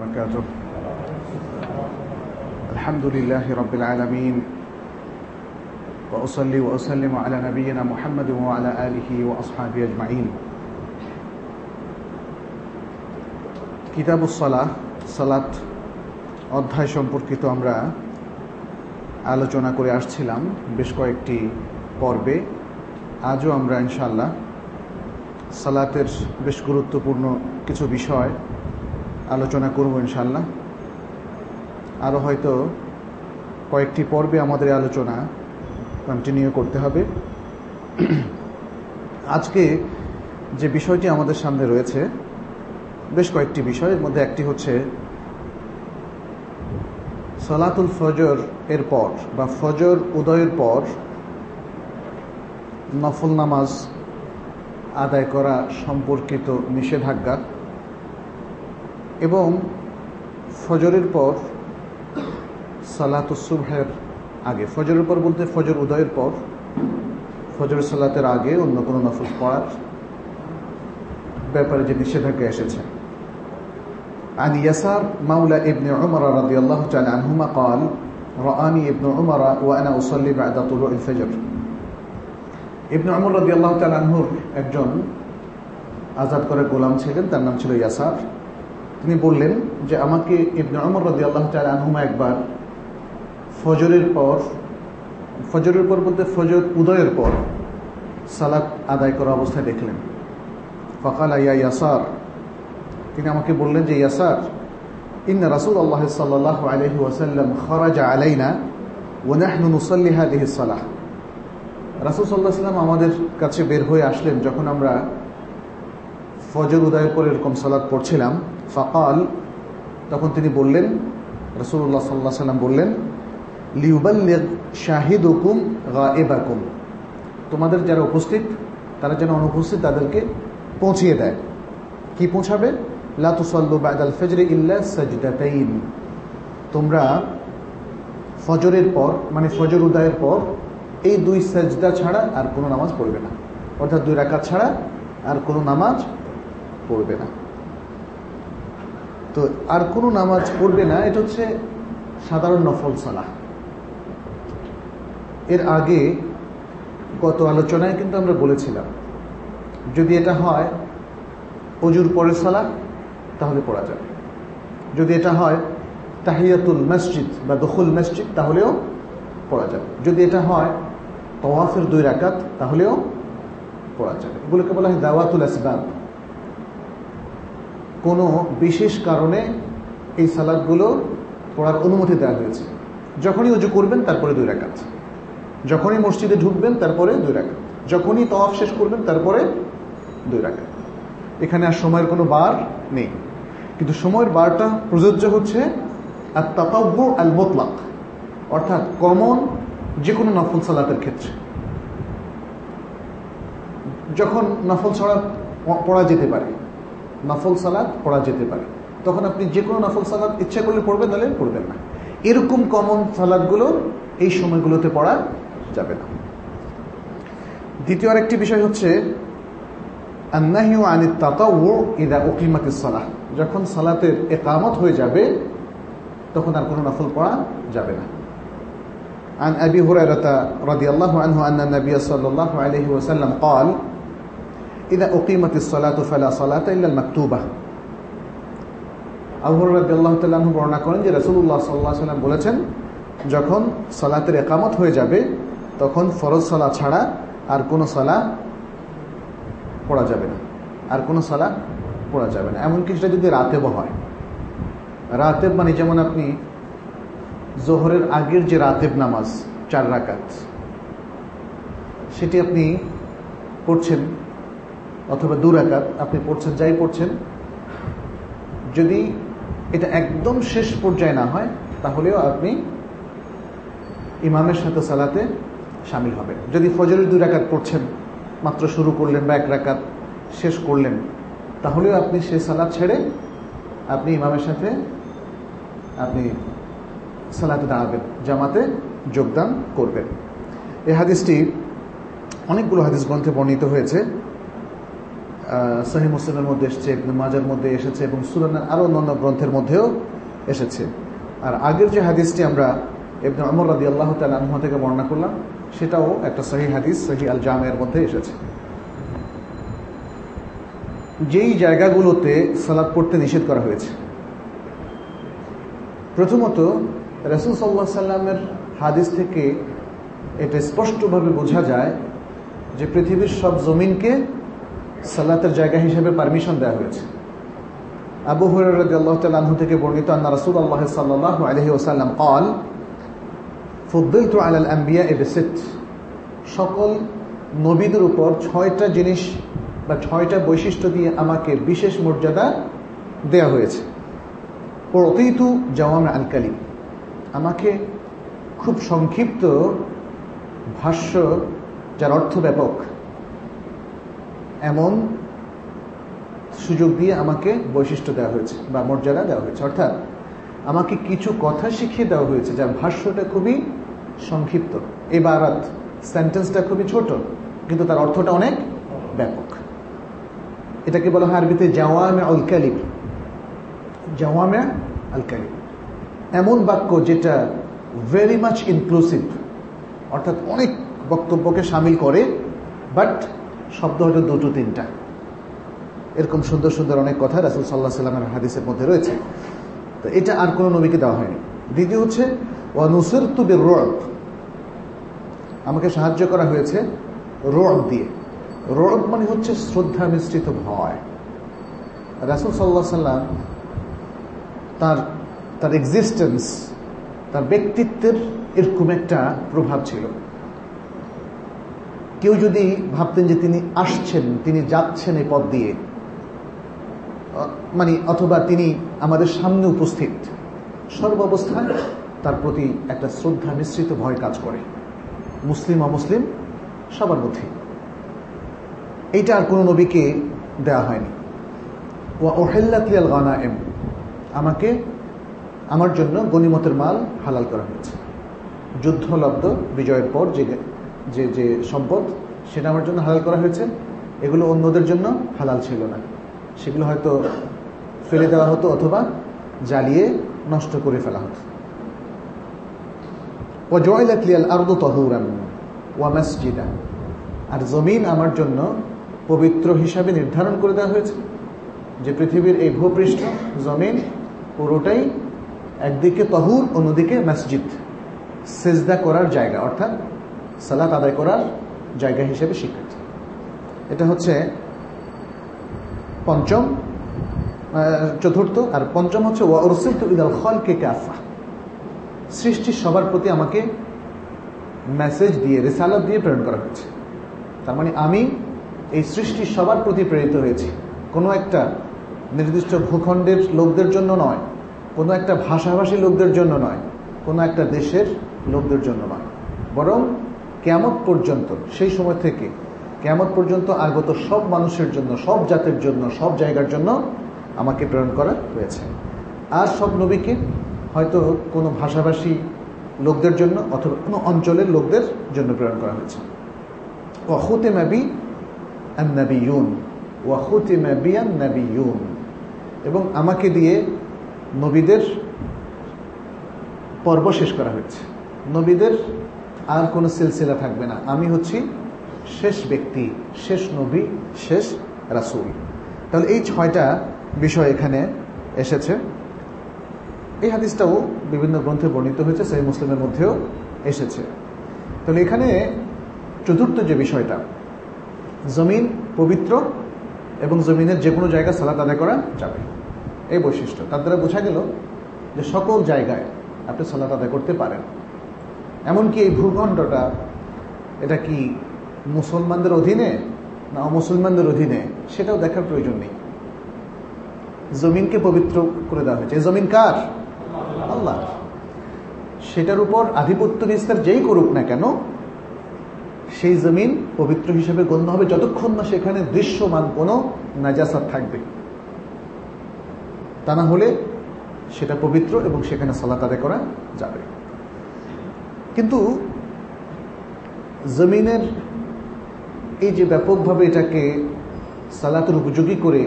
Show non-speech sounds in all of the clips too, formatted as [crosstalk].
وبركاته الحمد لله رب العالمين وأصلي وأسلم على نبينا محمد وعلى آله وأصحابه أجمعين কিতাবুসলাহ সালাত অধ্যায় সম্পর্কিত আমরা আলোচনা করে আসছিলাম বেশ কয়েকটি পর্বে আজও আমরা ইনশাল্লাহ সালাতের বেশ গুরুত্বপূর্ণ কিছু বিষয় আলোচনা করব ইনশাল্লাহ আরও হয়তো কয়েকটি পর্বে আমাদের আলোচনা কন্টিনিউ করতে হবে। আজকে যে বিষয়টি আমাদের সামনে রয়েছে, বেশ কয়েকটি বিষয়ের মধ্যে একটি হচ্ছে সলাতুল ফজর এর পর বা ফজর উদয়ের পর নফল নামাজ আদায় করা সম্পর্কিত নিষেধাজ্ঞা। এবং ফজরের পর সালাতুসুবহের আগে ফজরের পর বলতে ফজর উদয়ের পর ফজর সালাতের আগে অন্য কোনো নফল পড়ার ব্যাপারে যে নিষেধাজ্ঞা এসেছে عن يسار مولى ابن عمر رضي الله تعالى عنهما قال رآني ابن عمر وأنا أصلي بعد طلوع الفجر ابن عمر رضي الله تعالى عنه একজন আজাদ করে গোলাম ছিলেন তার নাম ছিল ইয়াসার তিনি বললেন যে আমাকে ইবনে অমর রদি আল্লাহ তাল আনহুমা একবার ফজরের পর ফজরের পর বলতে ফজর উদয়ের পর সালাত আদায় করা অবস্থায় দেখলেন। ফকাল আইয়া ইয়াসার। তিনি আমাকে বললেন যে, ইয়াসার, ইন্না রাসুল আল্লাহ সাল্লাহ আলহি ওয়াসাল্লাম খরাজা আলাইনা ওনাহনু নুসল্লি হাদিহি সালাহ। রাসুল সাল্লাহ সাল্লাম আমাদের কাছে বের হয়ে আসলেন যখন আমরা ফজর উদয়ের পর এরকম সালাদ পড়ছিলাম, ফকাল, তখন তিনি বললেন রসুল্লাহ সাল্লাহ সাল্লাম বললেন, লিউবাল্লেগ শাহিদ হুকুম গা এবাকুম তোমাদের যারা উপস্থিত, তারা যেন অনুপস্থিত তাদেরকে পৌঁছিয়ে দেয়। কি পৌঁছাবে? লাতুসল্লু বাদাল ফজরে ইল্লা সাজদাতাইন। তোমরা ফজরের পর মানে ফজর উদয়ের পর, এই দুই সাজদা ছাড়া আর কোনো নামাজ পড়বে না। অর্থাৎ দুই রাকাত ছাড়া আর কোনো নামাজ পড়বে না। তো আর কোনো নামাজ পড়বে না, এটা হচ্ছে সাধারণ নফল সালাহ। এর আগে গত আলোচনায় কিন্তু আমরা বলেছিলাম, যদি এটা হয় অজুর পরের সালাহ, তাহলে পড়া যাবে। যদি এটা হয় তাহিয়াতুল মসজিদ বা দখুল মসজিদ, তাহলেও পড়া যাবে। যদি এটা হয় তওয়াফের দুই রাকাত, তাহলেও পড়া যাবে। এগুলোকে বলা হয় দাওয়াতুল আসবাব। কোনো বিশেষ কারণে এই সালাদগুলো পড়ার অনুমতি দেওয়া হয়েছে। যখনই উজু করবেন, তারপরে দুই রাকাত। যখনই মসজিদে ঢুকবেন, তারপরে দুই রাকাত। যখনই তওয়াফ শেষ করবেন, তারপরে দুই রাকাত। এখানে আর সময়ের কোনো বার নেই। কিন্তু সময়ের বারটা প্রযোজ্য হচ্ছে আর তাতাব্য আল মোতলাক অর্থাৎ কমন যে কোনো নফল সালাতের ক্ষেত্রে। যখন নফল ছড়া পড়া যেতে পারে নফল সালাদ পড়া যেতে পারে তখন আপনি যে কোনো নফল সালাদ ইচ্ছা করলে পড়বেন নাহলে পড়বেন না এরকম কমন সালাদগুলো এই সময়গুলোতে পড়া যাবে না দ্বিতীয় আরেকটি বিষয় হচ্ছে যখন সালাতের একামত হয়ে যাবে তখন আর কোনো নফল পড়া যাবে না عن أبي هريرة رضي الله عنه أن النبي صلى الله عليه وسلم قال ইদা ওকিমত ইসলাতু ফালা সলাত ইল্লাল মাকতুবা আবহর রাদিয়াল্লাহু তাআলা বর্ণনা করেন যে রাসূলুল্লাহ সাল্লাল্লাহু আলাইহি বলেছেন, যখন সালাতের একামত হয়ে যাবে, তখন ফরজ সলা ছাড়া আর কোনো সলা পড়া যাবে না। আর কোনো সলা পড়া যাবে না। এমনকি সেটা যদি রাতেব হয়। রাতেব মানে যেমন আপনি জোহরের আগের যে রাতেব নামাজ, চার রাকাত, সেটি আপনি পড়ছেন অথবা দু রাকাত, আপনি পড়ছেন, যাই পড়ছেন। যদি এটা একদম শেষ পর্যায়ে না হয়, তাহলেও আপনি ইমামের সাথে সালাতে সামিল হবেন। যদি ফজরের দুই রাকাত পড়ছেন, মাত্র শুরু করলেন বা এক রাকাত শেষ করলেন, তাহলেও আপনি সে সালাদ ছেড়ে আপনি ইমামের সাথে আপনি সালাতে দাঁড়াবেন, জামাতে যোগদান করবেন। এই হাদিসটি অনেকগুলো হাদিস গ্রন্থে বর্ণিত হয়েছে। সহি মুসলিমের মধ্যে এসেছে মাজার মধ্যে এসেছে এবং সুরানের আরও অন্যান্য গ্রন্থের মধ্যেও এসেছে। আর আগের যে হাদিসটি আমরা ইবনে আমর রাদি আল্লাহ তালহা থেকে বর্ণনা করলাম, সেটাও একটা সহি হাদিস, সহি আল জামের মধ্যে এসেছে। যেই জায়গাগুলোতে সালাদ পড়তে নিষেধ করা হয়েছে, প্রথমত রসুল সাল্লাহ সাল্লামের হাদিস থেকে এটা স্পষ্টভাবে বোঝা যায় যে পৃথিবীর সব জমিনকে সালাতের জায়গা হিসেবে পারমিশন দেওয়া হয়েছে। আবু আল্লাহ থেকে বর্ণিত আন্না রসুল আল্লাহ সাল্লাহ আলহি ওসাল্লাম কল ফুদ্দুল আল আম্বিয়া এবেসেট সকল নবীদের উপর ছয়টা জিনিস বা ছয়টা বৈশিষ্ট্য দিয়ে আমাকে বিশেষ মর্যাদা দেয়া হয়েছে। প্রতিতু জওয়াম আল কালিম। আমাকে খুব সংক্ষিপ্ত ভাষ্য, যার অর্থ ব্যাপক। এমন সুযোগ দিয়ে আমাকে বৈশিষ্ট্য দেওয়া হয়েছে বা মর্যাদা দেওয়া হয়েছে। অর্থাৎ আমাকে কিছু কথা শিখিয়ে দেওয়া হয়েছে যার ভাষ্যটা খুবই সংক্ষিপ্ত। এবারাত সেন্টেন্সটা খুবই ছোট, কিন্তু তার অর্থটা অনেক ব্যাপক। এটাকে বলা হয় আরবিতে জাওয়ামে আল কালিম। জাওয়ামে আল এমন বাক্য যেটা ভেরি মাচ ইনক্লুসিভ অর্থাৎ অনেক বক্তব্যকে সামিল করে বাট শব্দ হয়তো দুটো তিনটা। এরকম সুন্দর সুন্দর অনেক কথা রাসুল সাল্লাহ সাল্লামের হাদিসের মধ্যে রয়েছে। তো এটা আর কোনো নবীকে দেওয়া হয়নি। দ্বিতীয় হচ্ছে ওয়ানুসির তুবের রব আমাকে সাহায্য করা হয়েছে রব দিয়ে। রব মানে হচ্ছে শ্রদ্ধা মিশ্রিত ভয়। রাসুল সাল্লাহ সাল্লাম তার তার এক্সিস্টেন্স তার ব্যক্তিত্বের এরকম একটা প্রভাব ছিল। কেউ যদি ভাবতেন যে তিনি আসছেন, তিনি যাচ্ছেন এই পথ দিয়ে মানে অথবা তিনি আমাদের সামনে উপস্থিত, সর্বাবস্থায় তার প্রতি একটা শ্রদ্ধা মিশ্রিত ভয় কাজ করে। মুসলিম, অমুসলিম, সবার মধ্যে। এইটা আর কোনো নবীকে দেওয়া হয়নি। ও ওহেল্লাতিয়াল গানা এম আমাকে, আমার জন্য গণিমতের মাল হালাল করা হয়েছে। যুদ্ধলব্ধ বিজয়ের পর যে যে যে সম্পদ, সেটা আমার জন্য হালাল করা হয়েছে। এগুলো অন্যদের জন্য হালাল ছিল না। সেগুলো হয়তো ফেলে দেওয়া হতো অথবা জ্বালিয়ে নষ্ট করে ফেলা হতো। ও জয়লাতলিয়াল আরদু তহুরান ওয়া মসজিদা। আর জমিন আমার জন্য পবিত্র হিসাবে নির্ধারণ করে দেওয়া হয়েছে। যে পৃথিবীর এই ভূপৃষ্ঠ জমিন পুরোটাই একদিকে তহুর, অন্যদিকে মসজিদ। সেজদা করার জায়গা, অর্থাৎ সালাত আদায় করার জায়গা হিসেবে স্বীকৃত। এটা হচ্ছে পঞ্চম চতুর্থ, আর পঞ্চম হচ্ছে ওয়ারসিল ইদাল খলকে কাফা সৃষ্টির সবার প্রতি আমাকে মেসেজ দিয়ে, রেসালত দিয়ে প্রেরণ করা হয়েছে। তার মানে আমি এই সৃষ্টির সবার প্রতি প্রেরিত হয়েছি। কোনো একটা নির্দিষ্ট ভূখণ্ডের লোকদের জন্য নয়, কোনো একটা ভাষাভাষী লোকদের জন্য নয়, কোনো একটা দেশের লোকদের জন্য নয়। বরং কেমত পর্যন্ত, সেই সময় থেকে কেমত পর্যন্ত আগত সব মানুষের জন্য, সব জাতের জন্য, সব জায়গার জন্য আমাকে প্রেরণ করা হয়েছে। আর সব নবীকে হয়তো কোনো ভাষাভাষী লোকদের জন্য অথবা কোনো অঞ্চলের লোকদের জন্য প্রেরণ করা হয়েছে। ওয়াহুতে ম্যাবি আন্নাবিউন ওয়াহুতে ম্যাবি আন্নাবিউন এবং আমাকে দিয়ে নবীদের পর্ব শেষ করা হয়েছে। নবীদের আর কোনো সিলসিলা থাকবে না। আমি হচ্ছি শেষ ব্যক্তি, শেষ নবী, শেষ রাসুল। তাহলে এই ছয়টা বিষয় এখানে এসেছে। এই হাদিসটাও বিভিন্ন গ্রন্থে বর্ণিত হয়েছে, সেই মুসলিমের মধ্যেও এসেছে। তাহলে এখানে চতুর্থ যে বিষয়টা, জমিন পবিত্র এবং জমিনের যে কোনো জায়গায় সালাত আদায় করা যাবে। এই বৈশিষ্ট্য। তার দ্বারা বোঝা গেল যে সকল জায়গায় আপনি সালাত আদায় করতে পারেন। এমনকি এই ভূখণ্ডটা, এটা কি মুসলমানদের অধীনে না অমুসলমানদের অধীনে? সেটাও দেখার প্রয়োজন নেই। জমিনকে পবিত্র করে দেওয়া হয়েছে। জমিন কার? আল্লাহ। সেটার উপর আধিপত্য বিস্তার যেই করুক না কেন, সেই জমিন পবিত্র হিসেবে গণ্য হবে যতক্ষণ না সেখানে দৃশ্যমান কোনো নাজাসাত থাকবে। তা না হলে সেটা পবিত্র এবং সেখানে সালাত আদায় করা যাবে। কিন্তু জমিনের এই যে ব্যাপকভাবে এটাকে সালাতের উপযোগী করে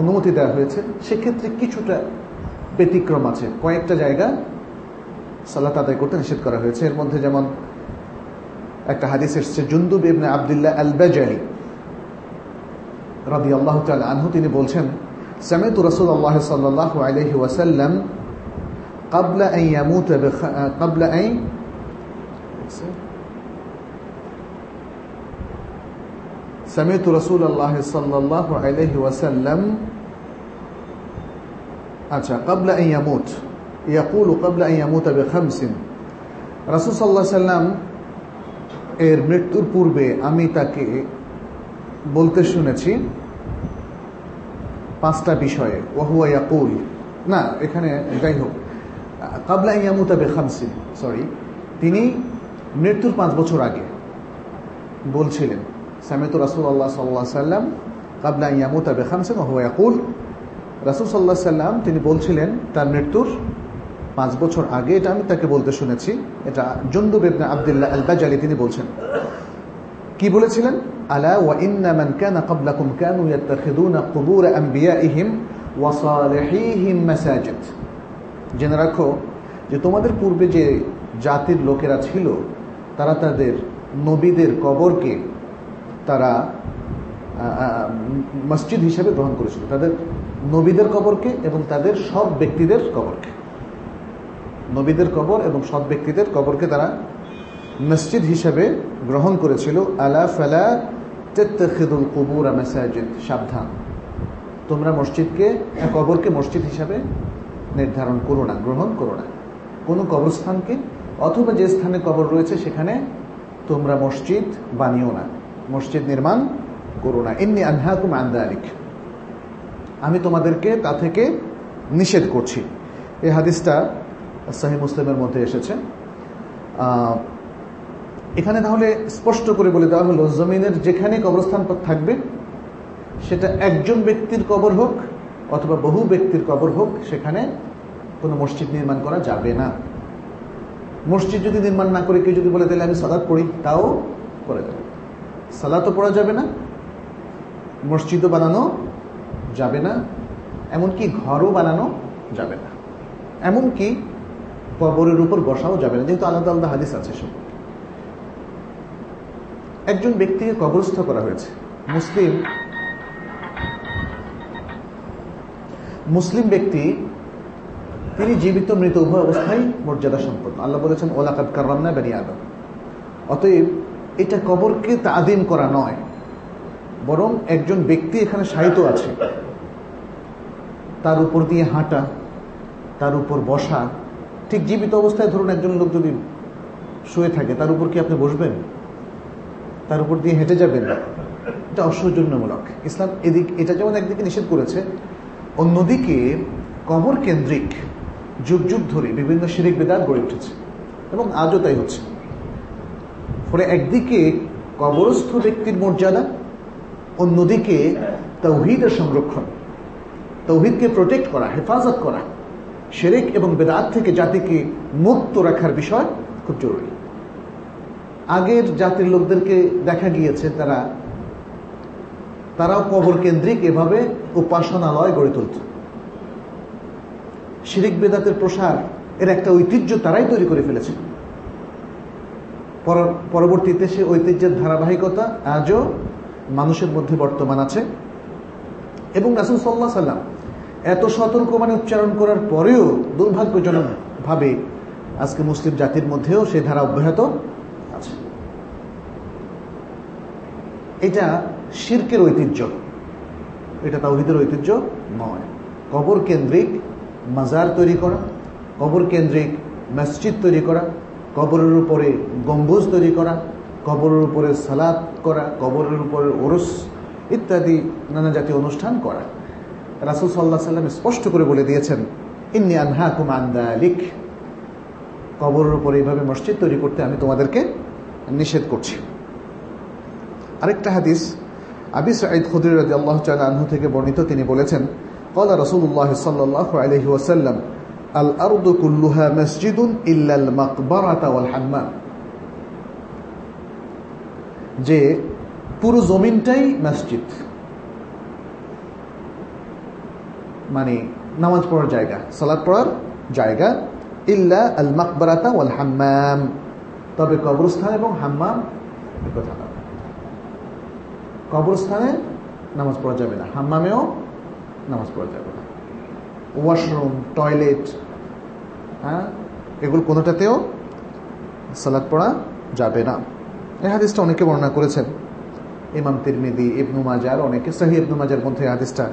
অনুমতি দেওয়া হয়েছে, সেক্ষেত্রে কিছুটা ব্যতিক্রম আছে। কয়েকটা জায়গা সালাত আদায় করতে নিষেধ করা হয়েছে। এর মধ্যে যেমন একটা হাদিস এসছে জুন্দু বেবনে আবদুল্লাহ আল বেজালি রাদি আল্লাহ আনহু, তিনি বলছেন, সামেত রসুল আল্লাহ সাল্লাহ আলহি ওয়াসাল্লাম قبل أن يموت بخ... قبل أن سمعت رسول الله صلى الله عليه وسلم আচ্ছা قبل أن يموت يقول قبل أن يموت بخمس রাসূল সাল্লাল্লাহু আলাইহি সাল্লাম এর মৃত্যুর পূর্বে আমি তাকে বলতে শুনেছি পাঁচটা বিষয়ে ওহুয়া ইয়াকুল না এখানে যাই হোক কাবলা ইয়ামুতা বেখামসিন সরি তিনি মৃত্যুর পাঁচ বছর আগে বলছিলেন, সামেত রাসুল আল্লাহ সাল্লাহ সাল্লাম কাবলা ইয়ামুতা বেখামসিন ইয়াকুল, রাসুল সাল্লাহ সাল্লাম তিনি বলছিলেন, তার মৃত্যুর পাঁচ বছর আগে, এটা আমি তাকে বলতে শুনেছি, এটা জন্দুব ইবনে আবদুল্লাহ আল বাজালি তিনি বলছেন। কি বলেছিলেন? আলা ওয়া ইন্না মান কানা ক্বাবলাকুম কানু ইয়াত্তাখিযুনা কুবুর আনবিয়াইহিম ওয়া সালিহিহিম মাসাজিদ। জেনে রাখো যে তোমাদের পূর্বে যে জাতির লোকেরা ছিল, তারা তাদের নবীদের কবরকে তারা মসজিদ হিসেবে গ্রহণ করেছিল। তাদের নবীদের কবরকে এবং তাদের সব ব্যক্তিদের কবরকে। নবীদের কবর এবং সব ব্যক্তিদের কবরকে তারা মসজিদ হিসেবে গ্রহণ করেছিল। আলা ফালা তেত্তেদুল কবুর মেসাজিদ, সাবধান। তোমরা মসজিদকে, কবরকে মসজিদ হিসাবে নির্ধারণ করো না, গ্রহণ করো না। কোনো কবরস্থানকে অথবা যে স্থানে কবর রয়েছে সেখানে তোমরা মসজিদ বানিও না, মসজিদ নির্মাণ করো না। এমনি আনহাকুম আন্দা আলিক আমি তোমাদেরকে তা থেকে নিষেধ করছি। এই হাদিসটা সাহি মুসলিমের মধ্যে এসেছে। এখানে তাহলে স্পষ্ট করে বলে দেওয়া হলো, জমিনের যেখানে কবরস্থান থাকবে, সেটা একজন ব্যক্তির কবর হোক অথবা বহু ব্যক্তির কবর হোক, সেখানে কোনো মসজিদ নির্মাণ করা যাবে না। মসজিদ যদি নির্মাণ না করে, কেউ যদি বলে, তাহলে আমি সালাদ পড়ি, তাও করে যাবে। সালাতও পড়া যাবে না, মসজিদও বানানো যাবে না, এমনকি ঘরও বানানো যাবে না। এমনকি কবরের উপর বসাও যাবে না, যেহেতু আলাদা আলাদা হাদিস আছে সব একজন ব্যক্তিকে কবরস্থ করা হয়েছে। মুসলিম মুসলিম ব্যক্তি, তিনি জীবিত, মৃত, উভয় অবস্থায় মর্যাদা সম্পন্ন। আল্লাহ বলেছেন ওলাকাত কার্রামনা বেরিয়ে আদম। অতএব, এটা কবরকে তাদিম করা নয়। বরং একজন ব্যক্তি এখানে সাহিত্য আছে। তার উপর দিয়ে হাঁটা, তার উপর বসা। ঠিক জীবিত অবস্থায় ধরুন একজন লোক যদি শুয়ে থাকে, তার উপর কি আপনি বসবেন? তার উপর দিয়ে হেঁটে যাবেন? এটা অসৌজন্যমূলক। ইসলাম এদিক, এটা যেমন একদিকে নিষেধ করেছে অন্যদিকে কবর কেন্দ্রিক যুগ যুগ ধরে বিভিন্ন শিরিক বেদাত গড়ে উঠেছে, এবং আজও তাই হচ্ছে। ফলে একদিকে কবরস্থ ব্যক্তির মর্যাদা, অন্যদিকে তৌহিদের সংরক্ষণ, তৌহিদকে প্রোটেক্ট করা, হেফাজত করা, শেরেক এবং বেদাত থেকে জাতিকে মুক্ত রাখার বিষয় খুব জরুরি। আগের জাতির লোকদেরকে দেখা গিয়েছে, তারা তারাও কবর কেন্দ্রিক এভাবে উপাসনালয় গড়ে তুলত। শিরিক বেদাতের প্রসার, এর একটা ঐতিহ্য তারাই তৈরি করে ফেলেছে। পরবর্তীতে সে ঐতিহ্যের ধারাবাহিকতা আজও মানুষের মধ্যে বর্তমান আছে। এবং রাসুল সাল্লাহ সাল্লাম এত সতর্ক মানে উচ্চারণ করার পরেও দুর্ভাগ্যজনক ভাবে আজকে মুসলিম জাতির মধ্যেও সে ধারা অব্যাহত আছে। এটা শির্কের ঐতিহ্য। এটা তাওহিদের ঐতিহ্য নয়। কবর কেন্দ্রিক মাজার তৈরি করা, কবর কেন্দ্রিক মসজিদ তৈরি করা, কবরের উপরে গম্বুজ তৈরি করা, কবরের উপরে সালাদ করা, কবরের উপরে ওরস ইত্যাদি নানা জাতীয় অনুষ্ঠান করা। রাসুল সাল্লাহ সাল্লাম স্পষ্ট করে বলে দিয়েছেন, ইন্নি আনহা কুমান্দালিক কবরের উপরে এইভাবে মসজিদ তৈরি করতে আমি তোমাদেরকে নিষেধ করছি। আরেকটা হাদিস আবি সাঈদ খুদির রাজি আল্লাহ আনহু থেকে বর্ণিত তিনি বলেছেন, কলা রসুল্লাহ সাল্লাহ আলহি ওসাল্লাম আল মসজিদুন ইল্লাল হাম্মাম। যে পুরো জমিনটাই মসজিদ। মানে নামাজ পড়ার জায়গা সালাদ পড়ার জায়গা, ইল্লা আল মাকবারাতা হাম্মাম। তবে কবরস্থান এবং হাম্মাম কবরস্থানে নামাজ পড়া যাবে না। হাম্মামেও নামাজ পড়া যাবে না। ওয়াশরুম, টয়লেট হ্যাঁ এগুলো কোনোটাতেও সালাদ পড়া যাবে না। এই হাদিসটা অনেকে বর্ণনা করেছেন। ইমাম তিরমিদি, ইবনু মাজার অনেকে সহি ইবনু মাজার মধ্যে হাদিসটা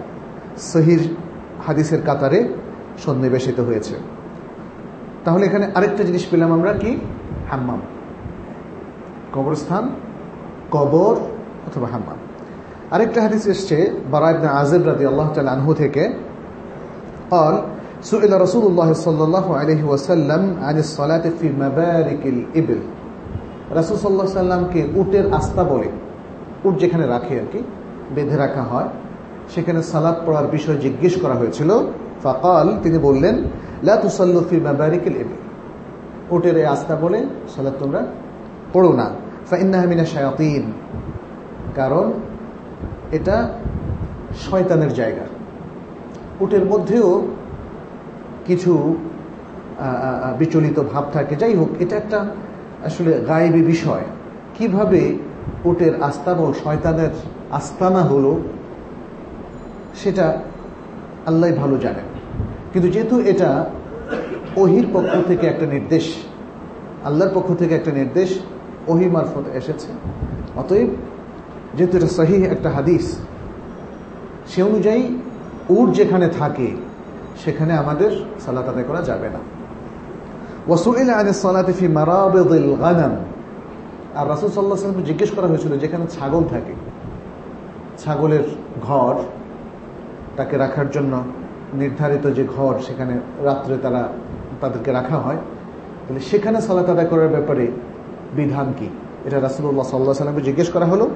সহির হাদিসের কাতারে সন্নিবেশিত হয়েছে। তাহলে এখানে আরেকটা জিনিস পেলাম আমরা কি? হাম্মাম। কবরস্থান, কবর অথবা হাম্মাম। আরেকটা হাদিস এসছে বারাইবনা আজেব রাদি আল্লাহ তাল আনহু থেকে قال سئل رسول الله صلى الله عليه وسلم عن الصلاة في مبارك الإبل রাসুল সাল্লাহ সাল্লামকে উটের আস্থা বলে উট যেখানে রাখে আর কি বেঁধে রাখা হয় সেখানে সালাদ পড়ার বিষয় জিজ্ঞেস করা হয়েছিল ফাকাল তিনি বললেন লা তুসাল্লু ফি মাবারিকিল ইবিল উটের এই আস্থা বলে সালাদ তোমরা পড়ো না ফাইন্নাহা মিনা শায়াতিন কারণ এটা শয়তানের জায়গা। উটের মধ্যেও কিছু বিচলিত ভাব থাকে। যাই হোক, এটা একটা আসলে গায়েবী বিষয়। কীভাবে উটের আস্তাবল শয়তানের আস্তানা হলো, সেটা আল্লাহ ভালো জানেন। কিন্তু যেহেতু এটা ওহির পক্ষ থেকে একটা নির্দেশ, আল্লাহর পক্ষ থেকে একটা নির্দেশ, ওহি মারফত এসেছে, অতএব যেহেতু এটা সহি একটা হাদিস, সে অনুযায়ী উট যেখানে থাকে, সেখানে আমাদের সালাত আদায় করা যাবে না। ওয়াসুল আন সালাতে ফি মারাবিল গানাম। আর রাসুল সাল্লাহ সাল্লামকে জিজ্ঞেস করা হয়েছিল যেখানে ছাগল থাকে, ছাগলের ঘর তাকে রাখার জন্য নির্ধারিত যে ঘর সেখানে রাত্রে তারা তাদেরকে রাখা হয়, তাহলে সেখানে সালাত আদায় করার ব্যাপারে বিধান কি? এটা রাসুল্লাহ সাল্লাহ সাল্লামকে জিজ্ঞেস করা হলো।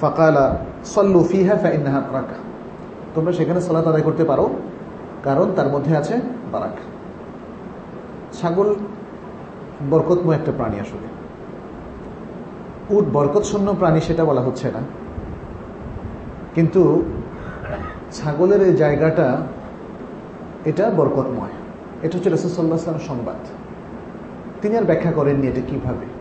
ফাকালা, সল্লু ফিহা ফাইনাহা রাকা তোমরা সেখানে সালাত আদায় করতে পারো, কারণ তার মধ্যে আছে বারাক। ছাগল বরকতময় একটা প্রাণী আসলে। উট বরকতশূন্য প্রাণী সেটা বলা হচ্ছে না। কিন্তু ছাগলের এই জায়গাটা, এটা বরকতময়। এটা হচ্ছে রসুল্লাহ সালাম সংবাদ। তিনি আর ব্যাখ্যা করেননি এটা কীভাবে।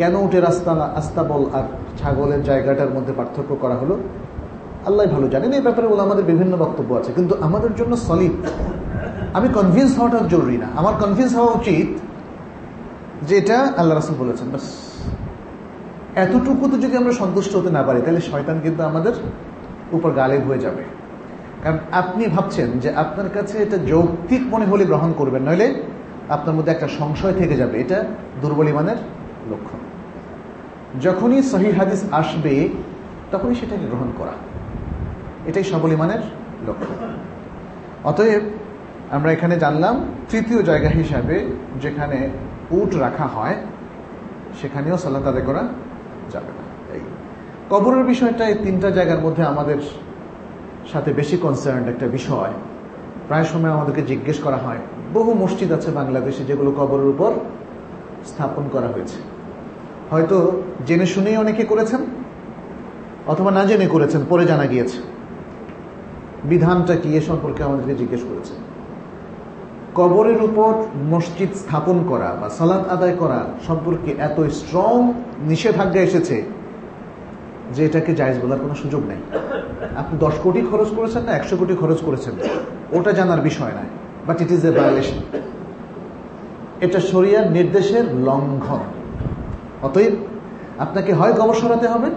কেন উটের আস্তা আস্তাবল আর ছাগলের জায়গাটার মধ্যে পার্থক্য করা হলো? আল্লাহ ভালো জানেন, এই ব্যাপারে বলে আমাদের বিভিন্ন বক্তব্য আছে, কিন্তু আমাদের জন্য সলিড আমি কনভিন্স হওয়াটা জরুরি না। আমার কনভিন্স হওয়া উচিত যে এটা আল্লাহ রাসুল বলেছেন বাস এতটুকুতে যদি আমরা সন্তুষ্ট হতে না পারি, তাহলে শয়তান কিন্তু আমাদের উপর গালেব হয়ে যাবে। কারণ আপনি ভাবছেন যে আপনার কাছে এটা যৌক্তিক মনে হলে গ্রহণ করবেন, নইলে আপনার মধ্যে একটা সংশয় থেকে যাবে। এটা দুর্বল ইমানের লক্ষণ। যখনই সহি হাদিস আসবে, তখনই সেটাকে গ্রহণ করা। এটাই সবল ইমানের লক্ষ্য। অতএব, আমরা এখানে জানলাম, তৃতীয় জায়গা হিসাবে যেখানে উট রাখা হয়, সেখানেও সালাত আদায় করা যাবে না। এই কবরের বিষয়টা এই তিনটা জায়গার মধ্যে আমাদের সাথে বেশি কনসার্ন একটা বিষয়। প্রায় সময় আমাদেরকে জিজ্ঞেস করা হয়, বহু মসজিদ আছে বাংলাদেশে যেগুলো কবরের উপর স্থাপন করা হয়েছে। হয়তো জেনে শুনেই অনেকে করেছেন, অথবা না জেনে করেছেন, পরে জানা গিয়েছে। বিধানটা কি এ সম্পর্কে আমাদেরকে জিজ্ঞেস করেছে। কবরের উপর মসজিদ স্থাপন করা বা সালাত আদায় করা সম্পর্কে এত স্ট্রং নিষেধাজ্ঞা এসেছে যে এটাকে জায়জ বলার কোনো সুযোগ নেই। আপনি দশ কোটি খরচ করেছেন না, একশো কোটি খরচ করেছেন। ওটা জানার বিষয় নয় but it is a violation এটা শরিয়ার নির্দেশের লঙ্ঘন। অতএব আপনাকে হয় কবর সরাতে হবে,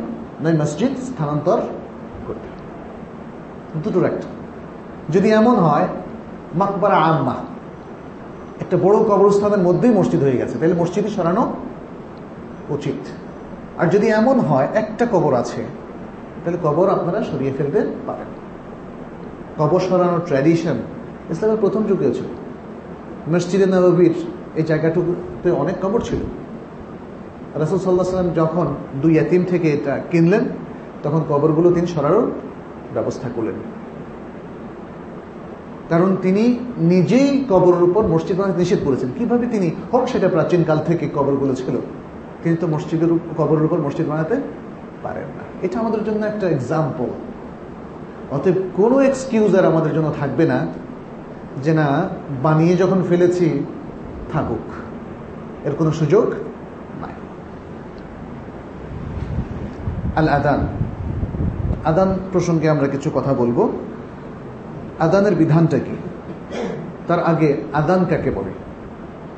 নয় মসজিদ স্থানান্তর করতে দুটোর একটা যদি এমন হয়, মাকবারা আম্মা, একটা বড় কবরস্থানের মধ্যেই মসজিদ হয়ে গেছে, তাহলে মসজিদই সরানো উচিত। আর যদি এমন হয়, একটা কবর আছে, তাহলে কবর আপনারা সরিয়ে ফেলতে পারেন কবর সরানোর ট্র্যাডিশন ইসলামের প্রথম যুগে ছিল। মসজিদে নবীর এই জায়গাটুকুতে অনেক কবর ছিল। রাসুল সাল্লাহ সাল্লাম যখন দুই এতিম থেকে এটা কিনলেন, তখন কবরগুলো তিনি সরানোর ব্যবস্থা করলেন। কারণ তিনি নিজেই কবরের উপর মসজিদ বানাতে নিষেধ করেছেন। কীভাবে তিনি হোক সেটা প্রাচীন কাল থেকে কবরগুলো ছিল, তিনি তো মসজিদের কবরের উপর মসজিদ বানাতে পারেন না। এটা আমাদের জন্য একটা এক্সাম্পল অতএব কোনো এক্সকিউজ আর আমাদের জন্য থাকবে না যে না, বানিয়ে যখন ফেলেছি, থাকুক। এর কোনো সুযোগ নাই আল আদান আদান প্রসঙ্গে আমরা কিছু কথা বলব। আদানের বিধানটা কি? তার আগে আদান কাকে বলে?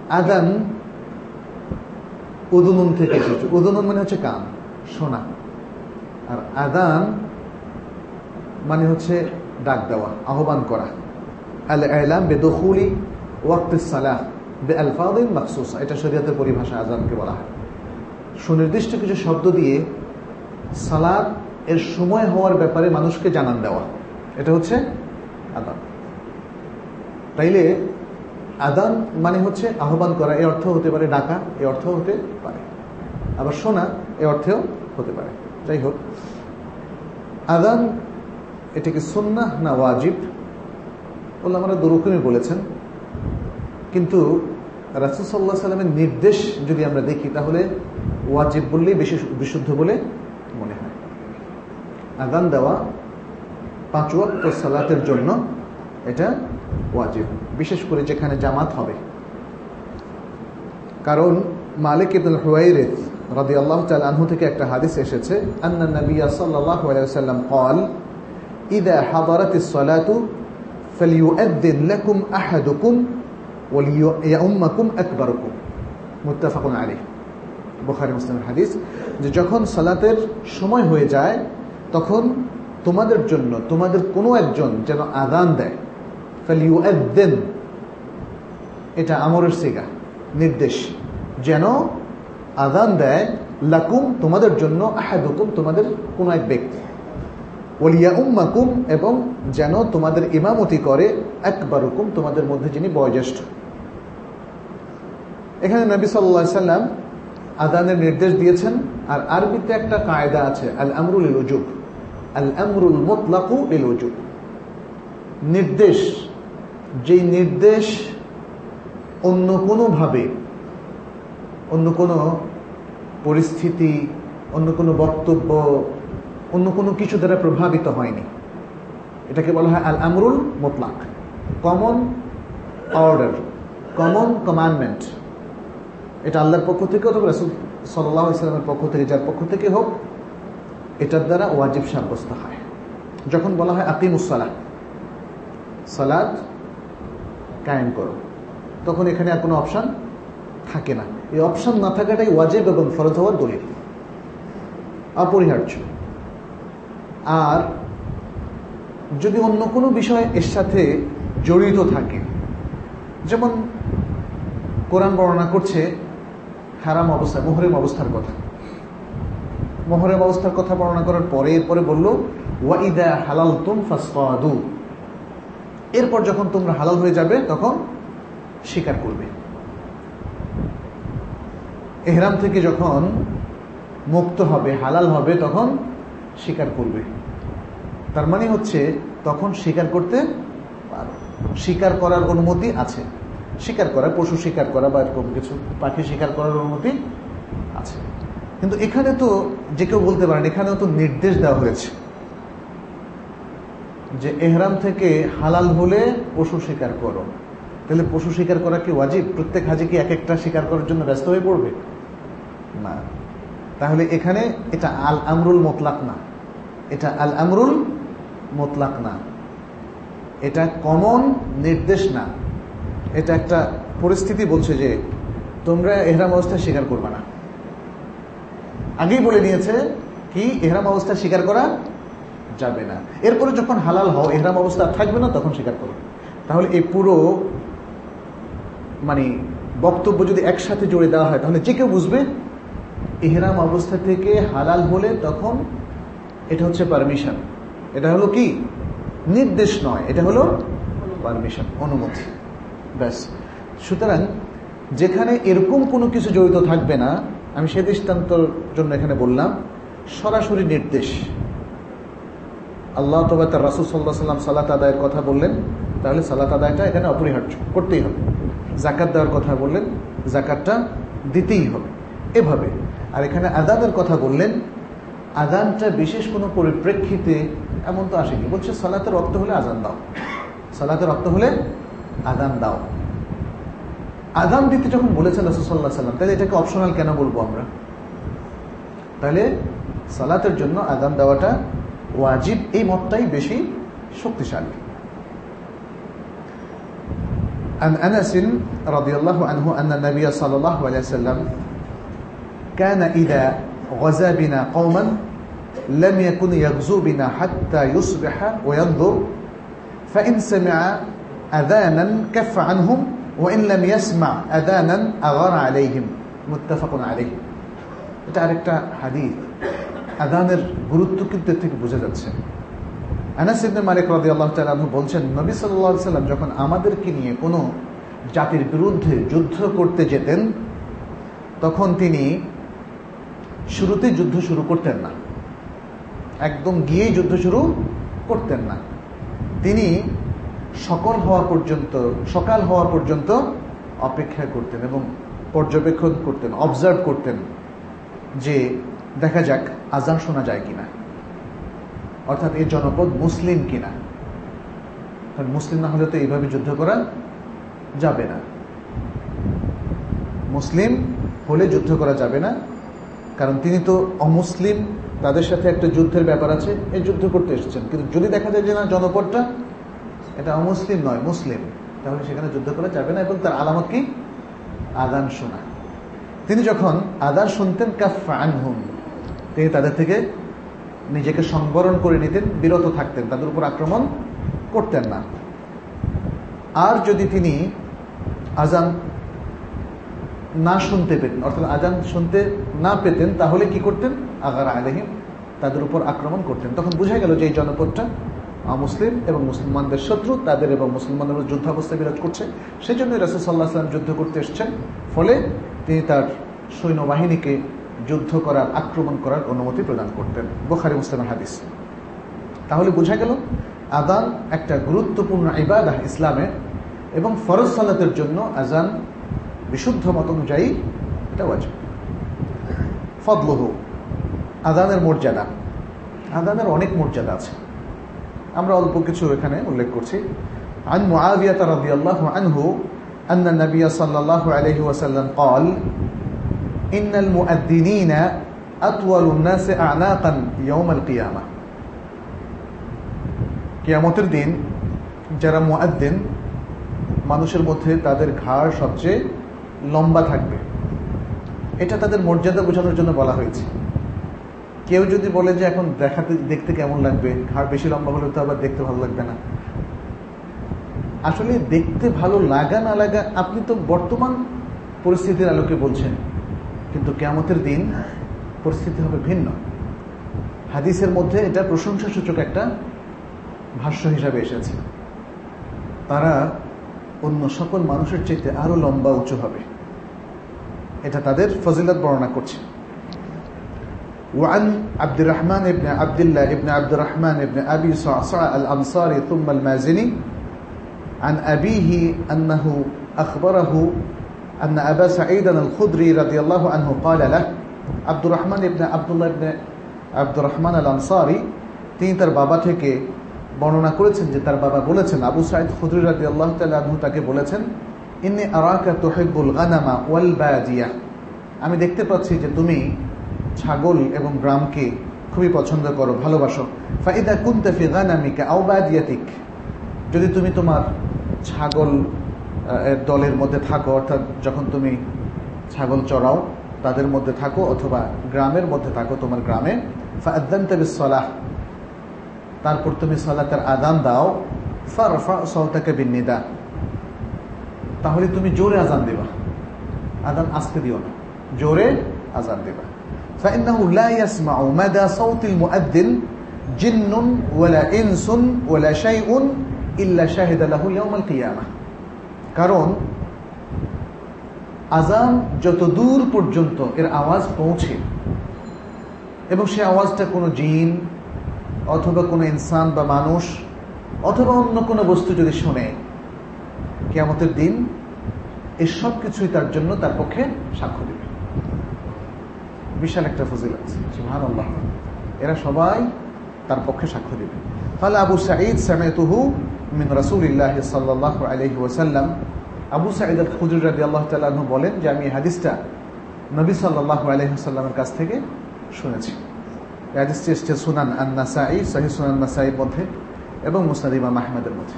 আদান উদুনুন থেকে এসেছে উদুনুন মানে হচ্ছে কান শোনা আর আদান মানে হচ্ছে ডাক দেওয়া, আহ্বান করা। আল আলাম বেদখুলি ওয়াক্ত সালাহ বে আলফাদিন মাকসুসা এটা শরীয়তের পরিভাষা আজানকে বলা হয়। সুনির্দিষ্ট কিছু শব্দ দিয়ে সালাদ এর সময় হওয়ার ব্যাপারে মানুষকে জানান দেওয়া। এটা হচ্ছে আদান। তাইলে আদান মানে হচ্ছে আহ্বান করা, এ অর্থ হতে পারে ডাকা, এ অর্থ হতে পারে। আবার শোনা, এ অর্থেও হতে পারে। যাই হোক আদান এটাকে সুন্না না ওয়াজিব? বলে আমরা দুরকমই বলেছেন। কিন্তু রাসুসাল্লাহ সাল্লামের নির্দেশ যদি আমরা দেখি, তাহলে ওয়াজিব বললেই বেশি বিশুদ্ধ বলে আদান দেওয়া পাঁচ ওয়াক্ত সালাতের জন্য এটা ওয়াজিব বিশেষ করে যেখানে জামাত হবে কারণ মালিক ইবনুল হুয়াইরিদ রাদিয়াল্লাহু তাআলা আনহু থেকে একটা হাদিস এসেছে আন্না নবী সাল্লাল্লাহু আলাইহি ওয়াসাল্লাম قال اذا حضرت الصلاه فليؤذن لكم احدكم وليؤمكم اكبركم متفق عليه বুখারী মুসলিমের হাদিস যে যখন সালাতের সময় হয়ে যায় তখন তোমাদের জন্য, তোমাদের কোনো একজন যেন আদান দেয়। ফেলিউদ্দিন এটা আমরের সিগা, নির্দেশ। যেন আদান দেয় লাকুম, তোমাদের জন্য আহাদুকুম, তোমাদের কোন এক ব্যক্তি। ওলিয়া উম্মাকুম, এবং যেন তোমাদের ইমামতি করে একবারুকুম তোমাদের মধ্যে যিনি বয়োজ্যেষ্ঠ। এখানে নবী সাল্লা সাল্লাম আদানের নির্দেশ দিয়েছেন, আর আরবিতে একটা কায়দা আছে আল আমরুল ইলুজুব আল আমরুল মোতলাকু ইলুজুব নির্দেশ, যেই নির্দেশ অন্য কোনোভাবে, অন্য কোনো পরিস্থিতি, অন্য কোনো বক্তব্য, অন্য কোনো কিছু দ্বারা প্রভাবিত হয়নি। এটাকে বলা হয় আল আমরুল মোতলাক। কমন অর্ডার কমন কমান্ডমেন্ট এটা আল্লাহর পক্ষ থেকে অথবা রসুল সাল্লাহ ইসলামের পক্ষ থেকে, যার পক্ষ থেকে হোক, এটার দ্বারা ওয়াজিব সাব্যস্ত হয়। যখন বলা হয় আকিমুসালাহ সালাদ কায়েম করো, তখন এখানে আর কোনো অপশান থাকে না। এই অপশান না থাকাটাই ওয়াজিব এবং ফরজ হওয়ার দলিল। অপরিহার্য। আর যদি অন্য কোনো বিষয় এর সাথে জড়িত থাকে, যেমন কোরআন বর্ণনা করছে হারাম অবস্থা, মোহরেম অবস্থার কথা। মোহরেম অবস্থার কথা বর্ণনা করার পরে এরপরে বলল, ওয়াইদা হালাল তুম ফাসু এরপর যখন তোমরা হালাল হয়ে যাবে, তখন স্বীকার করবে। এহরাম থেকে যখন মুক্ত হবে, হালাল হবে, তখন স্বীকার করবে। তার মানে হচ্ছে, তখন স্বীকার করতে পারো। স্বীকার করার অনুমতি আছে। শিকার করা, পশু শিকার করা বা এরকম কিছু, পাখি শিকার করার অনুমতি আছে। কিন্তু এখানে তো যে কেউ বলতে পারেন, এখানেও তো নির্দেশ দেওয়া হয়েছে যে এহরাম থেকে হালাল হলে পশু শিকার করো। তাহলে পশু শিকার করা কি ওয়াজিব? প্রত্যেক হাজি কি এক একটা শিকার করার জন্য ব্যস্ত হয়ে পড়বে? না। তাহলে এখানে এটা আল আমরুল মোতলাক না। এটা আল আমরুল মোতলাক না। এটা কমন নির্দেশ না। এটা একটা পরিস্থিতি বলছে যে তোমরা এহরাম অবস্থায় স্বীকার করবে না। আগেই বলে নিয়েছে কি, এহরাম অবস্থা স্বীকার করা যাবে না। এরপরে যখন হালাল হও, এহরাম অবস্থা থাকবে না, তখন স্বীকার করবে তাহলে এই পুরো মানে বক্তব্য যদি একসাথে জুড়ে দেওয়া হয়, তাহলে যে কেউ বুঝবে এহরাম অবস্থা থেকে হালাল হলে তখন এটা হচ্ছে পারমিশন এটা হলো কি? নির্দেশ নয়, এটা হলো পারমিশন অনুমতি। ব্যাস। সুতরাং যেখানে এরকম কোনো কিছু জড়িত থাকবে না, আমি সে দৃষ্টান্তর জন্য এখানে বললাম, সরাসরি নির্দেশ। আল্লাহ তবে তার রাসুল সাল্লাহ সাল্লাম সালাত আদায়ের কথা বললেন, তাহলে সালাত আদায়টা এখানে অপরিহার্য, করতেই হবে। জাকাত দেওয়ার কথা বললেন জাকাতটা দিতেই হবে। এভাবে। আর এখানে আদাবের কথা বললেন আজানটা বিশেষ কোনো পরিপ্রেক্ষিতে এমন তো আসেনি। বলছে সালাতের রক্ত হলে আজান দাও। সালাতের রক্ত হলে আজান দাও আজান দিতে যখন বলেছেন রসুল্লাহ সাল্লাম তাহলে এটাকে অপশনাল কেন বলবো আমরা তাহলে সালাতের জন্য আজান দেওয়াটা ওয়াজিব এই মতটাই বেশি শক্তিশালী عن أنس رضي الله عنه أن النبي صلى الله عليه وسلم كان إذا غزا بنا قوما لم يكن يغزو بنا حتى يصبح وينظر فإن سمع আদানান কাফ আনহুম ওয়াইন লাম ইয়াসমা আদানান আগার আলাইহিম মুত্তাফাকুন আলাইহিম এটা আরেকটা হাদিস। আদানের গুরুত্ব কিন্তু এর থেকে বোঝা যাচ্ছে। আনাস ইবনে মালিক আল্লাহ তাআলা বলছেন, নবী সাল্লাল্লাহু সাল্লাম যখন আমাদেরকে নিয়ে কোনো জাতির বিরুদ্ধে যুদ্ধ করতে যেতেন, তখন তিনি শুরুতে যুদ্ধ শুরু করতেন না। একদম গিয়েই যুদ্ধ শুরু করতেন না। তিনি সকল হওয়া পর্যন্ত, সকাল হওয়া পর্যন্ত অপেক্ষা করতেন এবং পর্যবেক্ষণ করতেন অবজার্ভ করতেন যে দেখা যাক আজান শোনা যায় কিনা। অর্থাৎ এই জনপদ মুসলিম কিনা। কারণ মুসলিম না হলে তো এইভাবে যুদ্ধ করা যাবে না। মুসলিম হলে যুদ্ধ করা যাবে না। কারণ তিনি তো অমুসলিম, তাদের সাথে একটা যুদ্ধের ব্যাপার আছে এই যুদ্ধ করতে এসেছেন। কিন্তু যদি দেখা যায় যে না, জনপদটা এটা অমুসলিম নয়, মুসলিম। তাহলে সেখানে যুদ্ধ করা যাবে না, এবং তার আলামত কি? আদান শোনা। তিনি যখন আদান শুনতেন কাফানহুম তিনি তাদের থেকে নিজেকে সংবরণ করে নিতেন, বিরত থাকতেন, তাদের উপর আক্রমণ করতেন না। আর যদি তিনি আজান না শুনতে পেতেন, অর্থাৎ আজান শুনতে না পেতেন, তাহলে কি করতেন? আগার আলহিম তাদের উপর আক্রমণ করতেন। তখন বোঝা গেল যে এই জনপদটা মুসলিম এবং মুসলমানদের শত্রু, তাদের এবং মুসলমানদের যুদ্ধাবস্থা বিরাজ করছে। সেই জন্য রাসুল সাল্লাহ সাল্লাম যুদ্ধ করতে এসছেন। ফলে তিনি তার সৈন্যবাহিনীকে যুদ্ধ করার, আক্রমণ করার অনুমতি প্রদান করতেন। বোখারি মুসলিমের হাদিস। তাহলে বোঝা গেল আদান একটা গুরুত্বপূর্ণ ইবাদাহ ইসলামে এবং ফরজ সালাতের জন্য আজান বিশুদ্ধ মত অনুযায়ী এটা ওয়াজিব। ফদলহ আদানের মর্যাদা। আদানের অনেক মর্যাদা আছে। আমরা অল্প কিছু এখানে উল্লেখ করছি عن معاوية رضي الله عنه أن النبي صلى الله عليه وسلم قال إن المؤذنين أطول الناس أعناقا يوم القيامة কিয়ামতের দিন যারা মুয়াদ্দিন মানুষের মধ্যে তাদের ঘাড় সবচেয়ে লম্বা থাকবে এটা তাদের মর্যাদা বোঝানোর জন্য বলা হয়েছে কেউ যদি বলে যে এখন দেখাতে, দেখতে কেমন লাগবে ঘাড় বেশি লম্বা হলে তো আবার দেখতে ভালো লাগবে না। আসলে দেখতে ভালো লাগা না লাগা, আপনি তো বর্তমান পরিস্থিতির আলোকে বলছেন। কিন্তু কেমতের দিন পরিস্থিতি হবে ভিন্ন। হাদিসের মধ্যে এটা প্রশংসা সূচক একটা ভাষ্য হিসাবে এসেছে। তারা অন্য সকল মানুষের চাইতে আরও লম্বা, উঁচু হবে। এটা তাদের ফজিলত বর্ণনা করছে। وعن عبد الرحمن بن عبد الله بن عبد الرحمن بن أبي صعصع الأنصاري ثم المازني عن أبيه أنه أخبره أن أبا سعيد الخدري رضي الله عنه قال له عبد الرحمن بن عبد الله بن عبد الرحمن الأنصاري তিনি তার বাবা থেকে বর্ণনা করেছেন যে তার বাবা বলেছেন আবু সাইদ খুদরি রাজি আল্লাহ তালু তাকে বলেছেন ইন্নি আরাকা তোহেবুল গানামা ওয়াল বায়াজিয়া আমি দেখতে পাচ্ছি যে তুমি ছাগল এবং গ্রামকে খুবই পছন্দ করো, ভালোবাসো। ফাইদা কুন্তাফি গানামিকা আও বায়াজিয়াতিক যদি তুমি তোমার ছাগল দলের মধ্যে থাকো, অর্থাৎ যখন তুমি ছাগল চড়াও, তাদের মধ্যে থাকো অথবা গ্রামের মধ্যে থাকো, তোমার গ্রামে সলাহ তারপর তুমি সালাতের আদান দাও সলতাকে বিনিদা তাহলে তুমি জোরে আজান দিবা। আদান আসতে দিও না, জোরে আজান দিবা। فإنه لا يسمع مدى صوت المؤذن جن ولا إنس ولا شيء إلا شهد له يوم القيامة কারণ আজান যত দূর পর্যন্ত এর আওয়াজ পৌঁছে এবং সে আওয়াজটা কোনো জিন অথবা কোনো ইনসান বা মানুষ অথবা অন্য কোনো বস্তু যদি শোনে কেমতের দিন এই সব কিছুই তার জন্য তার পক্ষে সাক্ষ্য দেবে বিশাল একটা ফজিল আছে সুহান আল্লাহ এরা সবাই তার পক্ষে সাক্ষ্য দেবে। তাহলে আবু সাঈদ সামেতুহু মিন রাসূলিল্লাহ সাল্লাল্লাহু আলাইহি ওয়াসাল্লাম। আবু সাঈদ আল খুদরি রাদিয়াল্লাহু তাআলা আনহু বলেন যে, আমি এই হাদিসটা নবী সাল্লাল্লাহু আলাইহি ওয়াসাল্লামের কাছ থেকে শুনেছি। হাদিসটি এসেছে সুনান আন নাসাই সহিহ সুনান নাসাইয়ের মধ্যে এবং মুসনাদ ইমাম মধ্যে।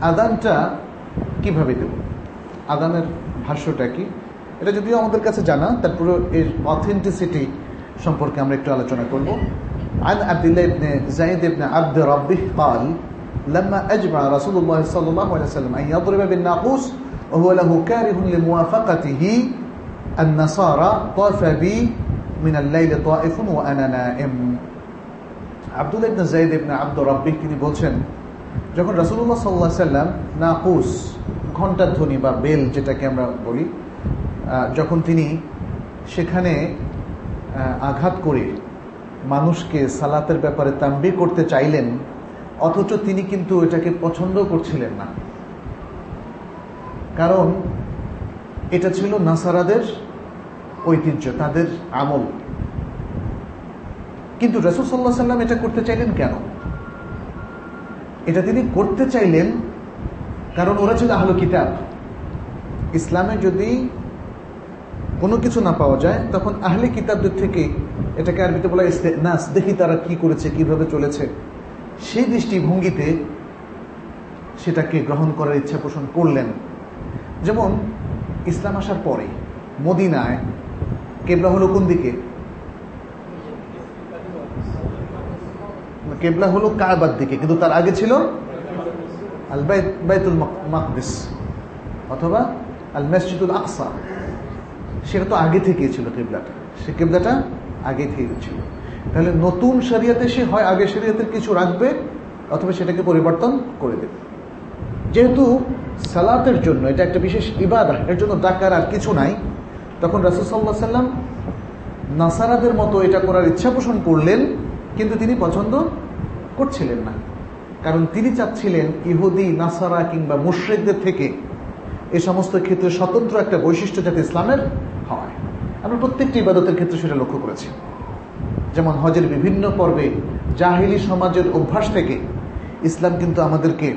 আদানটা কীভাবে দেব? আদানের ভাষ্যটা কি? এটা যদিও আমাদের কাছে জানা তারপরে এর অথেন্টিসিটি সম্পর্কে আমরা একটু আলোচনা করব عن عبد الله بن زيد بن عبد ربه قال لما أجمع رسول الله صلى الله عليه وسلم أن يضرب بالناقوس وهو له كاره لموافقته النصارى طاف بي من الليل طائف وأنا نائم আব্দুল ইবনে জাইদ ইবনে আব্দুর রাব্বিহ তিনি বলছেন যখন রাসূলুল্লাহ সাল্লাল্লাহু আলাইহি সাল্লাম নাকুস ঘণ্টার ধ্বনি বা বেল যেটাকে আমরা বলি যখন তিনি সেখানে আঘাত করে মানুষকে সালাতের ব্যাপারে তাম্বি করতে চাইলেন, অথচ তিনি কিন্তু এটাকে পছন্দ করছিলেন না। কারণ এটা ছিল নাসারাদের ঐতিহ্য, তাদের আমল। কিন্তু রসুল সাল্লাহ সাল্লাম এটা করতে চাইলেন কেন? এটা তিনি করতে চাইলেন কারণ ওরা ছিল আহলো কিতাব। ইসলামে যদি কোনো কিছু না পাওয়া যায়, তখন আহলে কিতাবদের থেকে এটাকে আরবিতে বলা নাস দেখি তারা কি করেছে, কীভাবে চলেছে, সেই দৃষ্টিভঙ্গিতে সেটাকে গ্রহণ করার ইচ্ছা পোষণ করলেন। যেমন, ইসলাম আসার পরে মদিনায় কেবলা হলো কোন দিকে? কেবলা হলো কারবার দিকে, কিন্তু তার আগে ছিল আল বাইতুল মাকদিস, অথবা আল মসজিদুল আকসা। সেটা তো আগে থেকেই ছিল কেবলাটা। সে কেবলাটা আগে থেকে ছিল। তাহলে নতুন শরিয়াতে সে হয় আগে শরিয়াতের কিছু রাখবে, অথবা সেটাকে পরিবর্তন করে দেবে। যেহেতু সালাতের জন্য এটা একটা বিশেষ ইবাদা, এর জন্য ডাকার আর কিছু নাই, তখন রাসুল সাল্লাহ সাল্লাম নাসারাদের মতো এটা করার ইচ্ছা পোষণ করলেন, কিন্তু তিনি পছন্দ করছিলেন না। কারণ তিনি চাচ্ছিলেন ইহুদি, নাসারা কিংবা মুশ্রিকদের থেকে এই সমস্ত ক্ষেত্রে স্বতন্ত্র একটা বৈশিষ্ট্য যাতে ইসলামের হয়। আমরা প্রত্যেকটি ইবাদতের ক্ষেত্রে সেটা লক্ষ্য করেছি। যেমন হজের বিভিন্ন পর্বে জাহিলি সমাজের অভ্যাস থেকে ইসলাম কিন্তু আমাদেরকে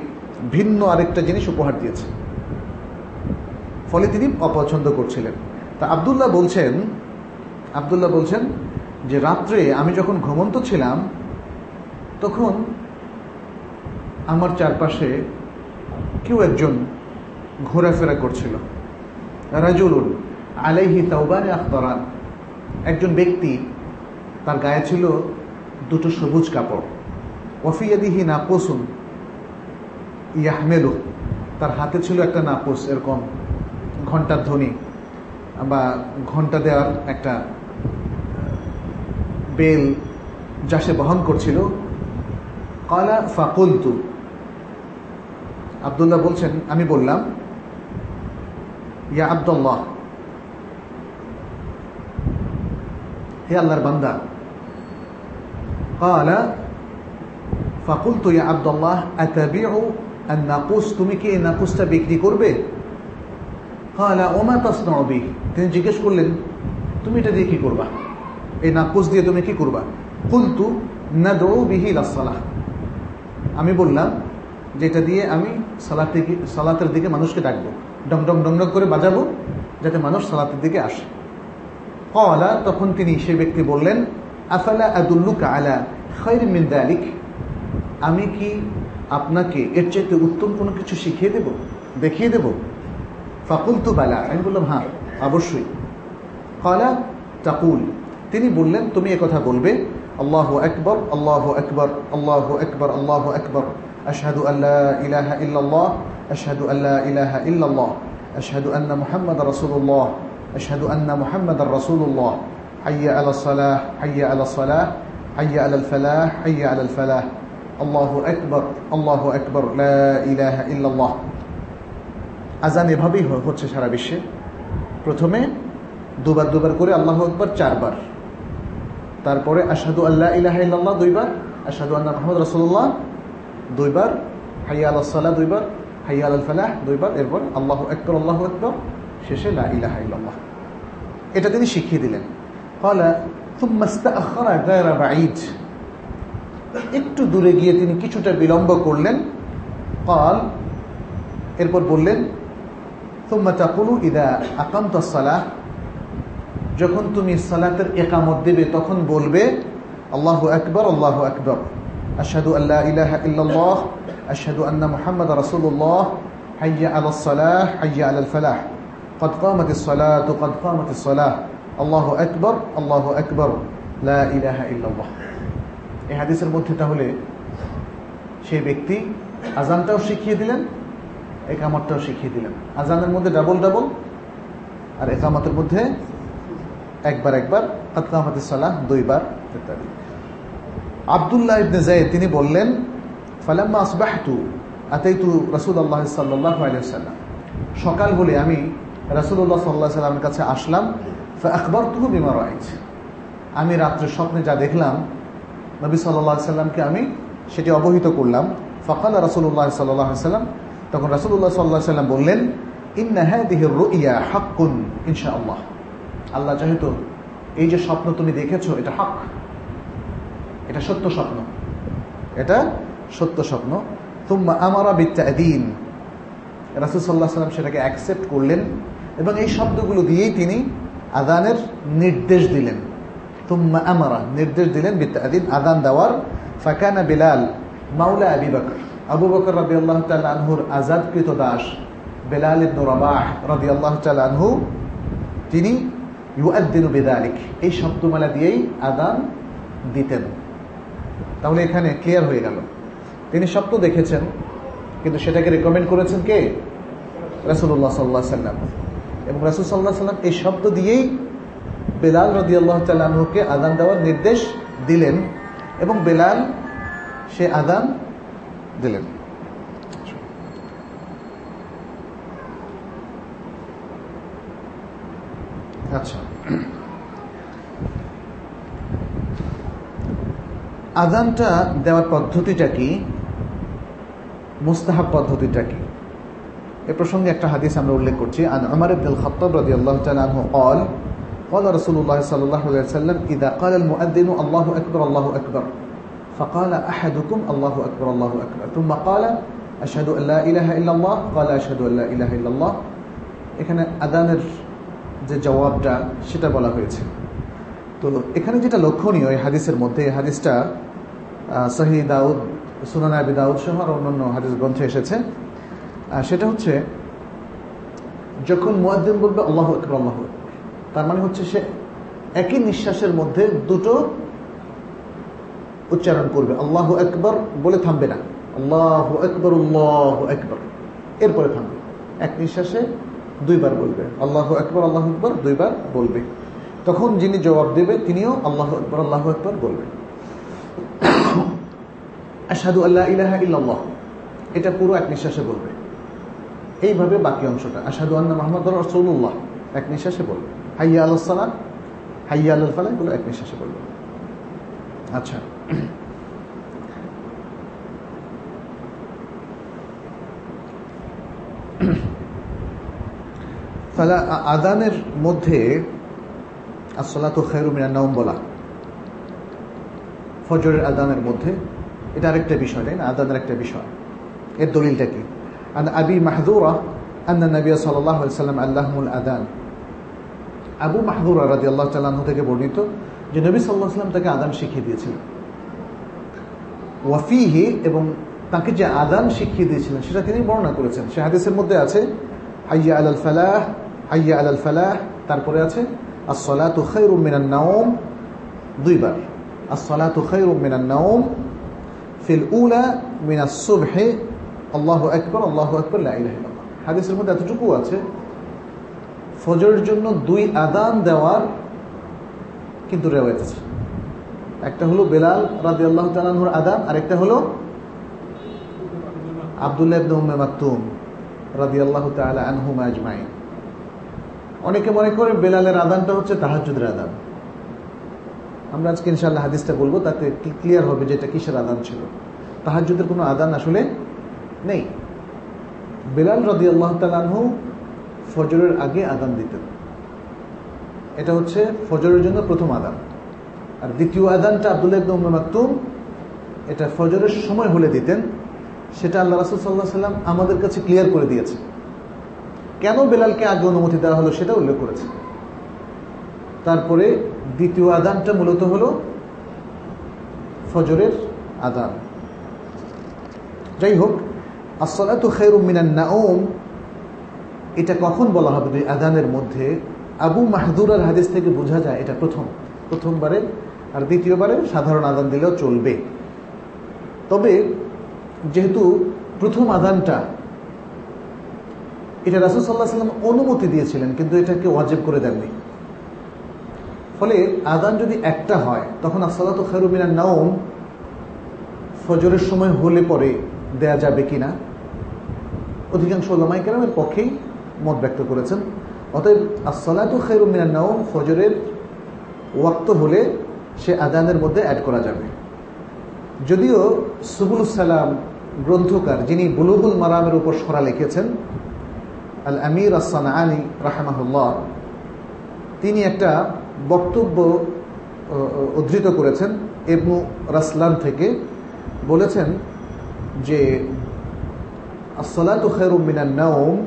ভিন্ন আরেকটা জিনিস উপহার দিয়েছে। ফলে তিনি অপছন্দ করছিলেন। তা আবদুল্লাহ বলছেন আবদুল্লাহ বলছেন যে রাত্রে আমি যখন ঘুমন্ত ছিলাম, তখন আমার চারপাশে কেউ একজন ঘোরাফেরা করছিল। রাজুলুন আলাইহি তাওবানে আখতারান। একজন ব্যক্তি তার গায়ে ছিল দুটো সবুজ কাপড়। ওফিয়াদিহি নাপোসুন ইয়াহমেলু তার হাতে ছিল একটা নাপোস এরকম ঘণ্টার ধ্বনি বা ঘণ্টা দেওয়ার একটা বেল যা সে বহন করছিল। কলা ফাকুলতু। আবদুল্লাহ বলছেন, আমি বললাম ইয়া আবদুল্লাহ হে আল্লাহর বান্দা قال فقلت يا عبد الله أتبيع الناقوس তুমি কি এই নাকুসটা বিক্রি করবে قال وما تصنع به তিনি জিজ্ঞেস করলেন তুমি এটা দিয়ে কি করবা এই নাকুস দিয়ে তুমি কি করবা قلت ندعو به الى الصلاه আমি বললাম যে এটা দিয়ে আমি সালাত থেকে সালাতের দিকে মানুষকে ডাকবো ডং ডং ডং ডং করে বাজাবো, যাতে মানুষ সালাতের দিকে আসে। কলা তখন তিনি সে ব্যক্তি বললেন, আফালা আদুল্লুক আলা খৈর মিন্দালিক আমি কি আপনাকে এর চাইতে উত্তম কোনো কিছু শিখিয়ে দেব, দেখিয়ে দেব? ফাকুল তু বালা। আমি বললাম হ্যাঁ অবশ্যই। কলা তাকুল। তিনি বললেন, তুমি কথা বলবে? আল্লাহ আকবর আল্লাহ আকবর, আল্লাহ একবার আল্লাহ একবর আশাহাদু আল্লাহ ইলাহা ইল্লাল্লাহ। أشهد أن لا إله إلا الله أشهد أن محمد رسول الله أشهد أن محمد رسول الله حي على الصلاة حي على الصلاة حي على الفلاح حي على الفلاح الله أكبر الله أكبر لا إله إلا الله আজান এভাবেই হচ্ছে সারা বিশ্বে প্রথমে দুবার দুবার করে আল্লাহ আকবর চারবার তারপরে আসাদু আল্লাহ ইলাহ ইল্লাল্লাহ দুইবার আসাদু আল্লাহ মোহাম্মদ রসুল্লাহ দুইবার হাইয়া আল্লাহ সাল্লাহ দুইবার হাইয়াল আল ফালাহ, দুইবার, এরপর আল্লাহ একবার আল্লাহ একবার শেষে লা ইলাহা ইল্লাল্লাহ। এটা তিনি শিখিয়ে দিলেন। কলা তুমাস্তাখরা গায়রা বাঈদ। একটু দূরে গিয়ে তিনি কিছুটা বিলম্ব করলেন। কাল এরপর বললেন তুম্মা তাকুলু ইদা আকান্ত সালাহ। যখন তুমি সালাতের একামত দেবে, তখন বলবে, আল্লাহ আকবর আল্লাহ আকবর। আসাদু আল্লাহ ইলাহা ইল্লাল্লাহ। আশহাদু আন্না মুহাম্মাদ রাসূলুল্লাহ হাইয়া আলাস সালাহ হাইয়া আলাল ফালাহ قد قامت الصلاة قد قامت الصلاة الله أكبر الله أكبر لا إله إلا الله এই হাদিসের মধ্যে তাহলে সেই ব্যক্তি আজানটাও শিখিয়ে দিলেন একামতটাও শিখিয়ে দিলেন আজানের মধ্যে ডাবল ডাবল আর একামতের মধ্যে একবার একবার কাতকামাতি সালাহ দুইবার ইত্যাদি আবদুল্লাহ ইবনে জায়েদ তিনি বললেন ফালাম্মা আসবাহতু আতাইতু রাসূলুল্লাহ সাল্লাল্লাহু আলাইহি ওয়াসাল্লাম সকাল বলে আমি রাসূলুল্লাহ সাল্লাল্লাহু আলাইহি সাল্লামের কাছে আসলাম ফাআখবারতুহু বিমা রাআইত আমি রাত্রে স্বপ্নে যা দেখলাম, নবী আলাইহি সাল্লামকে আমি সেটি অবহিত করলাম। ফকাল রাসুল্লাহ আলাইহি সাল্লাম তখন রাসূলুল্লাহ সাল্লাল্লাহু আলাইহি সাল্লাম বললেন, ইন্না হাদিহি রুইয়া হাক্কুন ইনশাআল্লাহ। আল্লাহ যেহেতু এই যে স্বপ্ন তুমি দেখেছ, এটা হক। এটা সত্য স্বপ্ন। এটা সত্য স্বপ্ন। তুম্মা আমারা বিত্তাদিন। রাসুল সাল্লাহ সাল্লাম সেটাকে অ্যাকসেপ্ট করলেন এবং এই শব্দগুলো দিয়েই তিনি আদানের নির্দেশ দিলেন। তুম্মা আমারা নির্দেশ দিলেন বিত্তাদিন আদান দেওয়ার। ফাকানা বিলাল মাউলা আবি বকর। আবু বকর রবি আল্লাহ আনহুর আজাদকৃত দাস। বেলাল ইবনু রবাহ রবি আল্লাহ আনহু, তিনি ইউআদ্দিনু বেদালিক এই শব্দমালা দিয়েই আদান দিতেন। তাহলে এখানে ক্লিয়ার হয়ে গেল। তিনি স্বপ্ন দেখেছেন, কিন্তু সেটাকে রেকমেন্ড করেছেন কে? রাসুল্লাহ সাল্লাহ সাল্লাম। এবং রাসুল সাল্লাহ সাল্লাম এই শব্দ দিয়েই বেলাল রদি আল্লাহ তাল্লাহকে আদান দেওয়ার নির্দেশ দিলেন এবং বেলাল সে আদান দিলেন। আচ্ছা। আদানটা দেওয়ার পদ্ধতিটা কি? মুস্তাহাব পদ্ধতিটা কি এ প্রসঙ্গে একটা হাদিস আমরা উল্লেখ করছি আন উমর ইবনে আল-খাত্তাব রাদিয়াল্লাহু তাআলা আনহু قال قال رسول الله صلى الله عليه وسلم إذا قال المؤذن الله أكبر الله أكبر فقال أحدكم الله أكبر الله أكبر ثم قال أشهد أن لا إله إلا الله قال أشهد أن لا إله إلا الله এখানে আদানের যে জবাবটা সেটা বলা হয়েছে তো এখানে যেটা লক্ষণীয় এই হাদিসের মধ্যে এই হাদিসটা সহি দাউদ সুনান আবি দাউদ সহ আর অন্যান্য হাদিস গ্রন্থে এসেছে। সেটা হচ্ছে, যখন মুয়াদ্দিন বলবে আল্লাহ আকবর, আল্লাহ তার মানে হচ্ছে সে একই নিঃশ্বাসের মধ্যে দুটো উচ্চারণ করবে। আল্লাহ একবার বলে থামবে না। আল্লাহ একবার উল্লাহ একবার এরপরে থামবে। এক নিঃশ্বাসে দুইবার বলবে। আল্লাহ একবার আল্লাহ একবার দুইবার বলবে। তখন যিনি জবাব দেবে, তিনিও আল্লাহ একবার আল্লাহ একবার বলবেন আসাদু আল্লাহ ইলাহা ইল্লাল্লাহ। এটা পুরো এক নিঃশ্বাসে বলবে। এইভাবে বাকি অংশটা আসাদু আন্না মোহাম্মদ রসৌল্লাহ এক নিঃশ্বাসে বলবে। হাইয়া আল সালাম হাইয়া আল ফালাহ এগুলো এক নিঃশ্বাসে বলবে। আচ্ছা। তাহলে আদানের মধ্যে আসলাত খেরু মিনা নওম বলা। ফজরের আদানের মধ্যে এটা আরেকটা বিষয়, তাই না? আদানের একটা বিষয়। এর দলিলটা কি? আবি মাহদুরা আন্না নবী সাল্লাহ সাল্লাম আল্লাহমুল আদান। আবু মাহদুরা রাজি আল্লাহ তাল্লাহ থেকে বর্ণিত যে নবী সাল্লাহ সাল্লাম তাকে আদান শিখিয়ে দিয়েছিলেন। ওয়াফিহি এবং তাকে যে আদান শিখিয়ে দিয়েছিলেন, সেটা তিনি বর্ণনা করেছেন। সে হাদিসের মধ্যে আছে, হাইয়া আলাল ফালাহ, হাইয়া আলাল ফালাহ, তারপরে আছে আসলাতু খৈরু মিনান নাওম, দুইবার। আসলাতু খৈরু মিনান নাওম ফিল উলা মিনাস সুবহে, আল্লাহু আকবার আল্লাহু আকবার, লা ইলাহা ইল্লাল্লাহ। হাদিসের মধ্যে এতটুকু আছে, ফজরের জন্য দুই আদান দেওয়ার কিন্তু রেওয়ায়ত আছে। একটা হলো বেলাল রাদি আল্লাহ তালাহুর আদান, আরেকটা হলো আবদুল্লাহ ইবনে মাকতুম রাদি আল্লাহ তালা আনহুম আজমাইন। অনেকে মনে করে বেলালের আদানটা হচ্ছে তাহাজুদের আদান। আমরা আজকে ইনশাল্লাহ হাদিসটা বলব, তাতে ক্লিয়ার হবে যে এটা কিসের আদান ছিল। তাহাজুদের কোনো আদান আসলে নেই। বেলাল রদি আল্লাহ তালানহু ফজরের আগে আদান দিতেন। এটা হচ্ছে ফজরের জন্য প্রথম আদান। আর দ্বিতীয় আদানটা আবদুল্লাহ ইবনে উম্মে মাকতুম, এটা ফজরের সময় হলে দিতেন। সেটা আল্লাহ রাসুল সাল্লাহ সাল্লাম আমাদের কাছে ক্লিয়ার করে দিয়েছে। কেন বেলালকে আগে অনুমতি দেওয়া হলো সেটা উল্লেখ করেছে। তারপরে দ্বিতীয় আদানটা মূলত হলো ফজরের আদান। যাই হোক আসলাত খেরুম মিনান নাওম, এটা কখন বলা হবে? দুই আদানের মধ্যে। আবু মাহদুরার হাদিস থেকে বোঝা যায় এটা প্রথম। প্রথমবারে আর দ্বিতীয়বারে সাধারণ আদান দিলেও চলবে। তবে যেহেতু প্রথম আদানটা, এটা রাসুল সাল্লাহ সাল্লাম অনুমতি দিয়েছিলেন, কিন্তু এটাকে ওয়াজেব করে দেননি। ফলে আদান যদি একটা হয়, তখন আসলাত খেরুমিনা নাওম ফজরের সময় হলে পরে দেয়া যাবে কিনা? অধিকাংশ ওলামাই কেরামের পক্ষেই মত ব্যক্ত করেছেন। অতএব আসলাত খেরুমিনা নাওম ফজরের ওয়াক্ত হলে সে আদানের মধ্যে অ্যাড করা যাবে। যদিও সুবুল সালাম গ্রন্থকার যিনি বুলুবুল মারামের উপর সরা লিখেছেন আল আমির আসান আলী রাহমাহুল্লাহ, তিনি একটা বক্তব্য উদ্ধৃত করেছেন এবনু রাসলান থেকে। বলেছেন যে আসলাত খেরুমিনান নাওম,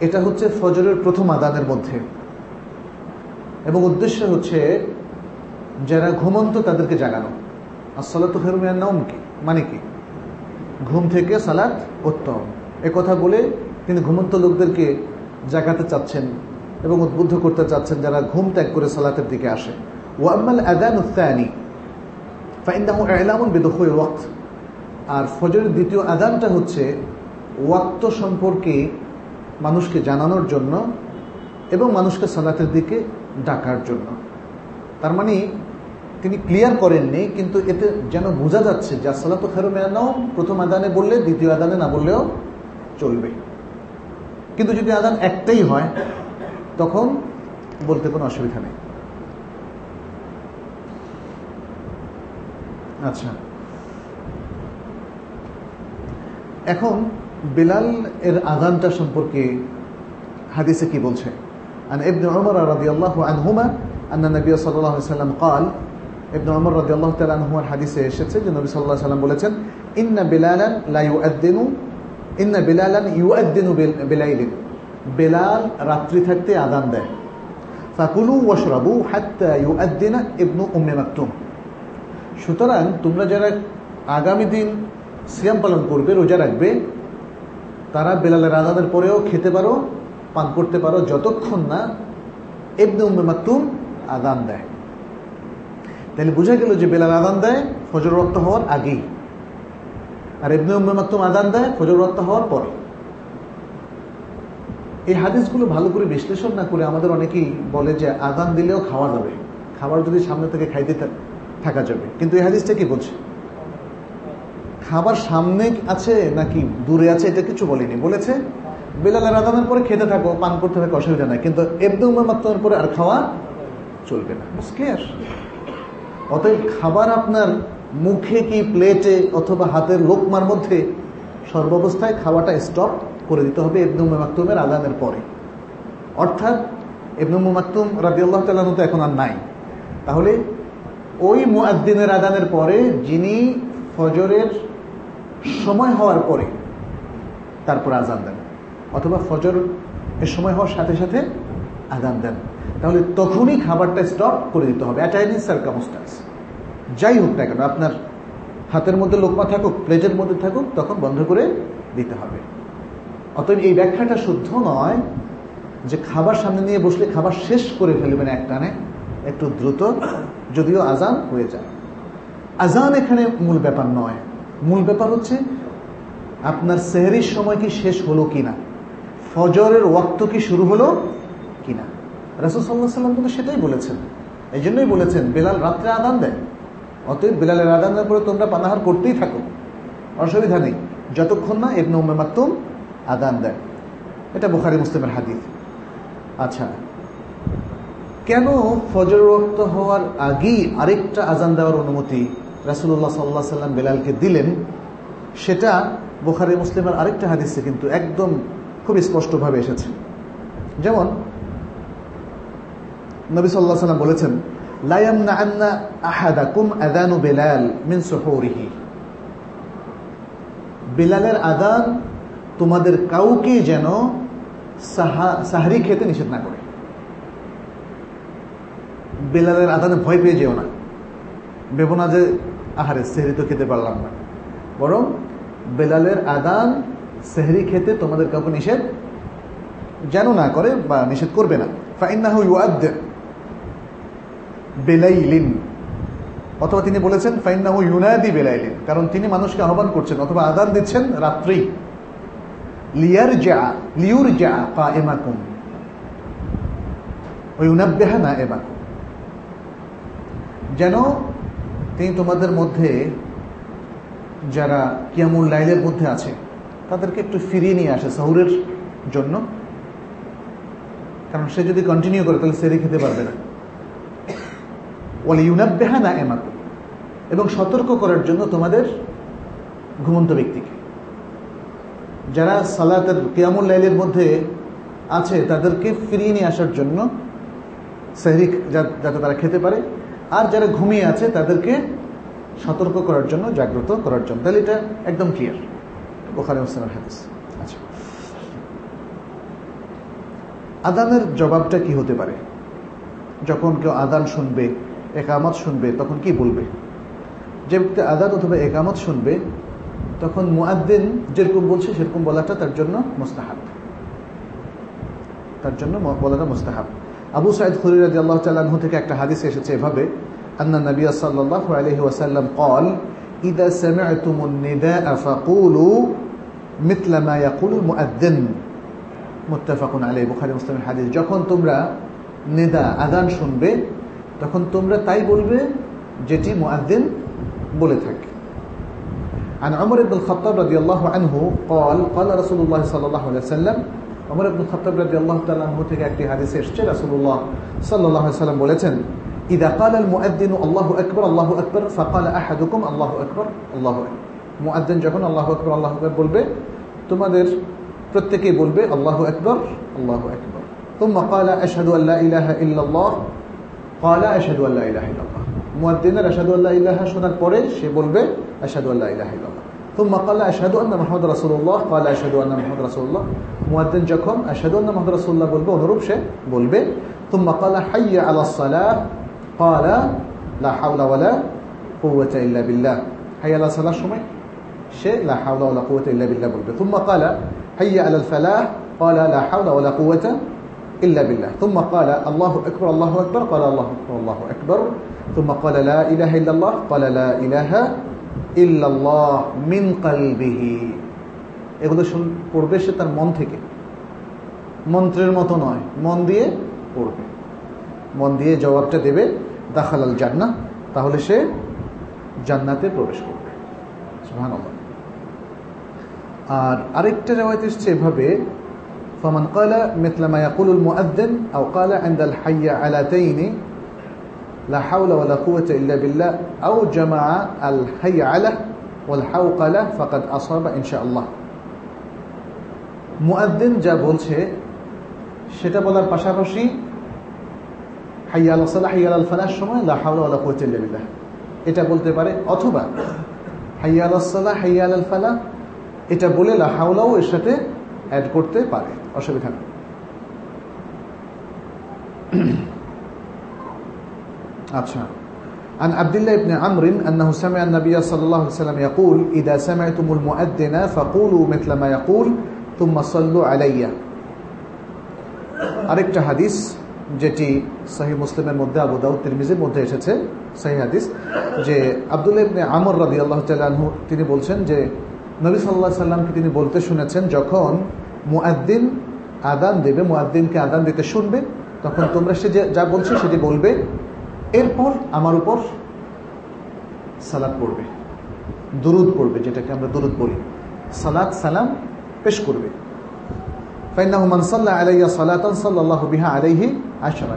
এটা হচ্ছে ফজরের প্রথম আদানের মধ্যে। এবং উদ্দেশ্য হচ্ছে যারা ঘুমন্ত তাদেরকে জাগানো। আসলাত খেরুমিনান নাওম কি? মানে কি? ঘুম থেকে সালাত উত্তম। কথা বলে তিনি ঘুমন্ত লোকদেরকে জাগাতে চাচ্ছেন এবং উদ্বুদ্ধ করতে চাচ্ছেন যারা ঘুম ত্যাগ করে সালাতের দিকে আসে। ওয়াম্মাল আদান উত্তানি ফাইন্দাহু এলামুন বেদখুল ওয়াক্ত। আর ফজরের দ্বিতীয় আদানটা হচ্ছে ওয়াক্ত সম্পর্কে মানুষকে জানানোর জন্য এবং মানুষকে সালাতের দিকে ডাকার জন্য। তার মানে তিনি ক্লিয়ার করেননি, কিন্তু এতে যেন বোঝা যাচ্ছে যা যে আসসালাত খেরোমেয়ানাও প্রথম আদানে বললে, দ্বিতীয় আদানে না বললেও চলবে। কিন্তু যদি আদান একটাই হয় তখন বলতে কোনো অসুবিধা নেই আচ্ছা এখন বেলাল এর আদানটা সম্পর্কে হাদিসে কি বলছে عن ابن عمر رضي الله عنهما أن النبي صلى الله عليه وسلم قال ابن عمر رضي الله تعالى عنهما হাদিসে এসেছে যে নবী সাল্লাল্লাহু আলাইহি ওয়াসাল্লাম বলেছেন ইন্না বিলালান লা ইউআদ্দিনু ইন্না বিলালান ইউআদ্দিনু বিলাইলিন বেলাল রাত্রি থাকতে আদান দেয়। ফাকুলু ওয়াশরাবু হাত্তা ইউআদ্দিনা ইবনু উম্মে মাকতুম। সুতরাং তোমরা যারা আগামী দিন সিয়াম পালন করবে, রোজা রাখবে, তারা বেলালের আদানের পরেও খেতে পারো, পান করতে পারো, যতক্ষণ না এবনে উম্মে মাকতুম আদান দেয়। তাহলে বোঝা গেল যে বেলাল আদান দেয়, ফজর রক্ত হওয়ার আগেই। আর এবনে উম্মে মাকতুম আদান দেয়, ফজর রক্ত হওয়ার পরে। এই হাদিসগুলো ভালো করে বিশ্লেষণ না করে আমাদের অনেকেই বলে যে আদান দিলেও খাওয়া যাবে। খাবার যদি সামনে থেকে খাইতে থাকা যাবে। কিন্তু এই হাদিসটা কি বলছে? খাবার সামনে আছে নাকি দূরে আছে এটা কিছু বলেনি। বলেছে বেলালের আদানের পরে খেতে থাকো, পান করতে থাকো, অসুবিধা নাই। কিন্তু এবদে উমার মাত্রার পরে আর খাওয়া চলবে না। ক্লিয়ার অতএব খাবার আপনার মুখে কি প্লেটে অথবা হাতের লোকমার মধ্যে সর্বাবস্থায় খাওয়াটা স্টপ করে দিতে হবে এবনুম মাকতুমের আদানের পরে। অর্থাৎ এবনুম মাকতুম রাবি আল্লাহ তালু তো এখন আর নাই। তাহলে ওই মুআদ্দিনের আদানের পরে যিনি ফজরের সময় হওয়ার পরে তারপর আজান দেন, অথবা ফজর এর সময় হওয়ার সাথে সাথে আদান দেন। তাহলে তখনই খাবারটা স্টপ করে দিতে হবে অ্যাট এনি সার্কামস্টান্স যাই হোক না কেন, আপনার হাতের মধ্যে লোকমা থাকুক প্লেটের মধ্যে থাকুক, তখন বন্ধ করে দিতে হবে। অতএব এই ব্যাখ্যাটা শুদ্ধ নয় যে খাবার সামনে নিয়ে বসলে খাবার শেষ করে ফেলবেন একটানে একটু দ্রুত, যদিও আজান হয়ে যায়। আজান এখানে মূল ব্যাপার নয়। মূল ব্যাপার হচ্ছে আপনার সেহরির সময় কি শেষ হলো কিনা? ফজরের ওয়াক্ত কি শুরু হলো কিনা? রাসুল সাল্লাহ সাল্লাম কিন্তু সেটাই বলেছেন। এই জন্যই বলেছেন, বেলাল রাত্রে আদান দেয় অতএব বেলালের আদান দেওয়ার পরে তোমরা পানাহার করতেই থাকো। অসুবিধা নেই। যতক্ষণ না এবনে উম্মে মাকতুম আদান দেয়। এটা বুখারি মুসলিমের হাদিস। আচ্ছা কেন ফজর রক্ত হওয়ার আগেই আরেকটা আজান দেওয়ার অনুমতি রাসুল্লাহ সাল্লাহ সাল্লাম বেলালকে দিলেন? সেটা বোখারি মুসলিমের আরেকটা হাদিসে কিন্তু একদম খুব স্পষ্টভাবে এসেছে। যেমন, নবী সাল্লাহ সাল্লাম বলেছেন লায়ামনা আন্না আহাদাকুম আদানু বেলাল মিন সুহুরিহি। বেলালের আদান তোমাদের কাউকে যেন সাহারি খেতে নিষেধ না করে। বেলালের আদানে ভয় পেয়ে যেও না। ভেবো না যে, আহারে, সেহরি তো খেতে পারলাম না। বরং বেলালের আদান, সেহরি খেতে তোমাদের কাউকে নিষেধ যেন না করে বা নিষেধ করবে না। ফাইন্নাহু বেলাইলিন। অথবা তিনি বলেছেন, ফাইন্নাহু ইউনাদি বেলাইলিন। কারণ তিনি মানুষকে আহ্বান করছেন, অথবা আদান দিচ্ছেন রাত্রি লিয়ার যা লিউর এমাকুম ওই না যেন তিনি তোমাদের মধ্যে যারা কিয়ামুল লাইলের মধ্যে আছে, তাদেরকে একটু ফিরিয়ে নিয়ে আসে সাহুরের জন্য। কারণ সে যদি কন্টিনিউ করে, তাহলে সেরে খেতে পারবে না। ওয়ালি ইউনাব্বেহা না এমাকুম। এবং সতর্ক করার জন্য তোমাদের ঘুমন্ত ব্যক্তিকে। যারা সালাতের কিয়ামুল লাইলের মধ্যে আছে, তাদেরকে ফিরিয়ে নিয়ে আসার জন্য সেহরি যাতে তারা খেতে পারে। আর যারা ঘুমিয়ে আছে, তাদেরকে সতর্ক করার জন্য, জাগ্রত করার জন্য। তাহলে এটা একদম ক্লিয়ার ওখানে মুসলিমের হাদিস। আচ্ছা। আদানের জবাবটা কি হতে পারে? যখন কেউ আদান শুনবে, একামত শুনবে, তখন কি বলবে? যে ব্যক্তি আদান অথবা একামত শুনবে তখন মুআদ্দিন যেরকম বলছে সেরকম বলাটা তার জন্য মোস্তাহাব তার জন্য বলাটা মোস্তাহাব আবু সাইদ খুরিরাজি আল্লাহ তাল্লাহ থেকে একটা হাদিস এসেছে এভাবে আন্না নবী সাল্লাহ আলহি ওয়াসাল্লাম কল إذا سمعتم النداء فقولوا مثل ما يقول المؤذن متفق عليه বুখারী মুসলিমের হাদিস যখন তোমরা নিদা আদান শুনবে তখন তোমরা তাই বলবে যেটি মুআদ্দিন বলে থাকে عن عمر بن الخطاب رضي الله عنه قال قال رسول الله صلى الله عليه وسلم عمر بن الخطاب رضي الله تعالى عنه থেকে একটি হাদিসে এসেছে রাসূলুল্লাহ সাল্লাল্লাহু আলাইহি সাল্লাম বলেছেন إذا قال المؤذن الله أكبر الله أكبر فقال أحدكم الله أكبر الله أكبر মুআদ্দিন যখন আল্লাহু আকবার আল্লাহু আকবার বলবে তোমাদের প্রত্যেকেই বলবে আল্লাহু আকবার আল্লাহু আকবার ثم قال أشهد أن لا إله إلا الله قال أشهد أن لا إله إلا الله মুয়াদ্দিনের আশহাদু আল্লা ইলাহা শোনার পরে সে বলবে আশহাদু আল্লা ইলাহা ইল্লাল্লাহ ثم قال أشهد أن محمد رسول الله قال أشهد أن محمد رسول الله মুয়াদ্দিন যখন আশহাদু আন্না মুহাম্মদ রাসূলুল্লাহ বলবে অনুরূপ সে বলবে ثم قال حي على الصلاة قال لا حول ولا قوة إلا بالله حي على الصلاة সময় সে لا حول ولا قوة إلا بالله বলবে ثم قال حي على الفلاح قال لا حول ولا قوة إلا بالله ثم قال الله أكبر الله أكبر قال الله أكبر الله أكبر ثم قال لا إله إلا الله قال لا إله إلا الله من قلبه এগুলো পড়বে সে তার মন থেকে মন্ত্রের মতো নয় মন দিয়ে পড়বে মন দিয়ে জবাবটা দেবে দাখালাল জান্না তাহলে সে জান্নাতে প্রবেশ করবে সুবহানাল্লাহ আর আরেকটা রেওয়ায়ত এসছে এভাবে فمن قال مثل ما يقول المؤذن أو قال عند الحي علتين লা হাওলা ওয়ালা কুওয়াতা ইল্লা বিল্লাহ আও জামা আল হাইয়ালা ওয়াল হাওকালা ফাকাদ আসাবা ইনশাআল্লাহ মুয়াদ্দিন যা বলছে, সেটা বলার পাশাপাশি হাইয়াল সালাহ হাইয়াল আল ফালাহ সময় লা হাওলা ওয়ালা এটা বলতে পারে, অথবা হাইয়াল সালাহ হাইয়াল আল ফালাহ, এটা বলে লা হাওলাও এর সাথে অ্যাড করতে পারে। অসুবিধা নেই। আচ্ছা عن عبد الله بن عمرو أنه سمع النبي صلى الله عليه وسلم يقول إذا سمعتم المؤذن فقولوا مثل ما يقول ثم صلوا علي আরেকটা হাদিস যেটি সহি মুসলিমের মধ্যে আবু দাউদ তিরমিজির মধ্যে এসেছে সহি হাদিস যে আব্দুল্লাহ ইবনে আমর রাদিয়াল্লাহু তাআলা আনহু তিনি বলছেন যে নবী সাল্লাল্লাহু আলাইহি সাল্লামকে তিনি বলতে শুনেছেন যখন মুয়াদ্দিন আদান দেবে মুয়াদ্দিনকে আদান দিতে শুনবে তখন তোমরা সে যে যা বলছে সেটি বলবে এরপর আমার উপর সালাদ পড়বে, দুরুদ পড়বে, যেটাকে আমরা দুরুদ বলি। সালাদ সালাম পেশ করবে।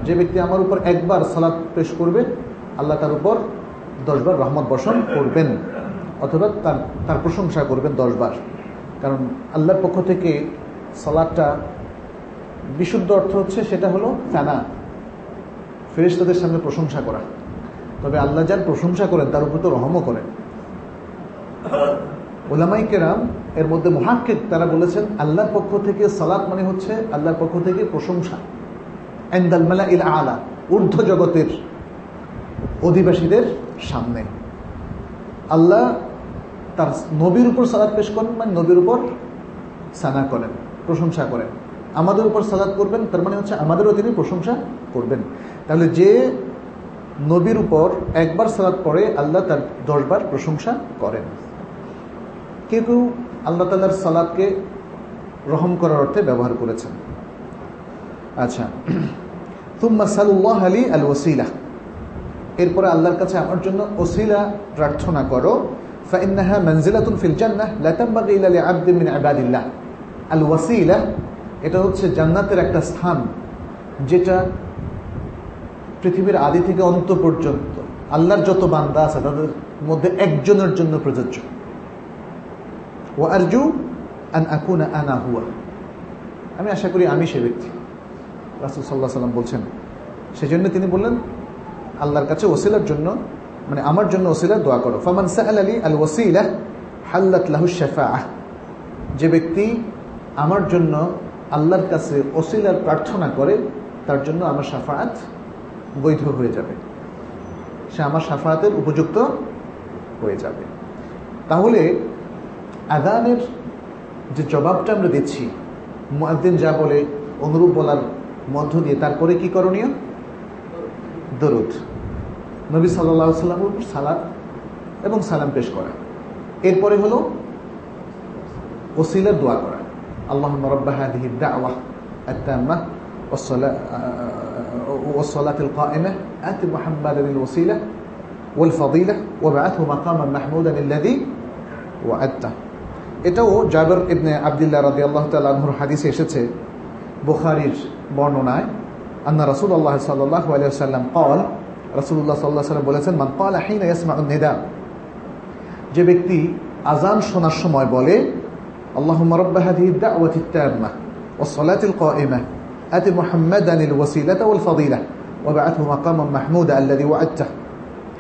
যে ব্যক্তি আমার উপর একবার সালাত পেশ করবে, আল্লাহ তার উপর দশবার রহমত বর্ষণ করবেন, অথবা তার তার প্রশংসা করবেন দশবার। কারণ আল্লাহর পক্ষ থেকে সালাদটা বিশুদ্ধ অর্থ হচ্ছে সেটা হলো ফেনা। ফেরেশতাদের সামনে প্রশংসা করা। তবে আল্লাহ যার প্রশংসা করেন, তার উপর তো রহমও করেন। ওলামাই কেরাম এর মধ্যে মহাক্কিক তারা বলেছেন, আল্লাহর পক্ষ থেকে সালাত মানে হচ্ছে আল্লাহর পক্ষ থেকে প্রশংসা। এন্দাল মেলা ইল আলা, ঊর্ধ্ব জগতের অধিবাসীদের সামনে। আল্লাহ তার নবীর উপর সালাদ পেশ করেন মানে নবীর উপর সানা করেন, প্রশংসা করেন। আমাদের উপর সালাদ করবেন, তার মানে হচ্ছে আমাদেরও তিনি প্রশংসা করবেন। তাহলে যে নবীর উপর একবার সালাদ পড়ে আল্লাহ তার দশবার প্রশংসা করেন। কেউ কেউ আল্লাহ তাল্লার সালাদকে রহম করার অর্থে ব্যবহার করেছেন। আচ্ছা তুম্মা সাল্লাহ আলী আল ওসিলা এরপরে আল্লাহর কাছে আমার জন্য ওসিলা প্রার্থনা করো ফাইন্নাহা মঞ্জিলাতুন ফিল জান্নাহ, লা তানবাগি ইল্লা লিআবদিন মিন ইবাদিল্লাহ। আল ওয়াসিলা, এটা হচ্ছে জান্নাতের একটা স্থান, যেটা পৃথিবীর আদি থেকে অন্ত পর্যন্ত আল্লাহর যত বান্দা আছে, তাদের মধ্যে একজনের জন্য প্রযোজ্য। ও আরজু আন আনা হুয়া। আমি আশা করি আমি সে ব্যক্তি। রাসুল সাল্লাহ সাল্লাম বলছেন, সেজন্য তিনি বললেন, আল্লাহর কাছে ওসিলার জন্য মানে আমার জন্য ওসিলার দোয়া করো। ফামান সাহাল আলী আল ওসিলা হাল্লাত লাহু শেফা যে ব্যক্তি আমার জন্য আল্লাহর কাছে ওসিলার প্রার্থনা করে, তার জন্য আমার সাফায়াত বৈধ হয়ে যাবে। সে আমার সাফাতের উপযুক্ত হয়ে যাবে। তাহলে আদানের যে জবাবটা আমরা দিচ্ছি মুয়াদ্দিন যা বলে, অনুরূপ বলার মধ্য দিয়ে তারপরে কি করণীয়? দরুদ। নবী সাল্লাহ সাল্লামের উপর সালাদ এবং সালাম পেশ করা। এরপরে হলো ওসিলার দোয়া করা। আল্লাহ রব্বাহ দাওয়া একটা ওসলা والصلاة القائمة آت محمدا الوسيلة والفضيلة وابعثه مقاما محمودا الذي وعدته এটাও জাবের ইবনে আবদুল্লাহ রাদিয়াল্লাহু তাআলা আনহুর হাদিসে এসেছে বুখারীর বর্ণনায় আন্না রাসূলুল্লাহ সাল্লাল্লাহু আলাইহি ওয়াসাল্লাম قال রাসূলুল্লাহ সাল্লাল্লাহু আলাইহি ওয়াসাল্লাম বলেছেন মান ক্বালা হিনা ইয়াসমাউন নিদা যে ব্যক্তি আজান শোনার সময় বলে আল্লাহুম্মা রাব্ব হাদিহি দাওয়াতি التامة والصلاة القائمة آت محمدا الوسيلة والفضيلة وابعثه مقاما محمودا الذي وعدته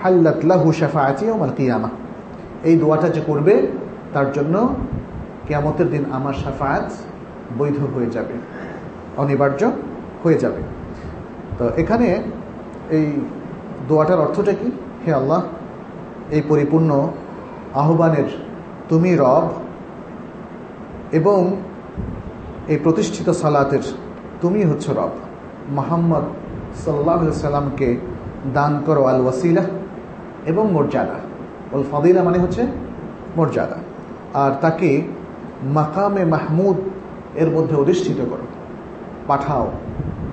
حلت له شفاعتي يوم القيامة এই দোয়াটা যে করবে তার জন্য কেয়ামতের দিন আমার সাফায়াত বৈধ হয়ে যাবে অনিবার্য হয়ে যাবে তো এখানে এই দোয়াটার অর্থটা কি হে আল্লাহ এই পরিপূর্ণ আহ্বানের তুমি রব এবং এই প্রতিষ্ঠিত সালাতের তুমি হচ্ছে রব। মোহাম্মদ সাল্লাহ সাল্লামকে দান করো আল ওয়াসিলা এবং মর্যাদা। ওল ফদিলা মানে হচ্ছে মর্যাদা। আর তাকে মাকামে মাহমুদ এর মধ্যে অধিষ্ঠিত করো। পাঠাও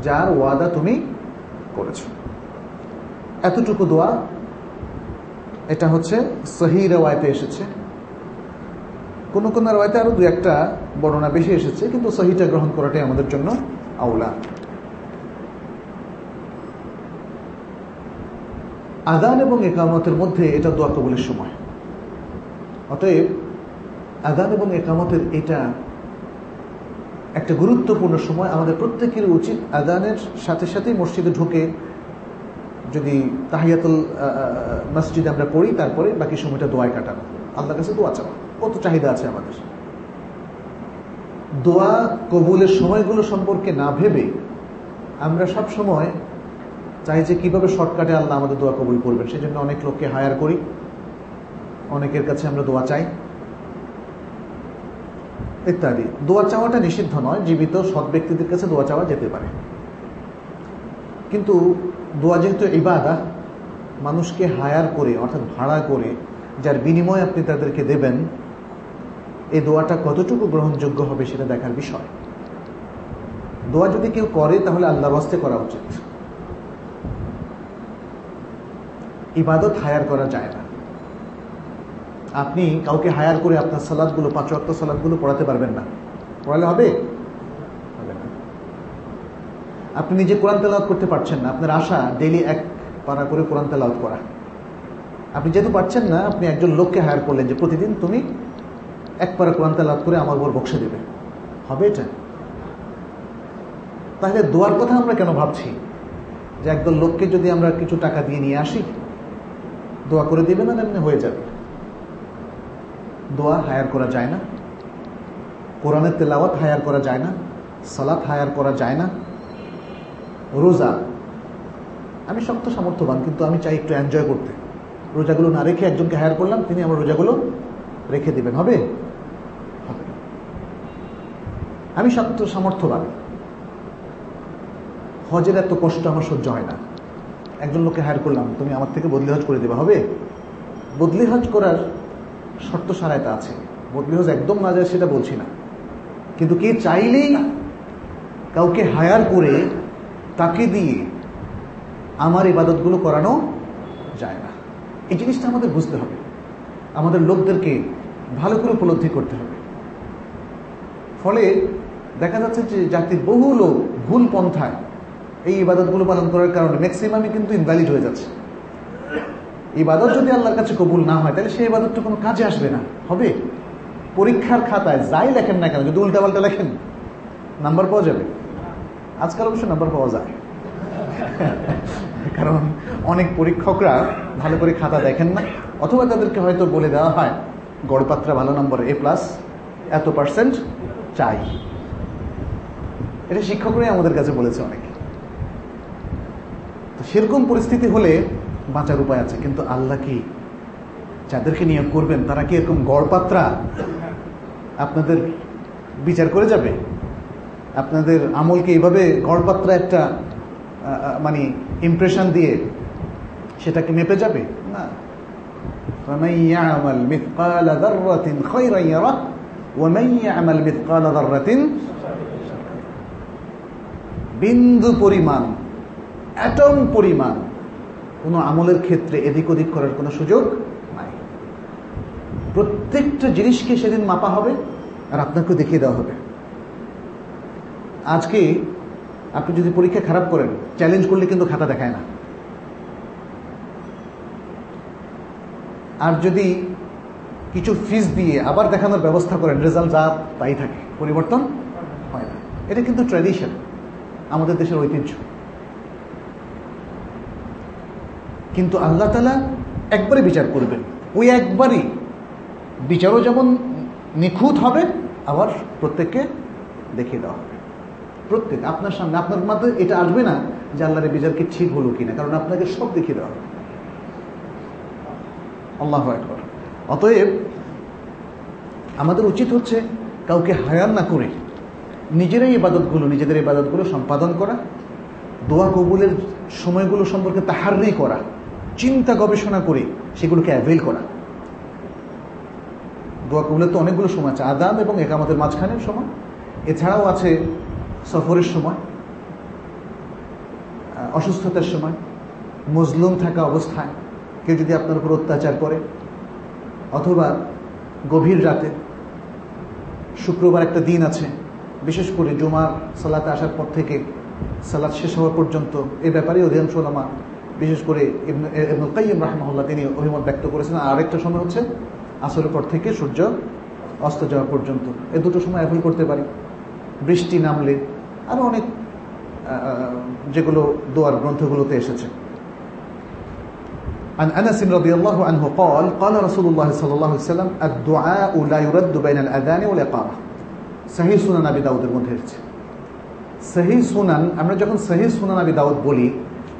যার ওয়াদা তুমি করেছ। এতটুকু দোয়া, এটা হচ্ছে সহি রেওয়ায়তে এসেছে। কোন কোন রেওয়ায়তে আরও দু একটা বর্ণনা বেশি এসেছে, কিন্তু সহিটা গ্রহণ করাটাই আমাদের জন্য আওলা আদান এবং একামতের মধ্যে এটা দোয়া কবলের সময়। অতএব আদান এবং একামতের এটা একটা গুরুত্বপূর্ণ সময়। আমাদের প্রত্যেকের উচিত আদানের সাথে সাথেই মসজিদে ঢুকে যদি তাহিয়াতুল মসজিদে আমরা পড়ি, তারপরে বাকি সময়টা দোয়ায় কাটানো। আল্লাহর কাছে দোয়া চাওয়া। কত চাহিদা আছে আমাদের। দোয়া কবুলের সময়গুলো সম্পর্কে না ভেবে আমরা সব সময় চাই যে কীভাবে শর্টকাটে আল্লাহ আমাদের দোয়া কবুল করবেন। সেই জন্য অনেক লোককে হায়ার করি। অনেকের কাছে আমরা দোয়া চাই। ইত্যাদি। দোয়া চাওয়াটা নিষিদ্ধ নয়, জীবিত সৎ ব্যক্তিদের কাছে দোয়া চাওয়া যেতে পারে। কিন্তু দোয়া যেহেতু ইবাদা, মানুষকে হায়ার করে, অর্থাৎ ভাড়া করে, যার বিনিময় আপনি তাদেরকে দেবেন এই দোয়াটা কতটুকু গ্রহণযোগ্য হবে সেটা দেখার বিষয়। দোয়া যদি কেউ করে, তাহলে আল্লাহর হস্তে করা উচিত। ইবাদত হায়ার করা যায় না। আপনি কাউকে হায়ার করে আপনার সালাদগুলো পাঁচ অক্ট সালাদগুলো পড়াতে পারবেন না। পড়ালে হবে? হবে আপনি নিজে কোরআন তেলাওয়াত করতে পারছেন না। আপনার আশা ডেলি এক পারা করে কোরআন তেলাওয়াত করা। আপনি যেহেতু পারছেন না, আপনি একজন লোককে হায়ার করলেন যে প্রতিদিন তুমি এক পারা কোরআন তেলাওয়াত করে আমার উপর বক্সে দেবে। হবে এটা? তাহলে দোয়ার কথা আমরা কেন ভাবছি? যে একদল লোককে যদি আমরা কিছু টাকা দিয়ে নিয়ে আসি, দোয়া করে দিবে না এমনি হয়ে যাবে? দোয়া হায়ার করা যায় না। কোরআনের তেলাওয়াত হায়ার করা যায় না। সালাত হায়ার করা যায় না। রোজা। আমি শক্ত সামর্থ্যবান, কিন্তু আমি চাই একটু এনজয় করতে। রোজাগুলো না রেখে একজনকে হায়ার করলাম, তিনি আমার রোজাগুলো রেখে দিবেন। হবে। আমি শক্ত সামর্থ্যবান হজের এত কষ্ট আমার সহ্য হয় না। একজন লোককে হায়ার করলাম, তুমি আমার থেকে বদলি হজ করে দেবে, হবে? বদলি হজ করার শর্ত সারায়তা আছে। বদলি হজ একদম না যায় সেটা বলছি না। কিন্তু কে চাইলেই কাউকে হায়ার করে তাকে দিয়ে আমার ইবাদতগুলো করানো যায় না। এই জিনিসটা আমাদের বুঝতে হবে। আমাদের লোকদেরকে ভালো করে উপলব্ধি করতে হবে। ফলে দেখা যাচ্ছে যে জাতির বহু লোক ভুল পন্থায় এই ইবাদতগুলো পালন করার কারণে ম্যাক্সিমামই কিন্তু ইনভ্যালিড হয়ে যাচ্ছে। ইবাদত যদি আল্লাহর কাছে কবুল না হয়, তাহলে সেই ইবাদতটা কোনো কাজে আসবে না। হবে? পরীক্ষার খাতায় যাই লেখেন না কেন, যদি উল্টাপাল্টা লেখেন নাম্বার পাওয়া যাবে। আজকাল অবশ্য নাম্বার পাওয়া যায়। [laughs] কারণ অনেক পরীক্ষকরা ভালো করে খাতা দেখেন না, অথবা তাদেরকে হয়তো বলে দেওয়া হয়, গড়পাত্রা ভালো নম্বর এ প্লাস এত পার্সেন্ট চাই। এটা শিক্ষকরাই আমাদের কাছে বলেছে অনেকে। তো সেরকম পরিস্থিতি হলে বাঁচার উপায় আছে, কিন্তু আল্লাহ কি যাদেরকে নিয়োগ করবেন, তারা কি এরকম গড়পাত্রা আপনাদের বিচার করে যাবে? আপনাদের আমলকে এইভাবে গড়পাত্রা একটা মানে ইমপ্রেশন দিয়ে সেটাকে মেপে যাবে? না। মিথকাল বিন্দু পরিমাণ অ্যাটম পরিমাণ, কোনো আমলের ক্ষেত্রে এদিক ওদিক করার কোনো সুযোগ নাই। প্রত্যেকটা জিনিসকে সেদিন মাপা হবে আর আপনাকেও দেখিয়ে দেওয়া হবে। আজকে আপনি যদি পরীক্ষা খারাপ করেন চ্যালেঞ্জ করলে কিন্তু খাতা দেখায় না। আর যদি কিছু ফিস দিয়ে আবার দেখানোর ব্যবস্থা করেন রেজাল্ট যা তাই থাকে, পরিবর্তন হয় না। এটা কিন্তু ট্র্যাডিশন আমাদের দেশের ঐতিহ্য। কিন্তু আল্লাহ তালা একবারে বিচার করবেন। ওই একবারই বিচারও যেমন নিখুঁত হবে, আবার প্রত্যেককে দেখিয়ে দেওয়া হবে। প্রত্যেক, আপনার সামনে, আপনার মাধ্যমে এটা আসবে না যে আল্লাহর বিচার কি ঠিক হলো কিনা, কারণ আপনাকে সব দেখিয়ে দেওয়া হবে। আল্লাহ অতএব আমাদের উচিত হচ্ছে কাউকে হায়ার না করে নিজেরাই ইবাদতগুলো, নিজেদের ইবাদতগুলো সম্পাদন করা, দোয়া কবুলের সময়গুলো সম্পর্কে তাহারি করা, চিন্তা গবেষণা করে সেগুলোকে অ্যাভেল করা। দোয়া কবুলের তো অনেকগুলো সময় আছে আদান এবং একামতের মাঝখানের সময়। এছাড়াও আছে সফরের সময় অসুস্থতার সময়, মজলুম থাকা অবস্থায়, কেউ যদি আপনার উপর অত্যাচার করে, অথবা গভীর রাতে শুক্রবার একটা দিন আছে বিশেষ করে জুমার সালাতে আসার পর থেকে সালাদ শেষ হওয়া পর্যন্ত এই ব্যাপারে অধিকাংশ ওলামা বিশেষ করে ইবনুল কাইম রাহমাহুল্লাহ তিনি অভিমত ব্যক্ত করেছেন আর আরেকটা সময় হচ্ছে আসরের পর থেকে সূর্য অস্ত যাওয়া পর্যন্ত এ দুটো সময় অ্যাভেল করতে পারি বৃষ্টি নামলে আরও অনেক যেগুলো দোয়ার গ্রন্থগুলোতে এসেছে عن أنس رضي الله عنه قال قال رسول الله صلى الله عليه وسلم الدعاء لا يرد بين الأذان والإقامة সহি সুনান আবি দাউদের মধ্যে এসেছে। সহি সুনান, আমরা যখন সহি সুনান আবি দাউদ বলি,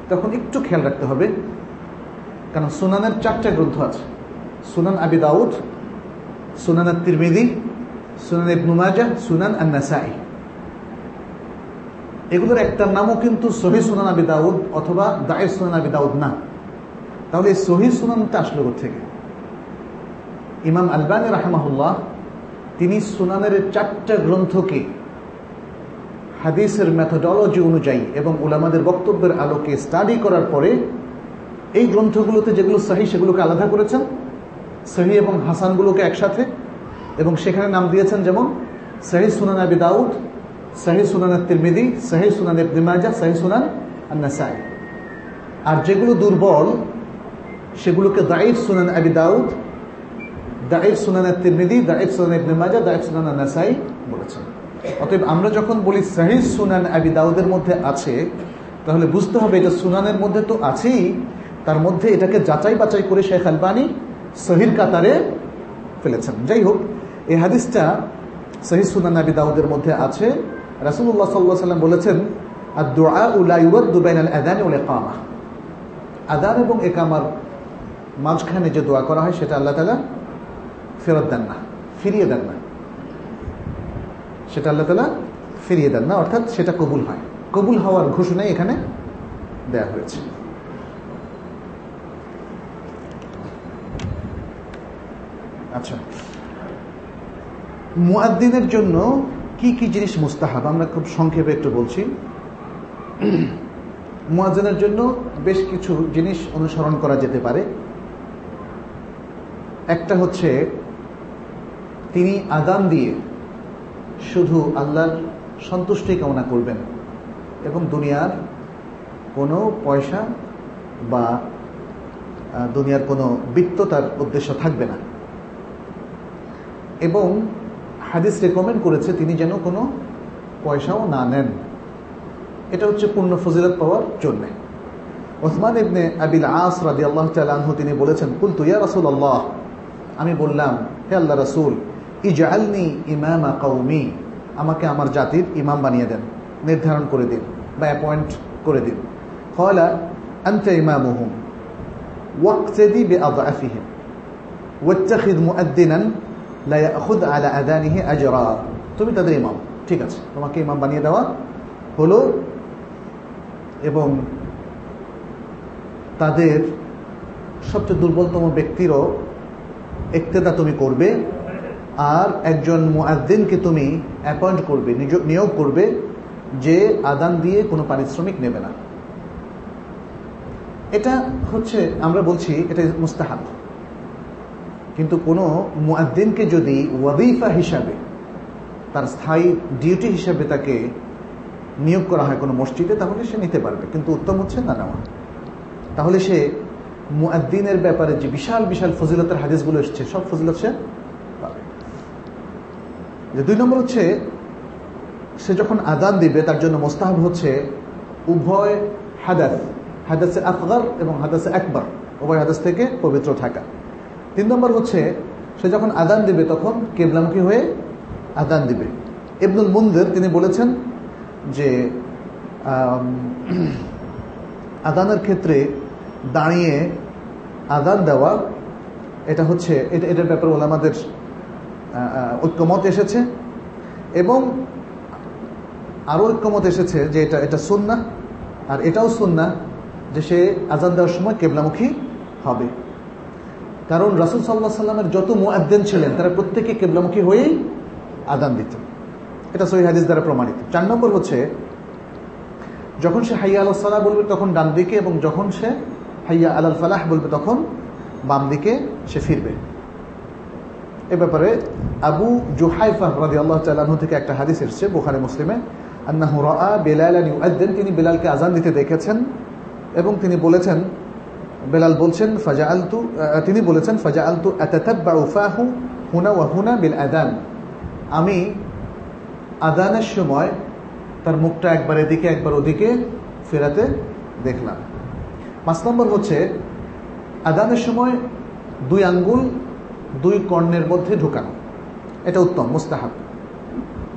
তখন একটু খেয়াল রাখতে হবে, কারণ সুনানের চারটা গ্রন্থ আছে। সুনান আবি দাউদ, সুনান তিরমিদি সুনান ইবনু মাজা সুনান আন্নাসাই। এগুলোর একটার নামও কিন্তু সহি সুনান আবি দাউদ অথবা দায়ের সুনান আবি দাউদ না। তাহলে এই সহি সুনানটা আসলো থেকে ইমাম আলবানী রাহমাহুল্লাহ তিনি সুনানের চারটা গ্রন্থকে হাদিসের মেথোডলজি অনুযায়ী এবং উলামাদের বক্তব্যের আলোকে স্টাডি করার পরে এই গ্রন্থগুলোতে যেগুলো সাহি সেগুলোকে আলাদা করেছেন সহি এবং হাসানগুলোকে একসাথে এবং সেখানে নাম দিয়েছেন যেমন সাহি সুনান আবি দাউদ সাহি সুনান তিরমিদি সাহি সুনান ইবনিমাজা সাহি সুনান আন্নাসাই আর যেগুলো দুর্বল, সেগুলোকে দাইফ সুনান আবি দাউদ দাইফ সুনান তিরমিদি দাইফ সুনান ইবনে মাজা দাইফ সুনান নাসাই বলেছেন। অতএব আমরা যখন বলি সাহি সুনান আবি দাউদের মধ্যে আছে, তাহলে বুঝতে হবে এটা সুনানের মধ্যে তো আছেই, তার মধ্যে এটাকে যাচাই বাছাই করে শেখ আলবানি সহির কাতারে ফেলেছেন। যাই হোক, এই হাদিসটা সহি সুনান আবি দাউদের মধ্যে আছে। রাসুল্লাহ সাল্লাহ সাল্লাম বলেছেন আর দোয়া উলাইউর দুবাইন আল আদান উল একামা আদান এবং একামার মাঝখানে যে দোয়া করা হয়, সেটা আল্লাহ তালা ফেরত দেন না, ফিরিয়ে দেন না। সেটা আল্লাহ তালা ফিরিয়ে দেন না, অর্থাৎ সেটা কবুল হয়। কবুল হওয়ার ঘোষণাই এখানে দেয়া হয়েছে। আচ্ছা। মুয়াদ্দিনের জন্য কি কি জিনিস মুস্তাহাব? আমরা খুব সংক্ষেপে একটু বলছি। [clears throat] মুয়াজ্জিনের জন্য বেশ কিছু জিনিস অনুসরণ করা যেতে পারে। একটা হচ্ছে তিনি আদান দিয়ে শুধু আল্লাহর সন্তুষ্টি কামনা করবেন এবং দুনিয়ার কোনো পয়সা বা দুনিয়ার কোনো বৃত্ত তার উদ্দেশ্য থাকবে না। এবং হাদিস রেকমেন্ড করেছে তিনি যেন কোনো পয়সাও না নেন। এটা হচ্ছে পূর্ণ ফজিলত পাওয়ার জন্যে। ওসমান ইবনে আবিল আস রাদি আল্লাহ তালু তিনি বলেছেন কুল তুইয়া রাসুল আল্লাহ আমি বললাম, হে আল্লাহ রাসুল ইজালনি ইমামা কৌমি আমাকে আমার জাতির ইমাম বানিয়ে দেন, নির্ধারণ করে দিন বা অ্যাপয়েন্ট করে দিন। কয়লা আনতে ইমামুহুম ওয়াক্তেদি বে আদাফিহিম ওয়াত্তাখিদ মুআদ্দিনান, লা ইয়াখুদ আলা আদানিহি আজরা। তুমি তাদের ইমাম, ঠিক আছে, তোমাকে ইমাম বানিয়ে দেওয়া হলো এবং তাদের সবচেয়ে দুর্বলতম ব্যক্তিরও একতেদা তুমি করবে আর একজন মুআদ্দিনকে তুমি অ্যাপয়েন্ট করবে নিয়োগ করবে, যে আদান দিয়ে কোনো পারিশ্রমিক নেবে না। এটা হচ্ছে, আমরা বলছি এটা মুস্তাহাব। কিন্তু কোনো মুআদ্দিনকে যদি ওয়াদিফা হিসাবে, তার স্থায়ী ডিউটি হিসাবে তাকে নিয়োগ করা হয় কোনো মসজিদে, তাহলে সে নিতে পারবে। কিন্তু উত্তম হচ্ছে না নেওয়া। তাহলে সে মুআদ্দিনের ব্যাপারে যে বিশাল বিশাল ফজিলতের হাদিসগুলো এসছে, সব ফজিলত সে যে দুই নম্বর হচ্ছে, সে যখন আদান দিবে, তার জন্য মোস্তাহাব হচ্ছে উভয় হাদাস, হাদাসে আফগার এবং হাদাসে একবার উভয় হাদাস থেকে পবিত্র থাকা। তিন নম্বর হচ্ছে, সে যখন আদান দিবে, তখন কেবলামুখী হয়ে আদান দিবে। ইবনুল মুন্দের, তিনি বলেছেন যে আদানের [clears throat] ক্ষেত্রে দাঁড়িয়ে আদান দেওয়া, এটা হচ্ছে, এটা, এটার ব্যাপারে ওলামাদের ঐক্যমত এসেছে এবং আরও ঐক্যমত এসেছে যে এটা এটা সুন্না আর এটাও সুন্না যে সে আজান দেওয়ার সময় কেবলামুখী হবে। কারণ রাসুল সাল্লাহ সাল্লামের যত মুআদ্দেন ছিলেন, তারা প্রত্যেকে কেবলামুখী হয়েই আদান দিত। এটা সহি হাদিস দ্বারা প্রমাণিত। চার নম্বর হচ্ছে, যখন সে হাইয়া আল্লাহ সাল্লাহ বলবে তখন ডান দিকে এবং যখন সে হাইয়া আলাল ফালাহ বলবে তখন বাম দিকে সে ফিরবে। এ ব্যাপারে আবু জুহাইফা রাদি আল্লাহ তাল্লাহ থেকে একটা হাদিস এসছে বোখারে, মুসলিমে। আন্নাহু রা বেলাল ইউদ্দিন তিনি বেলালকে আজান দিতে দেখেছেন এবং তিনি বলেছেন, বেলাল বলছেন ফাজা আলতু তিনি বলেছেন ফাজা আলতু ফাহু হুনা ওয়া হুনা বিল আদান আমি আদানের সময় তার মুখটা একবার এদিকে, একবার ওদিকে ফেরাতে দেখলাম। পাঁচ নম্বর হচ্ছে আদানের সময় দুই আঙ্গুল দুই কর্ণের মধ্যে ঢুকানো এটা উত্তম মুস্তাহাব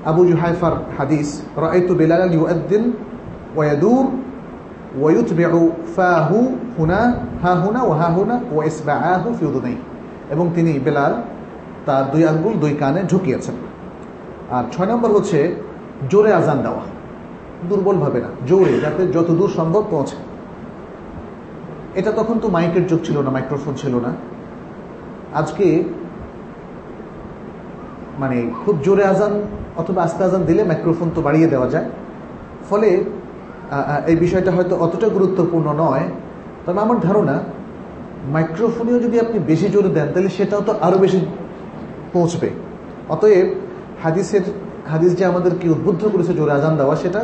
আবু জুহাইফার হাদিস রাইতু বেলাল ইউদ্দিন ওয়াদুর ويتبع فاه هنا ها هنا وها هنا وإسبعاه في أذنيه এবং তিনি বেলাল তার দুই আঙ্গুল দুই কানে ঢুকিয়েছেন আর ছয় নম্বর হচ্ছে জোরে আজান দেওয়া দুর্বলভাবে না জোরে যাতে যত দূর সম্ভব পৌঁছে এটা তখন তো মাইকের যুগ ছিল না মাইক্রোফোন ছিল না আজকে মানে খুব জোরে আজান অথবা আস্তে আজান দিলে মাইক্রোফোন তো বাড়িয়ে দেওয়া যায়। ফলে এই বিষয়টা হয়তো অতটা গুরুত্বপূর্ণ নয়। তবে আমার ধারণা মাইক্রোফোনেও যদি আপনি বেশি জোরে দেন, তাহলে সেটাও তো আরও বেশি পৌঁছবে। অতএব, হাদিসের, হাদিস যে আমাদেরকে উদ্বুদ্ধ করেছে জোরে আজান দেওয়া, সেটা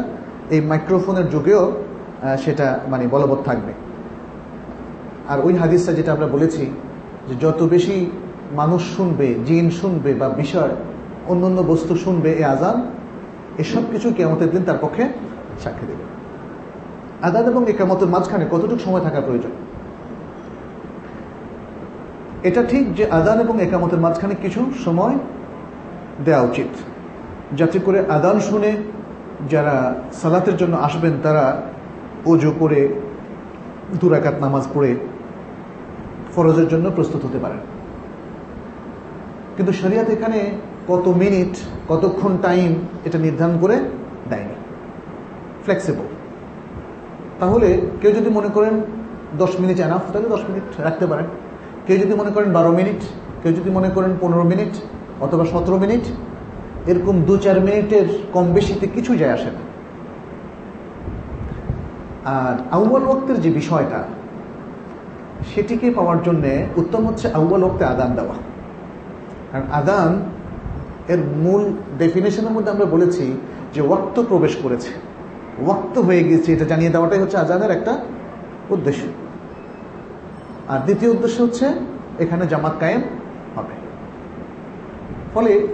এই মাইক্রোফোনের যুগেও সেটা মানে বলবৎ থাকবে। আর ওই হাদিসটা যেটা আমরা বলেছি যে যত বেশি মানুষ শুনবে, জিন শুনবে বা বিষয় অন্য অন্য বস্তু শুনবে এ আজান, এসব কিছু কেমতের দিন তার পক্ষে সাক্ষী দেবে। আদান এবং একামতের মাঝখানে কতটুকু সময় থাকা প্রয়োজন? এটা ঠিক যে আদান এবং একামতের মাঝখানে কিছু সময় দেওয়া উচিত। যাতে করে আদান শুনে যারা সালাতের জন্য আসবেন, তারা অজু করে, দুরাকাত নামাজ পড়ে ফরজের জন্য প্রস্তুত হতে পারেন। কিন্তু শরিয়াত এখানে কত মিনিট, কতক্ষণ টাইম এটা নির্ধারণ করে দেয়নি। ফ্লেক্সিবল তাহলে কেউ যদি মনে করেন দশ মিনিট এনাফ তাহলে দশ মিনিট রাখতে পারেন। কেউ যদি মনে করেন বারো মিনিট, কেউ যদি মনে করেন পনেরো মিনিট অথবা সতেরো মিনিট, এরকম দু চার মিনিটের কম বেশিতে কিছু যায় আসে না। আর আউ্বাল ওক্তের যে বিষয়টা সেটিকে পাওয়ার জন্য উত্তম হচ্ছে আউ্বাল ওক্তে আদান দেওয়া। কারণ আদান এর মূল ডেফিনেশনের মধ্যে আমরা বলেছি যে ওয়াক্ত প্রবেশ করেছে। ওয়াক্ত হয়ে গিয়েছে, এটা জানিয়ে দেওয়াটাই হচ্ছে আজানের একটা উদ্দেশ্য। আর দ্বিতীয় উদ্দেশ্য হচ্ছে এখানে জামাত কায়েম হবে। ফলে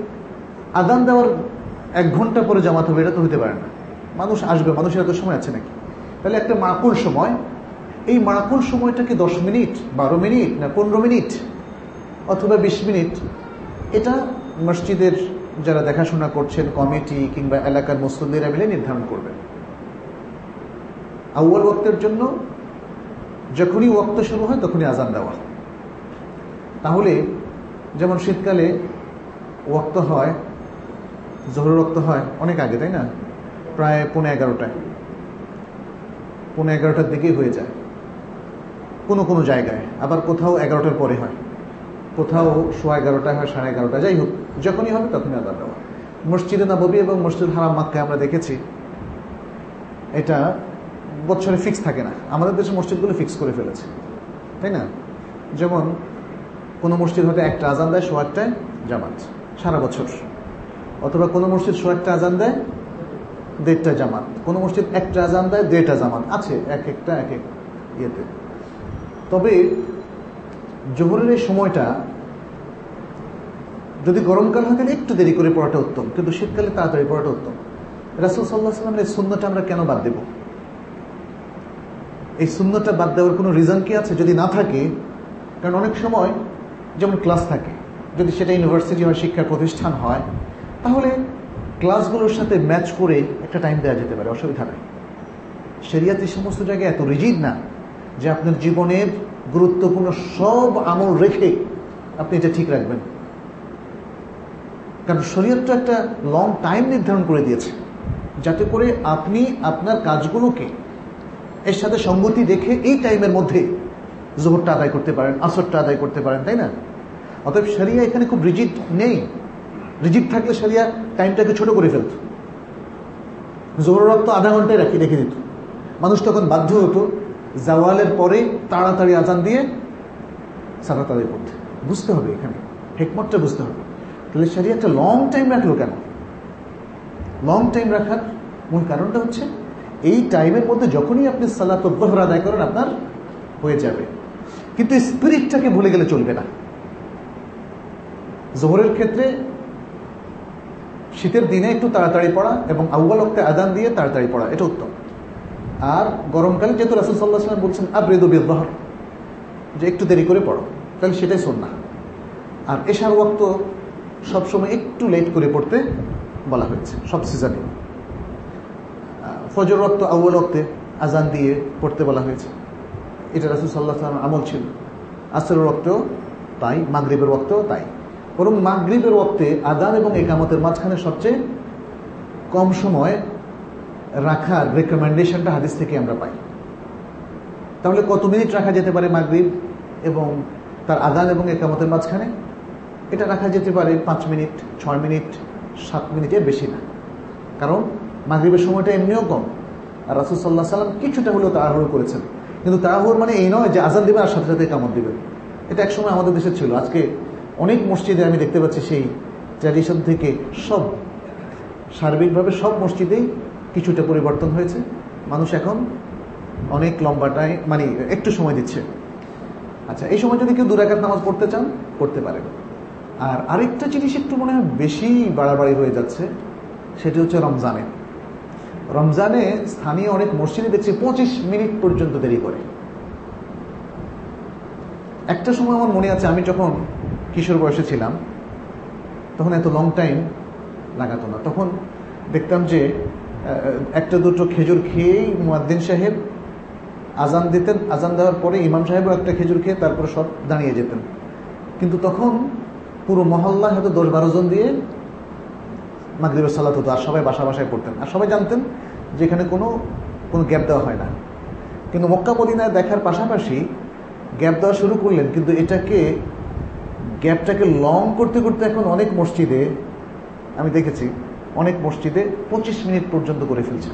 আদান দেওয়ার এক ঘণ্টা পরে জামাত হবে, এটা তো হতে পারে না। মানুষ আসবে, মানুষের এত সময় আছে নাকি? তাহলে একটা মাকুল সময় এই মাকুল সময়টা কি দশ মিনিট, বারো মিনিট না পনেরো মিনিট অথবা বিশ মিনিট, এটা মসজিদের যারা দেখাশোনা করছেন, কমিটি কিংবা এলাকার মুসলিমরা মিলে নির্ধারণ করবেন আউ্য়াল ওক্তের জন্য যখনই ওক্ত শুরু হয়, তখনই আজান দেওয়া। তাহলে যেমন শীতকালে ওক্ত হয় জোহর রক্ত হয়, অনেক আগে, তাই না? প্রায় পৌনে এগারোটায়। পৌনে এগারোটার দিকেই হয়ে যায়। কোনো কোনো জায়গায়, আবার কোথাও এগারোটার পরে হয়। কোথাও সোয়া এগারোটায় হয়, সাড়ে এগারোটা, যাই হোক, যখনই হবে তখনই আদান দেওয়া মসজিদে নবী এবং মসজিদ হারাম মাক্কায় আমরা দেখেছি, এটা বছরে ফিক্স থাকে না। আমাদের দেশে মসজিদগুলো ফিক্স করে ফেলেছে, তাই না? যেমন, কোনো মসজিদ হয়তো একটা আজান দেয়, সোয়া একটায় জামাত, সারা বছর। অথবা কোনো মসজিদ সোয়া একটা আজান দেয় দেড়টা জামাত। কোনো মসজিদ একটা আজান দেয়, দেড়টা জামাত। আছে, এক একটা, এক এক ইয়েতে। তবে জোহরের এই সময়টা যদি গরমকাল হয়, তাহলে একটু দেরি করে পড়াটা উত্তম। কিন্তু শীতকালে তাড়াতাড়ি পড়াটা উত্তম। রাসুল সাল্লাহ সাল্লামের এই শূন্যটা আমরা কেন বাদ দেব? এই শূন্যটা বাদ দেওয়ার কোনো রিজন কি আছে? যদি না থাকে, কারণ অনেক সময় যেমন ক্লাস থাকে, যদি সেটা ইউনিভার্সিটি বা শিক্ষার প্রতিষ্ঠান হয়, তাহলে ক্লাসগুলোর সাথে ম্যাচ করে একটা টাইম দেওয়া যেতে পারে, অসুবিধা নেই। সেরিয়াতে সমস্ত জায়গায় এত রিজিড না। যে আপনার জীবনের গুরুত্বপূর্ণ সব আমল রেখে আপনি এটা ঠিক রাখবেন। কারণ শরীয়ত তো একটা লং টাইম নির্ধারণ করে দিয়েছে। যাতে করে আপনি আপনার কাজগুলোকে এর সাথে সঙ্গতি রেখে এই টাইমের মধ্যে জোহরটা আদায় করতে পারেন, আসরটা আদায় করতে পারেন, তাই না? অতএব সারিয়া এখানে খুব রিজিট নেই। রিজিড থাকলে সারিয়া টাইমটাকে ছোট করে ফেলত। জোহর তো আধা ঘন্টায় রাখি, রেখে দিত। মানুষ তখন বাধ্য হতো জাওয়ালের পরে তাড়াতাড়ি আজান দিয়ে সালাত আদায় করতে বুঝতে হবে এখানে। হেকমতটা বুঝতে হবে। তাহলে সারিয়া একটা লং টাইম রাখল কেন? লং টাইম রাখার মূল কারণটা হচ্ছে, এই টাইমের মধ্যে যখনই আপনি সালাত দোহর আদায় করেন, আপনার হয়ে যাবে। কিন্তু স্পিরিটটাকে ভুলে গেলে চলবে না। জোহরের ক্ষেত্রে শীতের দিনে একটু তাড়াতাড়ি পড়া এবং আউ্বাল অক্তে আদান দিয়ে তাড়াতাড়ি পড়া, এটা উত্তম। আর গরমকালে যেহেতু রাসুল সাল্লাহ সাল্লাম বলছেন আবরেদু বেদহর যে একটু দেরি করে পড়ো, তাহলে সেটাই শোন না আর এশার ওয়াক্ত সবসময় একটু লেট করে পড়তে বলা হয়েছে, সব সিজনে। ফজর রক্ত আউ্বাল রক্তে আজান দিয়ে পড়তে বলা হয়েছে। এটা রাসুল সাল্লাহ সাল্লাম আমল ছিল। আসরের রক্তেও তাই, মাগরীবের রক্তেও তাই। বরং মাগরীবের রক্তে আদান এবং একামতের মাঝখানে সবচেয়ে কম সময় রাখার রেকমেন্ডেশনটা হাদিস থেকে আমরা পাই। তাহলে কত মিনিট রাখা যেতে পারে মাগরীব এবং তার আদান এবং একামতের মাঝখানে? এটা রাখা যেতে পারে পাঁচ মিনিট ছয় মিনিট সাত মিনিটের বেশি না। কারণ মাগরীবের সময়টা এমনিও কম। আর রাসুল সাল্লাহ সাল্লাম কিছুটা হলেও তাড়াহুড়ো করেছেন। কিন্তু তাড়াহুড় মানে এই নয় যে আজান দেবে আর সাথে সাথে কামড় দেবে। এটা একসময় আমাদের দেশে ছিল। আজকে অনেক মসজিদে আমি দেখতে পাচ্ছি সেই ট্র্যাডিশন থেকে সব সার্বিকভাবে সব মসজিদেই কিছুটা পরিবর্তন হয়েছে। মানুষ এখন অনেক লম্বাটায় মানে একটু সময় দিচ্ছে। আচ্ছা এই সময় যদি কেউ দুরাকাত নামাজ পড়তে চান করতে পারেন। আর আরেকটা জিনিস একটু মনে হয় বেশি বাড়াবাড়ি হয়ে যাচ্ছে, সেটি হচ্ছে রমজানে। রমজানে স্থানীয় অনেক মসজিদে দেখছি পঁচিশ মিনিট পর্যন্ত দেরি করে। একটা সময় আমার মনে আছে, আমি যখন কিশোর বয়সে ছিলাম, তখন এত লং টাইম লাগাতো না। তখন দেখতাম যে একটা দুটো খেজুর খেয়েই মুয়াদ্দিন সাহেব আজান দিতেন। আজান দেওয়ার পরে ইমাম সাহেবও একটা খেজুর খেয়ে তারপরে সব দাঁড়িয়ে যেতেন। কিন্তু তখন পুরো মহল্লা হয়তো দশ বারো জন দিয়ে মাগরীবের সালাত হতো আর সবাই বাসা বাসায় পড়তেন। আর সবাই জানতেন যে এখানে কোনো কোনো গ্যাপ দেওয়া হয় না। কিন্তু মক্কা মদিনায় দেখার পাশাপাশি গ্যাপ দেওয়া শুরু করলেন। কিন্তু এটাকে, গ্যাপটাকে লং করতে করতে এখন অনেক মসজিদে আমি দেখেছি অনেক মসজিদে পঁচিশ মিনিট পর্যন্ত করে ফেলছে।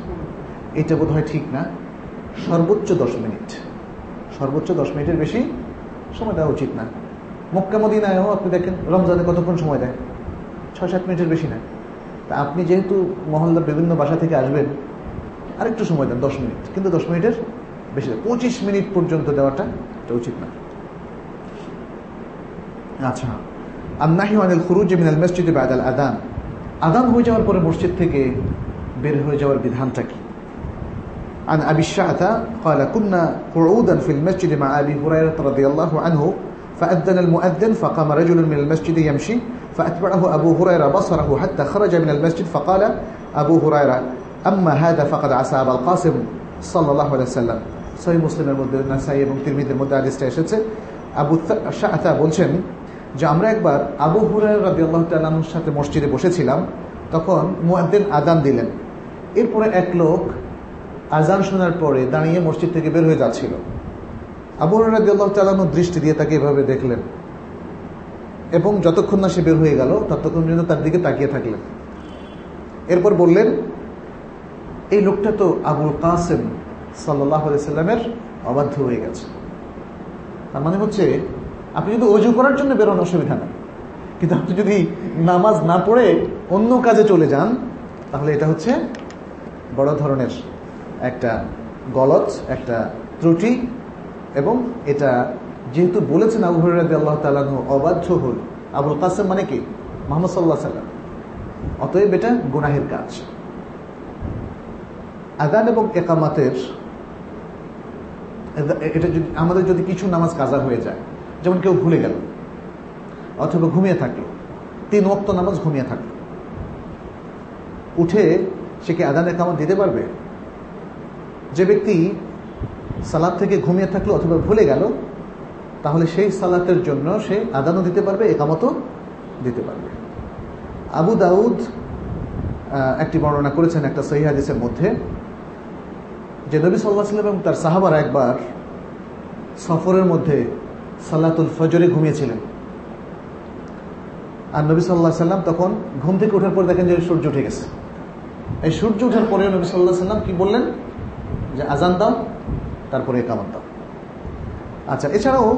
এটা বোধ হয় ঠিক না। সর্বোচ্চ দশ মিনিট। সর্বোচ্চ দশ মিনিটের বেশি সময় দেওয়া উচিত না। মক্কা মদিনায়ও আপনি দেখেন, রমজানে কতক্ষণ সময় দেয়? ছয় সাত মিনিটের বেশি না। তা আপনি যেহেতু মহল্লার বিভিন্ন বাসা থেকে আসবেন, আরেকটু সময় দেন, দশ মিনিট। কিন্তু দশ মিনিটের বেশি পঁচিশ মিনিট পর্যন্ত দেওয়াটা এটা উচিত না। আচ্ছা। আন্নাহি আনিল খুরুজ মিনাল মসজিদে বাদাল আদান আদান হয়ে যাওয়ার পরে মসজিদ থেকে বের হয়ে যাওয়ার বিধানটা কি عن أبي الشعثة قال كنا قعودا في المسجد مع أبي هريرة رضي الله عنه فأذن المؤذن فقام رجل من المسجد يمشي فأتبعه أبو هريرة بصره حتى خرج من المسجد فقال أبو هريرة أما هذا فقد عسى أبا القاسم صلى الله عليه وسلم সহি মুসলিমের মধ্যে নাসাই এবং তিরমিদের মধ্যে আদিসটা এসেছে আবু শাহতা বলছেন যে আমরা একবার আবু হুরায় রাজি আল্লাহ সাথে মসজিদে বসেছিলাম, তখন মুয়াদ্দিন আদান দিলেন। এরপরে এক লোক আজান শোনার পরে দাঁড়িয়ে মসজিদ থেকে বের হয়ে যাচ্ছিল। আবু হুরায় রাজি আল্লাহ দৃষ্টি দিয়ে তাকে এভাবে দেখলেন। এবং যতক্ষণ না সে বের হয়ে গেল, ততক্ষণ পর্যন্ত তার দিকে তাকিয়ে থাকলেন। এরপর বললেন, এই লোকটা তো আবুল কাসেম সাল্লাহ সাল্লামের অবাধ্য হয়ে গেছে। তার মানে হচ্ছে আপনি যদি অজু করার জন্য বেরোন অসুবিধা নেই কিন্তু আপনি যদি নামাজ না পড়ে অন্য কাজে চলে যান, তাহলে এটা হচ্ছে বড় ধরনের একটা গলত একটা ত্রুটি, এবং এটা যেহেতু বলেছেন আবু হরিরাদি আল্লাহ তালাহ অবাধ্য হল। আবুল কাসেম মানে কি? মোহাম্মদ সাল্লাহ সাল্লাম অতএব এটা গুনাহের কাজ। আদান এবং একামাতের এটা যদি আমাদের যদি কিছু নামাজ কাজা হয়ে যায় যেমন কেউ ভুলে গেল, অথবা ঘুমিয়ে থাকল, তিন অক্ত নামাজ ঘুমিয়ে থাকল। উঠে সে কি আদান একামত দিতে পারবে? যে ব্যক্তি সালাদ থেকে ঘুমিয়ে থাকল অথবা ভুলে গেল, তাহলে সেই সালাতের জন্য সে আদানও দিতে পারবে, একামতও দিতে পারবে। আবু দাউদ একটি বর্ণনা করেছেন একটা সহি হাদিসের মধ্যে, যে নবী সাল্লাহ সাল্লাম এবং তার সাহাবারা একবার সফরের মধ্যে সাল্লাতুল ফজরে ঘুমিয়েছিলেন। আর নবী সাল্লাহ সাল্লাম তখন ঘুম থেকে ওঠার পর দেখেন যে সূর্য উঠে গেছে। এই সূর্য ওঠার পরে নবী সাল্লাহ সাল্লাম কি বললেন? যে আজান দাও, তারপরে একামত দাও। আচ্ছা এছাড়াও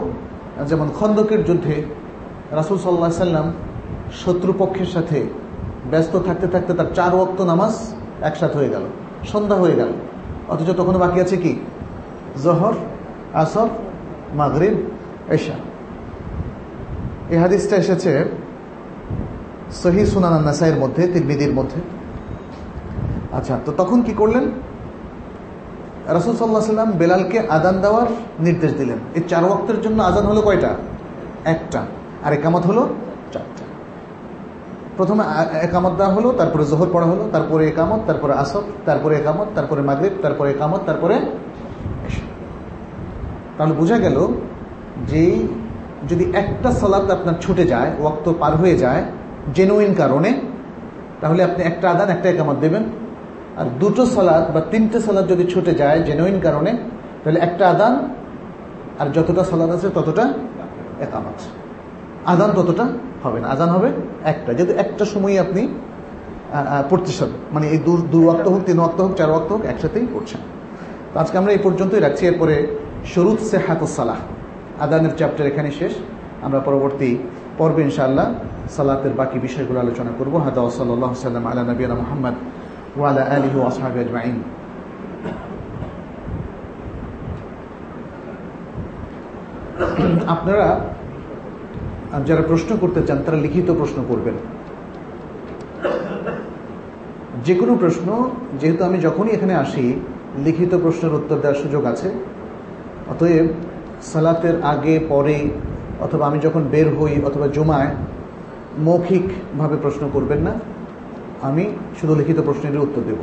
যেমন খন্দকের যুদ্ধে রাসুল সাল্লাহ সাল্লাম শত্রুপক্ষের সাথে ব্যস্ত থাকতে থাকতে তার চার ওক্ত নামাজ একসাথে হয়ে গেল, সন্ধ্যা হয়ে গেল। অথচ তখনও বাকি আছে কি? জহর, আসর, মাগরিব এশা এই হাদিসটা এসেছে সহি সুনান নাসাইয়ের মধ্যে, তিরমিদির মধ্যে। আচ্ছা তো তখন কি করলেন? রাসুল সাল্লাহ সাল্লাম বেলালকে আদান দেওয়ার নির্দেশ দিলেন। এই চার ওয়াক্তের জন্য আজান হলো কয়টা? একটা। আর একামত হলো চারটা। প্রথমে একামত দেওয়া হলো, তারপরে জোহর পড়া হলো, তারপরে একামত, তারপরে আসর, তারপরে একামত, তারপরে মাগরিব, তারপরে একামত, তারপরে তাহলে বোঝা গেল যে যদি একটা সালাদ আপনার ছুটে যায়, ওয়াক্ত পার হয়ে যায় জেনুইন কারণে, তাহলে আপনি একটা আদান, একটা একামত দেবেন। আর দুটো সালাদ বা তিনটে সালাদ যদি ছুটে যায় জেনুইন কারণে, তাহলে একটা আদান, আর যতটা সালাদ আছে ততটা একামত। আদান ততটা হবে না। আদান হবে একটা। যেহেতু একটা সময় আপনি পড়তেছেন মানে এই দু ওয়াক্ত হোক, তিন ওয়াক্ত হোক, চার ওয়াক্ত হোক একসাথেই পড়ছেন আজকে আমরা এই পর্যন্তই রাখছি। এরপরে শরুদ সে হাতুসালাহ আদানের চ্যাপ্টার এখানে শেষ। আমরা পরবর্তী পর্বে ইনশাআল্লাহ সালাতের বাকি বিষয়গুলো আলোচনা করব। হাদা সাল্লাম আলা নবীনা মোহাম্মদ ওয়ালা আলিহু আজমাইন। আপনারা, যারা প্রশ্ন করতে চান, তারা লিখিত প্রশ্ন করবেন। যে কোনো প্রশ্ন, যেহেতু আমি যখনই এখানে আসি, লিখিত প্রশ্নের উত্তর দেওয়ার সুযোগ আছে। অতএব সালাতের আগে, পরে, অথবা আমি যখন বের হই অথবা জমায়, মৌখিকভাবে প্রশ্ন করবেন না। আমি শুধু লিখিত প্রশ্নের উত্তর দেব।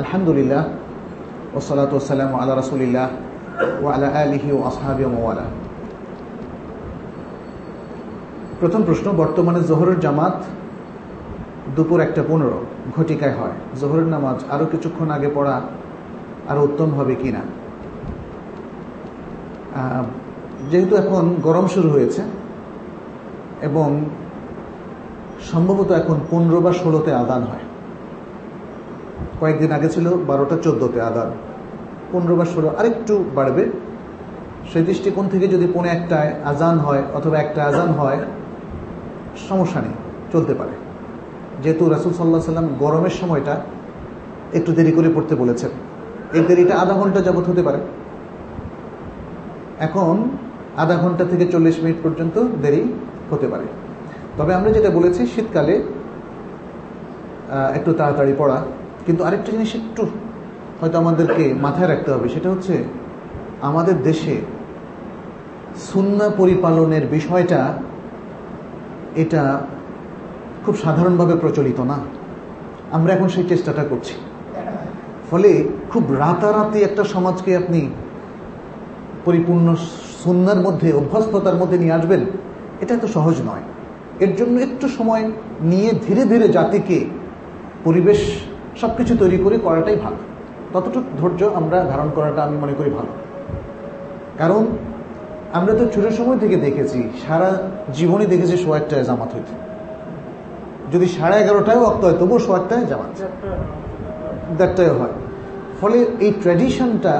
আলহামদুলিল্লাহ ও ওসলাত ওসালাম আল্লাহ রাসুলিল্লাহ ও আলা আলিহি ও আসহাবি মোয়ালা প্রথম প্রশ্ন, বর্তমানে জোহরের জামাত দুপুর একটা পনেরো, ঘটিকায় হয়। জোহরের নামাজ আরও কিছুক্ষণ আগে পড়া আরও উত্তম হবে কি না যেহেতু এখন গরম শুরু হয়েছে এবং সম্ভবত এখন পনেরো বা ষোলোতে আদান হয়। কয়েকদিন আগে ছিল বারোটা চোদ্দোতে আদান। পনেরো বা ষোলো আরেকটু বাড়বে। সেই দৃষ্টিকোণ থেকে যদি পৌনে একটায় আজান হয় অথবা একটা আজান হয়, সমস্যা নেই, চলতে পারে। যেহেতু রাসুল সাল্লাহ সাল্লাম গরমের সময়টা একটু দেরি করে পড়তে বলেছেন। এই দেরিটা আধা ঘণ্টা যাবৎ হতে পারে। এখন আধা ঘণ্টা থেকে চল্লিশ মিনিট পর্যন্ত দেরি হতে পারে। তবে আমরা যেটা বলেছি, শীতকালে একটু তাড়াতাড়ি পড়া। কিন্তু আরেকটা জিনিস একটু হয়তো আমাদেরকে মাথায় রাখতে হবে, সেটা হচ্ছে আমাদের দেশে সুন্না পরিপালনের বিষয়টা এটা খুব সাধারণভাবে প্রচলিত না। আমরা এখন সেই চেষ্টাটা করছি। ফলে খুব রাতারাতি একটা সমাজকে আপনি পরিপূর্ণ সুন্নার মধ্যে অভ্যস্ততার মধ্যে নিয়ে আসবেন এটা তো সহজ নয়। এর জন্য একটু সময় নিয়ে ধীরে ধীরে জাতিকে পরিবেশ সব কিছু তৈরি করে করাটাই ভালো। ততটুকু ধৈর্য আমরা ধারণ করাটা আমি মনে করি ভালো। কারণ আমরা তো ছোটোর সময় থেকে দেখেছি সারা জীবনে দেখেছি সোয়ারটায় জামাত হইতে। যদি সাড়ে এগারোটায় অক্ত হয় তবুও সোয়ারটায় জামাত। দেড়টায় হয়। ফলে এই ট্র্যাডিশনটা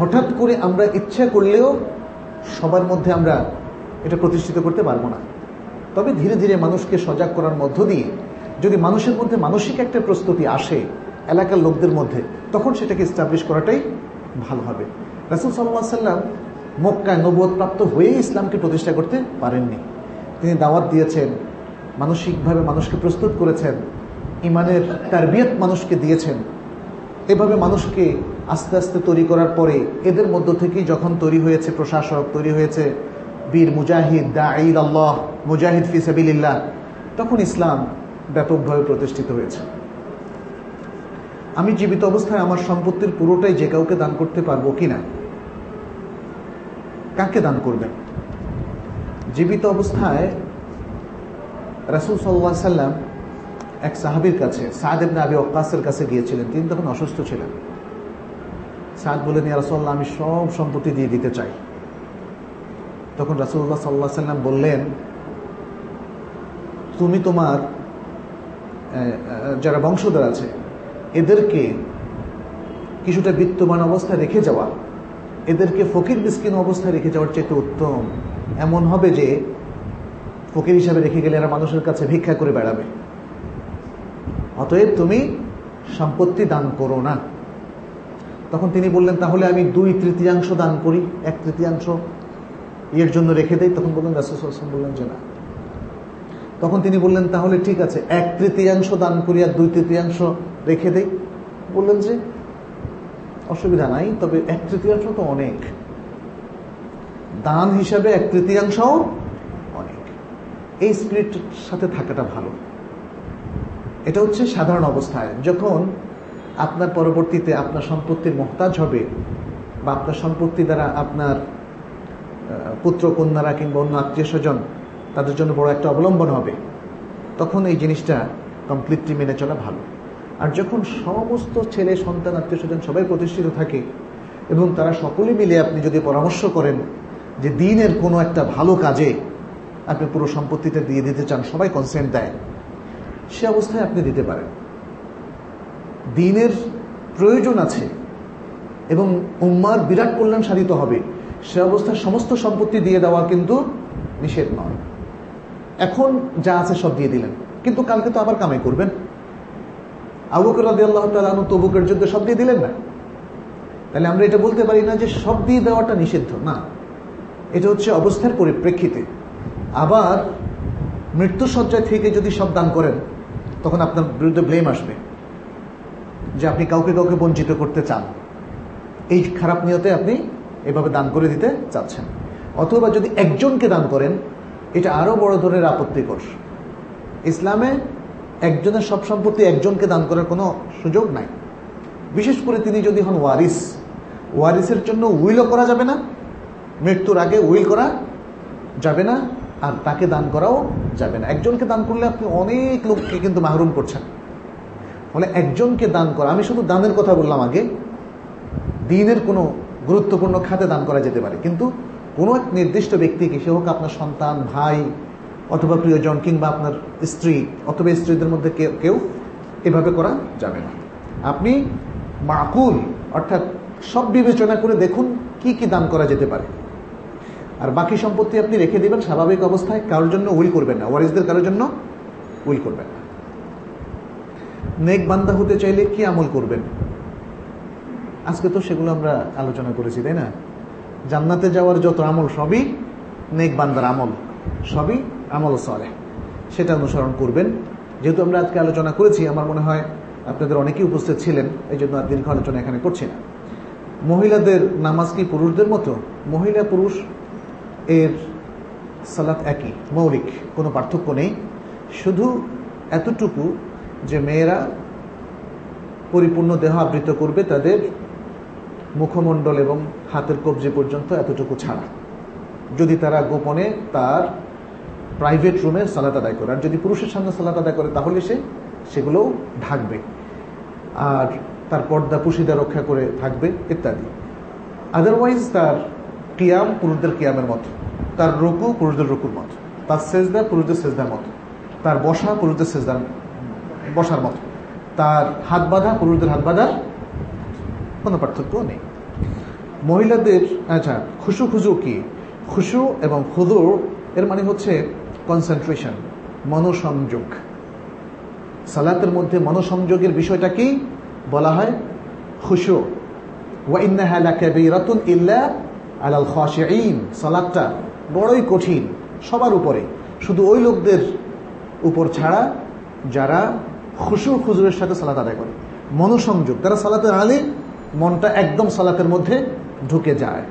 হঠাৎ করে আমরা ইচ্ছা করলেও সবার মধ্যে আমরা এটা প্রতিষ্ঠিত করতে পারব না। তবে ধীরে ধীরে মানুষকে সজাগ করার মধ্য দিয়ে যদি মানুষের মধ্যে মানসিক একটা প্রস্তুতি আসে এলাকার লোকদের মধ্যে, তখন সেটাকে স্টাবলিশ করাটাই ভালো হবে। রাসুল সাল্লাহ সাল্লাম মক্কায় নবদ প্রাপ্ত হয়ে ইসলামকে প্রতিষ্ঠা করতে পারেননি। তিনি দাওয়াত দিয়েছেন, মানসিকভাবে মানুষকে প্রস্তুত করেছেন ইমানের তারবিয়ত মানুষকে দিয়েছেন। এভাবে মানুষকে আস্তে আস্তে তৈরি করার পরে এদের মধ্য থেকেই যখন তৈরি হয়েছে প্রশাসক, তৈরি হয়েছে বীর মুজাহিদ, দা ঈদ আল্লাহ, মুজাহিদ ফি সাবিল্লাহ তখন ইসলাম ব্যাপকভাবে প্রতিষ্ঠিত হয়েছে। আমি জীবিত অবস্থায় আমার সম্পত্তির পুরোটাই যে কাউকে দান করতে পারব কি না কাকে দান করবেন? জীবিত অবস্থায় রাসুল সাল্লাহ সাল্লাম এক সাহাবির কাছে, সাদ ইবনে আবি ওকাসের কাছে গিয়েছিলেন। তিনি তখন অসুস্থ ছিলেন। সাদ বলেন রাসুল্লাহ আমি সব সম্পত্তি দিয়ে দিতে চাই। তখন রাসুল্লাহ সাল্লাহ সাল্লাম বললেন, তুমি তোমার যারা বংশধর আছে, এদেরকে কিছুটা বিত্তমান অবস্থায় রেখে যাওয়া, এদেরকে ফকির বিস্কিন অবস্থায় রেখে যাওয়ার চেয়ে উত্তম। এমন হবে যে, ফকির হিসাবে রেখে গেলে এরা মানুষের কাছে ভিক্ষা করে বেড়াবে। অতএব তুমি সম্পত্তি দান করো না। তখন তিনি বললেন, তাহলে আমি দুই তৃতীয়াংশ দান করি, এক তৃতীয়াংশ এর জন্য রেখে দেই। তখন বললেন রাসুসাল্লাম বললেন যে না। তখন তিনি বললেন, তাহলে ঠিক আছে, এক তৃতীয়াংশ দান করি আর দুই তৃতীয়াংশ রেখে দেই। বললেন যে, অসুবিধা নাই, তবে এক তৃতীয়াংশ তো অনেক। দান হিসাবে এক তৃতীয়াংশও অনেক। এই স্পিরিট সাথে থাকাটা ভালো। এটা হচ্ছে সাধারণ অবস্থায়। যখন আপনার পরবর্তীতে আপনার সম্পত্তির মহতাজ হবে বা আপনার সম্পত্তি দ্বারা আপনার পুত্র, কন্যারা কিংবা অন্য আত্মীয় স্বজন তাদের জন্য বড় একটা অবলম্বন হবে। তখন এই জিনিসটা কমপ্লিটলি মেনে চলা ভালো। আর যখন সমস্ত ছেলে, সন্তান, আত্মীয় স্বজন সবাই প্রতিষ্ঠিত থাকে এবং তারা সকলে মিলে আপনি যদি পরামর্শ করেন যে দিনের কোনো একটা ভালো কাজে আপনি পুরো সম্পত্তিটা দিয়ে দিতে চান, সবাই কনসেন্ট দেয়, সে অবস্থায় আপনি দিতে পারেন। দিনের প্রয়োজন আছে এবং উম্মার বিরাট কল্যাণ সাধিত হবে, সে অবস্থায় সমস্ত সম্পত্তি দিয়ে দেওয়া কিন্তু নিষেধ নয়। এখন যা আছে সব দিয়ে দিলেন। কিন্তু কালকে তো আবার কামাই করবেন। আবুকর রাদি আল্লাহ তালু তবুকের যুদ্ধে সব দিয়ে দিলেন না। তাহলে আমরা এটা বলতে পারি না যে সব দিয়ে দেওয়াটা নিষিদ্ধ, না। এটা হচ্ছে অবস্থার পরিপ্রেক্ষিতে। আবার মৃত্যুসজ্জায় থেকে যদি সব দান করেন, তখন আপনার বিরুদ্ধে ব্লেম আসবে। যে আপনি কাউকে কাউকে বঞ্চিত করতে চান। এই খারাপ নিয়তে আপনি এভাবে দান করে দিতে চাচ্ছেন। অথবা যদি একজনকে দান করেন, এটা আরও বড় ধরনের আপত্তিকর। ইসলামে একজনের সব সম্পত্তি একজনকে দান করার কোনো সুযোগ নাই। বিশেষ করে তিনি যদি হন ওয়ারিস, ওয়ারিসের জন্য উইলও করা যাবে না, মৃত্যুর আগে উইল করা যাবে না, আর তাকে দান করাও যাবে না। একজনকে দান করলে আপনি অনেক লোককে কিন্তু মাহরুম করছেন। ফলে একজনকে দান করা। আমি শুধু দানের কথা বললাম আগে। দিনের কোনো গুরুত্বপূর্ণ খাতে দান করা যেতে পারে। কিন্তু কোনো এক নির্দিষ্ট ব্যক্তিকে, সে হোক আপনার সন্তান, ভাই অথবা প্রিয়জন কিংবা আপনার স্ত্রী, অথবা স্ত্রীদের মধ্যে কেউ কেউ এভাবে করা যাবে না। আপনি মাকুল, অর্থাৎ সব বিবেচনা করে দেখুন কি কি দান করা যেতে পারে। আর বাকি সম্পত্তি আপনি রেখে দেবেন, স্বাভাবিক অবস্থায় কারোর জন্য উইল করবেন না। ওয়ারিসদের কারোর জন্য উইল করবেন না। নেক বান্দা হতে চাইলে কি আমল করবেন? আজকে তো সেগুলো আমরা আলোচনা করেছি, তাই না? জান্নাতে যাওয়ার যত আমল সবই নেক বান্দার আমল, সবই আমল সরে সেটা অনুসরণ করবেন। যেহেতু আমরা আজকে আলোচনা করেছি, আমার মনে হয় আপনাদের অনেকেই উপস্থিত ছিলেন এই জন্য আর দীর্ঘ আলোচনা এখানে করছি না। মহিলাদের নামাজ কি পুরুষদের মতো? মহিলা পুরুষ এর সালাত একই, মৌলিক, কোনো পার্থক্য নেই। শুধু এতটুকু যে মেয়েরা পরিপূর্ণ দেহ আবৃত করবে তাদের মুখমণ্ডল এবং হাতের কবজি পর্যন্ত এতটুকু ছাড়া। যদি তারা গোপনে তার প্রাইভেট রুমে সালাত আদায় করে। আর যদি পুরুষের সামনে সালাত আদায় করে, তাহলে সে সেগুলোও ঢাকবে। আর তার পর্দা পুশিদা রক্ষা করে থাকবে, ইত্যাদি। আদারওয়াইজ তার কিয়াম পুরুষদের কিয়ামের মতো। তার রুকু পুরুষদের রুকুর মতো। তার সেজদা পুরুষদের সেজদার মতো। তার বসা পুরুষদের সেজদার বসার মতো। তার হাত বাঁধা, পুরুষদের হাত বাঁধার কোনো পার্থক্য নেই। মহিলাদের আচ্ছা খুশু খুজু কি? খুশু এবং খুদুর এর মানে হচ্ছে কনসেন্ট্রেশন মনোসংযোগ। সালাতের মধ্যে মনোসংযোগের বিষয়টা কি? বলা হয় খুশু। সালাদটা বড়ই কঠিন, সবার উপরে। শুধু ওই লোকদের উপর ছাড়া যারা খুশুর খুজুরের সাথে সালাত আদায় করে। মনোসংযোগ। তারা সালাতে আলে মনটা একদম সালাতের মধ্যে ঢুকে যায়।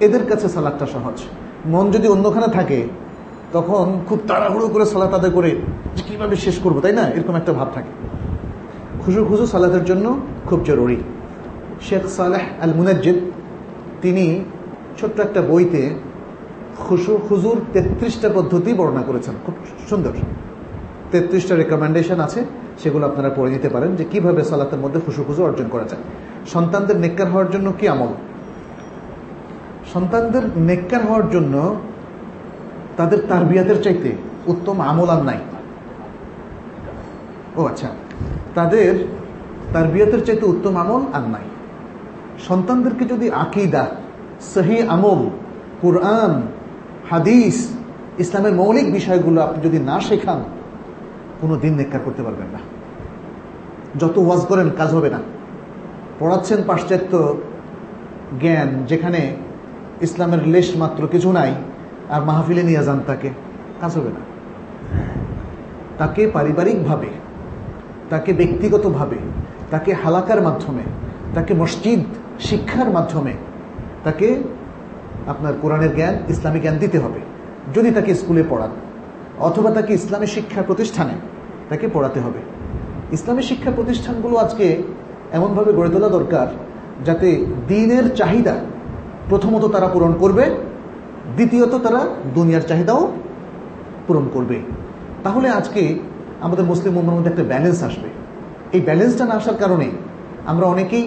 এদের কাছে সালাদটা সহজ। মন যদি অন্যখানে থাকে, তখন খুব তাড়াহুড়ো করে সালাত আদায় করে যে কীভাবে শেষ করব, তাই না? এরকম একটা ভাব থাকে। খুশু খুশু সালাতের জন্য খুব জরুরি। শেখ সালেহ আল মুনাজ্জিদ তিনি ছোট্ট একটা বইতে খুশু খুজুর তেত্রিশটা পদ্ধতি বর্ণনা করেছেন। খুব সুন্দর। তেত্রিশটা রেকমেন্ডেশন আছে, সেগুলো আপনারা পড়ে নিতে পারেন যে কীভাবে সালাতের মধ্যে খুশু খুশু অর্জন করা যায়। সন্তানদের নেককার হওয়ার জন্য কি আমল? সন্তানদের নেককার হওয়ার জন্য তাদের তারবিয়াতের চাইতে উত্তম আমল আর নাই। ও আচ্ছা তাদের তারবিয়াতের চাইতে উত্তম আমল আর নাই। সন্তানদেরকে যদি আকিদা, সহি আমল, কোরআন, হাদিস, ইসলামের মৌলিক বিষয়গুলো আপনি যদি না শেখান কোনো দিন নেককার করতে পারবেন না। যত ওয়াজ করেন, কাজ হবে না। পড়াচ্ছেন পাশ্চাত্য জ্ঞান, যেখানে ইসলামের লেশ মাত্র কিছু নাই, আর মাহফিলে নিয়ে যান তাকে, কাজ হবে না। তাকে পারিবারিকভাবে, তাকে ব্যক্তিগতভাবে, তাকে হালাকার মাধ্যমে, তাকে মসজিদ শিক্ষার মাধ্যমে, তাকে আপনার কোরআনের জ্ঞান, ইসলামী জ্ঞান দিতে হবে। যদি তাকে স্কুলে পড়ান অথবা তাকে ইসলামী শিক্ষা প্রতিষ্ঠানে তাকে পড়াতে হবে। ইসলামী শিক্ষা প্রতিষ্ঠানগুলো আজকে এমনভাবে গড়ে তোলা দরকার যাতে দিনের চাহিদা প্রথমত তারা পূরণ করবে, দ্বিতীয়ত তারা দুনিয়ার চাহিদাও পূরণ করবে। তাহলে আজকে আমাদের মুসলিম উম্মার মধ্যে একটা ব্যালেন্স আসবে। এই ব্যালেন্সটা না আসার কারণে আমরা অনেকেই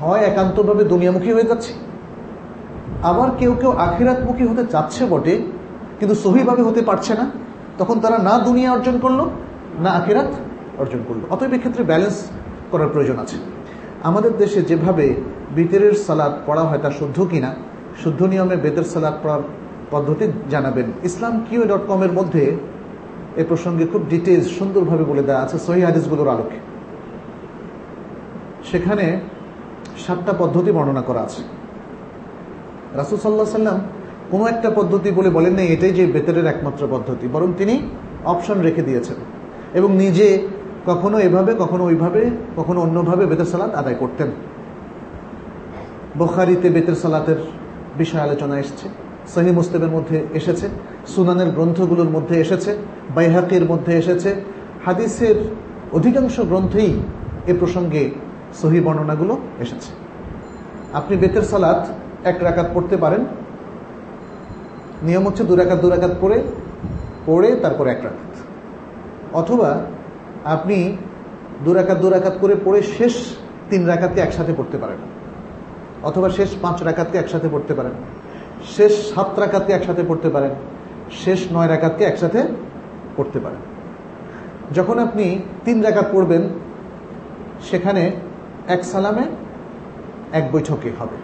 হয় একান্তভাবে দুনিয়ামুখী হয়ে যাচ্ছি, আবার কেউ কেউ আখিরাতমুখী হতে চাচ্ছে বটে, কিন্তু সহিভাবে হতে পারছে না। তখন তারা না দুনিয়া অর্জন করল, না আখিরাত অর্জন করল। অতএব ক্ষেত্রে ব্যালেন্স করার প্রয়োজন আছে। আমাদের দেশে যেভাবে বিতেরের সালাদ পড়া হয় তা শুদ্ধ কিনা, শুদ্ধ নিয়মে বেতের সালাদ পড়ার পদ্ধতি জানাবেন। ইসলাম কিউ ডট কমের মধ্যে এ প্রসঙ্গে খুব ডিটেলস সুন্দরভাবে বলে দেওয়া আছে সহি হাদিসগুলোর আলোকে। সেখানে সাতটা পদ্ধতি বর্ণনা করা আছে। রাসুল সাল্লাহ সাল্লাম কোনো একটা পদ্ধতি বলে বলেন নাই, এটাই যে বেতরের একমাত্র পদ্ধতি, বরং তিনি অপশন রেখে দিয়েছেন। এবং নিজে কখনো এভাবে, কখনো ওইভাবে, কখনো অন্যভাবে বেতের সালাত আদায় করতেন। বখারিতে বেতের সালাতের বিষয় আলোচনা এসছে সহি মুসলিমের মধ্যে এসেছে, সুনানের গ্রন্থগুলোর মধ্যে এসেছে, বাইহাকের মধ্যে এসেছে। হাদিসের অধিকাংশ গ্রন্থেই এ প্রসঙ্গে সহি বর্ণনাগুলো এসেছে। আপনি বেতের সালাত এক রাকাত পড়তে পারেন নিয়ম হচ্ছে দু রাকাত দু রাকাত পড়ে পড়ে তারপর এক রাকাত। অথবা আপনি দু রাকাত দু রাকাত করে পড়ে শেষ তিন রাকাতকে একসাথে পড়তে পারেন। অথবা শেষ পাঁচ রাকাতকে একসাথে পড়তে পারেন। শেষ সাত রাকাতকে একসাথে পড়তে পারেন। শেষ নয় রাকাতকে একসাথে পড়তে পারেন। যখন আপনি তিন রাকাত পড়বেন, সেখানে এক সালামে এক বৈঠকে হবে।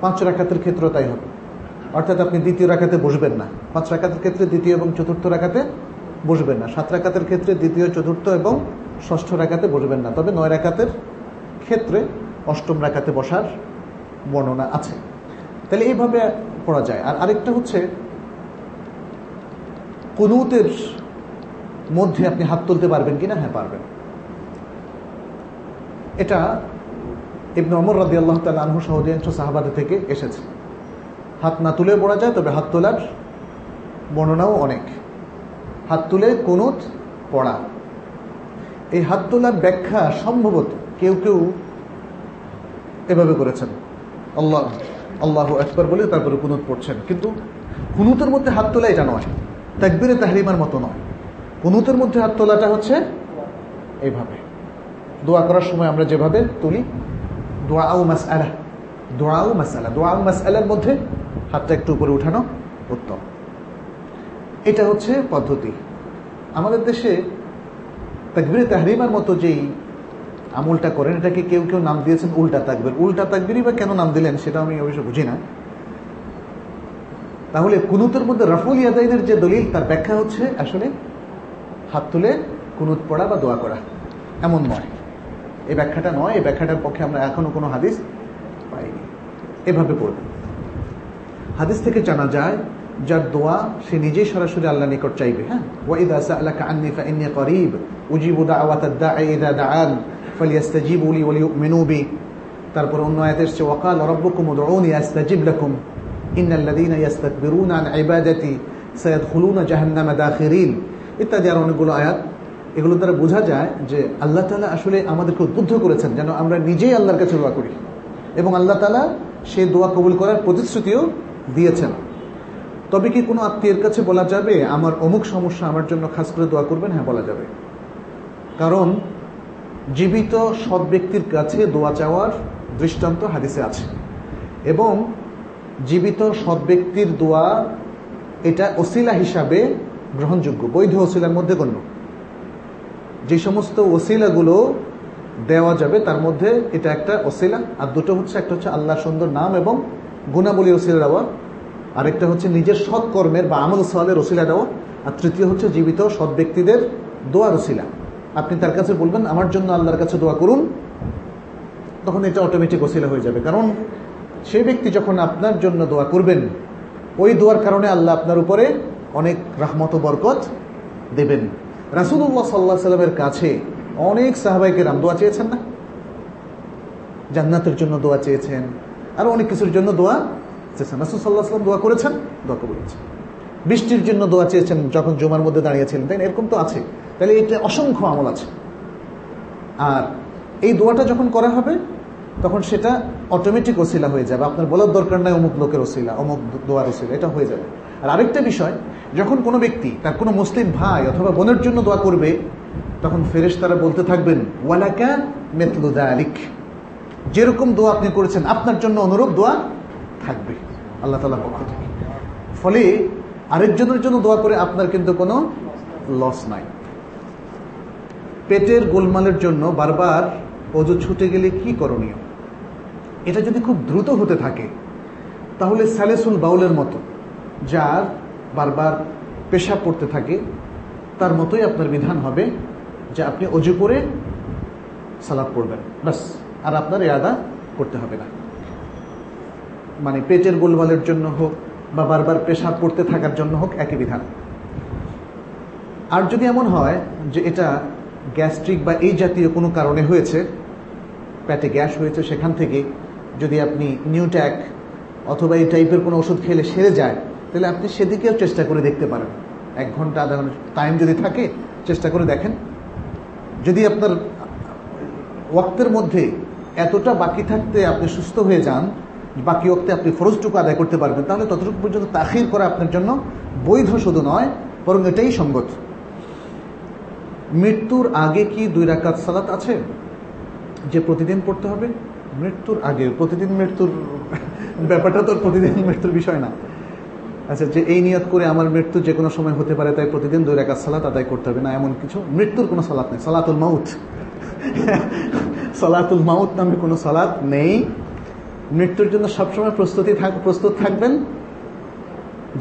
পাঁচ রাকাতের ক্ষেত্রেও তাই হবে। অর্থাৎ আপনি দ্বিতীয় রাখাতে বসবেন না। পাঁচ রাকাতের ক্ষেত্রে দ্বিতীয় এবং চতুর্থ রাখাতে বসবেন না। সাত রাকাতের ক্ষেত্রে দ্বিতীয়, চতুর্থ এবং ষষ্ঠ রাখাতে বসবেন না। তবে নয় রাকাতের ক্ষেত্রে অষ্টম রাখাতে বসার বর্ণনা আছে। তাহলে এইভাবে পড়া যায়। আর আরেকটা হচ্ছে, কুনুতের মধ্যে আপনি হাত তুলতে পারবেন কিনা হ্যাঁ পারবেন। এটা ইবনে অমর রাদি আল্লাহ তাল আনহু সহদিয়াংশ সাহাবাদে থেকে এসেছে। হাত না তুলে পড়া যায়, তবে হাত তোলার বর্ণনাও অনেক। হাত তুলে কুনুত পড়া। এই হাত তোলার ব্যাখ্যা সম্ভবত কেউ কেউ এভাবে করেছেন। আল্লাহ আল্লাহ একবার বলে তারপরে কুনুত পড়ছেন। কিন্তু কুনুতের মধ্যে হাত তোলা এটা নয়, তাকবিরে তাহরিমার মতো নয়। কুনুতের মধ্যে হাত তোলাটা হচ্ছে এইভাবে দোয়া করার সময় আমরা যেভাবে তুলি দোয়া মাস আলা দোয়া মাস আলা দোয়া মাস আলার মধ্যে হাতটা একটু উপরে উঠানো উত্তম। এটা হচ্ছে পদ্ধতি। আমাদের দেশে তাকবিরে তাহরিমার মতো যেই আমলটা করেন, এটাকে কেউ কেউ নাম দিয়েছেন উল্টা তাকবির। উল্টা তাকবিরই বা কেন নাম দিলেন সেটা আমি অবশ্য বুঝি না। তাহলে কুনুতের মধ্যে রাফুল ইয়াদাইনের যে দলিল, তার ব্যাখ্যা হচ্ছে আসলে হাত তুলে কুনুত পড়া বা দোয়া করা। এমন নয়। এই ব্যাখ্যাটা নয় এই ব্যাখ্যাটার পক্ষে আমরা এখনও কোনো হাদিস পাইনি। এভাবে পড়ব হাদিস থেকে জানা যায়, যার দোয়া সে নিজেই সরাসরি আল্লাহ নিকট চাইবে। হ্যাঁ? ওয়াইদা আন্নি ফাইন্নী করিব। উজিবু দাওয়াতাদ দাঈ ইযা দাআন, ফালিয়াস্তাজিবু লি ওয়া লিউমিনু বি। তারপর অন্য আয়াতে এসেছে, ওয়াকাল রাব্বুকুম উদউনি আস্তাজিব লাকুম। ইন্নাল লাযীনা ইস্তাকবিরুনা আন ইবাদাতি, সায়াদখুলুনা জাহান্নামা দাখিরিন। ইত্যাদি আর অনেকগুলো আয়াত। এগুলো দ্বারা বোঝা যায় যে আল্লাহ তালা আসলে আমাদেরকে উদ্বুদ্ধ করেছেন, যেন আমরা নিজেই আল্লাহর কাছে দোয়া করি। এবং আল্লাহ তালা সেই দোয়া কবুল করার প্রতিশ্রুতিও দিয়েছেন। তবে কি কোনো আত্মীয়ের কাছে বলা যাবে, আমার অমুক সমস্যা আমার জন্য খাস করে দোয়া করবেন? হ্যাঁ বলা যাবে। কারণ জীবিত সৎ ব্যক্তির কাছে দোয়া চাওয়ার দৃষ্টান্ত হাদিসে আছে। এবং জীবিত সৎ ব্যক্তির দোয়া, এটা ওসিলা হিসাবে গ্রহণযোগ্য, বৈধ ওসিলার মধ্যে গণ্য। যে সমস্ত ওসিলাগুলো দেওয়া যাবে, তার মধ্যে এটা একটা ওসিলা, আর দুটো হচ্ছে, একটা হচ্ছে আল্লাহ সুন্দর নাম এবং গুণাবলী রসিলা দেওয়া, আরেকটা হচ্ছে নিজের সৎ কর্মের বা আমল সালের রসিলা দেওয়া, আর তৃতীয় হচ্ছে জীবিত সৎ ব্যক্তিদের দোয়া রসিলা। আপনি তার কাছে বলবেন, আমার জন্য আল্লাহর কাছে দোয়া করুন। তখন এটা অটোমেটিক ওসিলা হয়ে যাবে। কারণ সেই ব্যক্তি যখন আপনার জন্য দোয়া করবেন, ওই দোয়ার কারণে আল্লাহ আপনার উপরে অনেক রাহমত বরকত দেবেন। রাসুল্লাহ সাল্লাহ সাল্লামের কাছে অনেক সাহাবাইকে রাম দোয়া চেয়েছেন না? জান্নাতের জন্য দোয়া চেয়েছেন আর অনেক কিছুর জন্য দোয়া চেয়েছেন। রাসুল সাল্লাহ সাল্লাম দোয়া করেছেন দোয়া করেছেন বৃষ্টির জন্য দোয়া চেয়েছেন যখন জমার মধ্যে দাঁড়িয়েছিলেন তাই এরকম তো আছে। তাহলে এটা অসংখ্য আমল আছে। আর এই দোয়াটা যখন করা হবে, তখন সেটা অটোমেটিক ওসিলা হয়ে যাবে। আপনার বলার দরকার নাই অমুক লোকের ওসিলা, অমুক দোয়ার ওসিলা, এটা হয়ে যাবে। আর আরেকটা বিষয়, যখন কোনো ব্যক্তি, তার কোনো মুসলিম ভাই অথবা বোনের জন্য দোয়া করবে, তখন ফেরেশ তারা বলতে থাকবেন, ওয়ালাকা মেতলুদা আলিক যেরকম দোয়া আপনি করেছেন, আপনার জন্য অনুরূপ দোয়া থাকবে। আল্লাহ তালা পক্ষ থেকে। ফলে আরেকজনের জন্য দোয়া করে আপনার কিন্তু কোনো লস নাই। পেটের গোলমালের জন্য বারবার অজু ছুটে গেলে কি করণীয়? এটা যদি খুব দ্রুত হতে থাকে, তাহলে স্যালেসুল বাউলের মতো, যার বারবার পেশাব পড়তে থাকে, তার মতোই আপনার বিধান হবে যে আপনি অজু করে সালাদ পড়বেন। বাস আর আপনার এ আদা করতে হবে না। মানে পেটের গোলমালের জন্য হোক বা বারবার পেশাব পড়তে থাকার জন্য হোক একই বিধান। আর যদি এমন হয় যে এটা গ্যাস্ট্রিক বা এই জাতীয় কোনো কারণে হয়েছে প্যাটে গ্যাস হয়েছে সেখান থেকে যদি আপনি নিউট্যাক অথবা এই টাইপের কোনো ওষুধ খেলে সেরে যায়, তাহলে আপনি সেদিকেও চেষ্টা করে দেখতে পারেন। এক ঘণ্টা আধা ঘণ্টা টাইম যদি থাকে, চেষ্টা করে দেখেন। যদি আপনার ওয়াক্তের মধ্যে এতটা বাকি থাকতে আপনি সুস্থ হয়ে যান, বাকি ওক্তে আপনি ফরজটুকু আদায় করতে পারবেন, তাহলে ততটুকু পর্যন্ত তাখির করা আপনার জন্য বৈধ শুধু নয়, বরং এটাই সঙ্গত। মৃত্যুর আগে কি দুই রাকাত সালাত আছে? যে প্রতিদিন পড়তে হবে? মৃত্যুর আগে, প্রতিদিন মৃত্যুর, ব্যাপারটা তো প্রতিদিন মৃত্যুর বিষয় না। আচ্ছা যে এই নিয়ত করে আমার মৃত্যু যে কোনো সময় হতে পারে, তাই প্রতিদিন দুই রাকাত সালাত আদায় করতে হবে না, এমন কিছু? মৃত্যুর কোনো সালাত নেই, সালাতুল মাউথ সালাতুল মাউত নামে কোনো সালাত নেই। মৃত্যুর জন্য সবসময় প্রস্তুতি থাক, প্রস্তুত থাকবেন।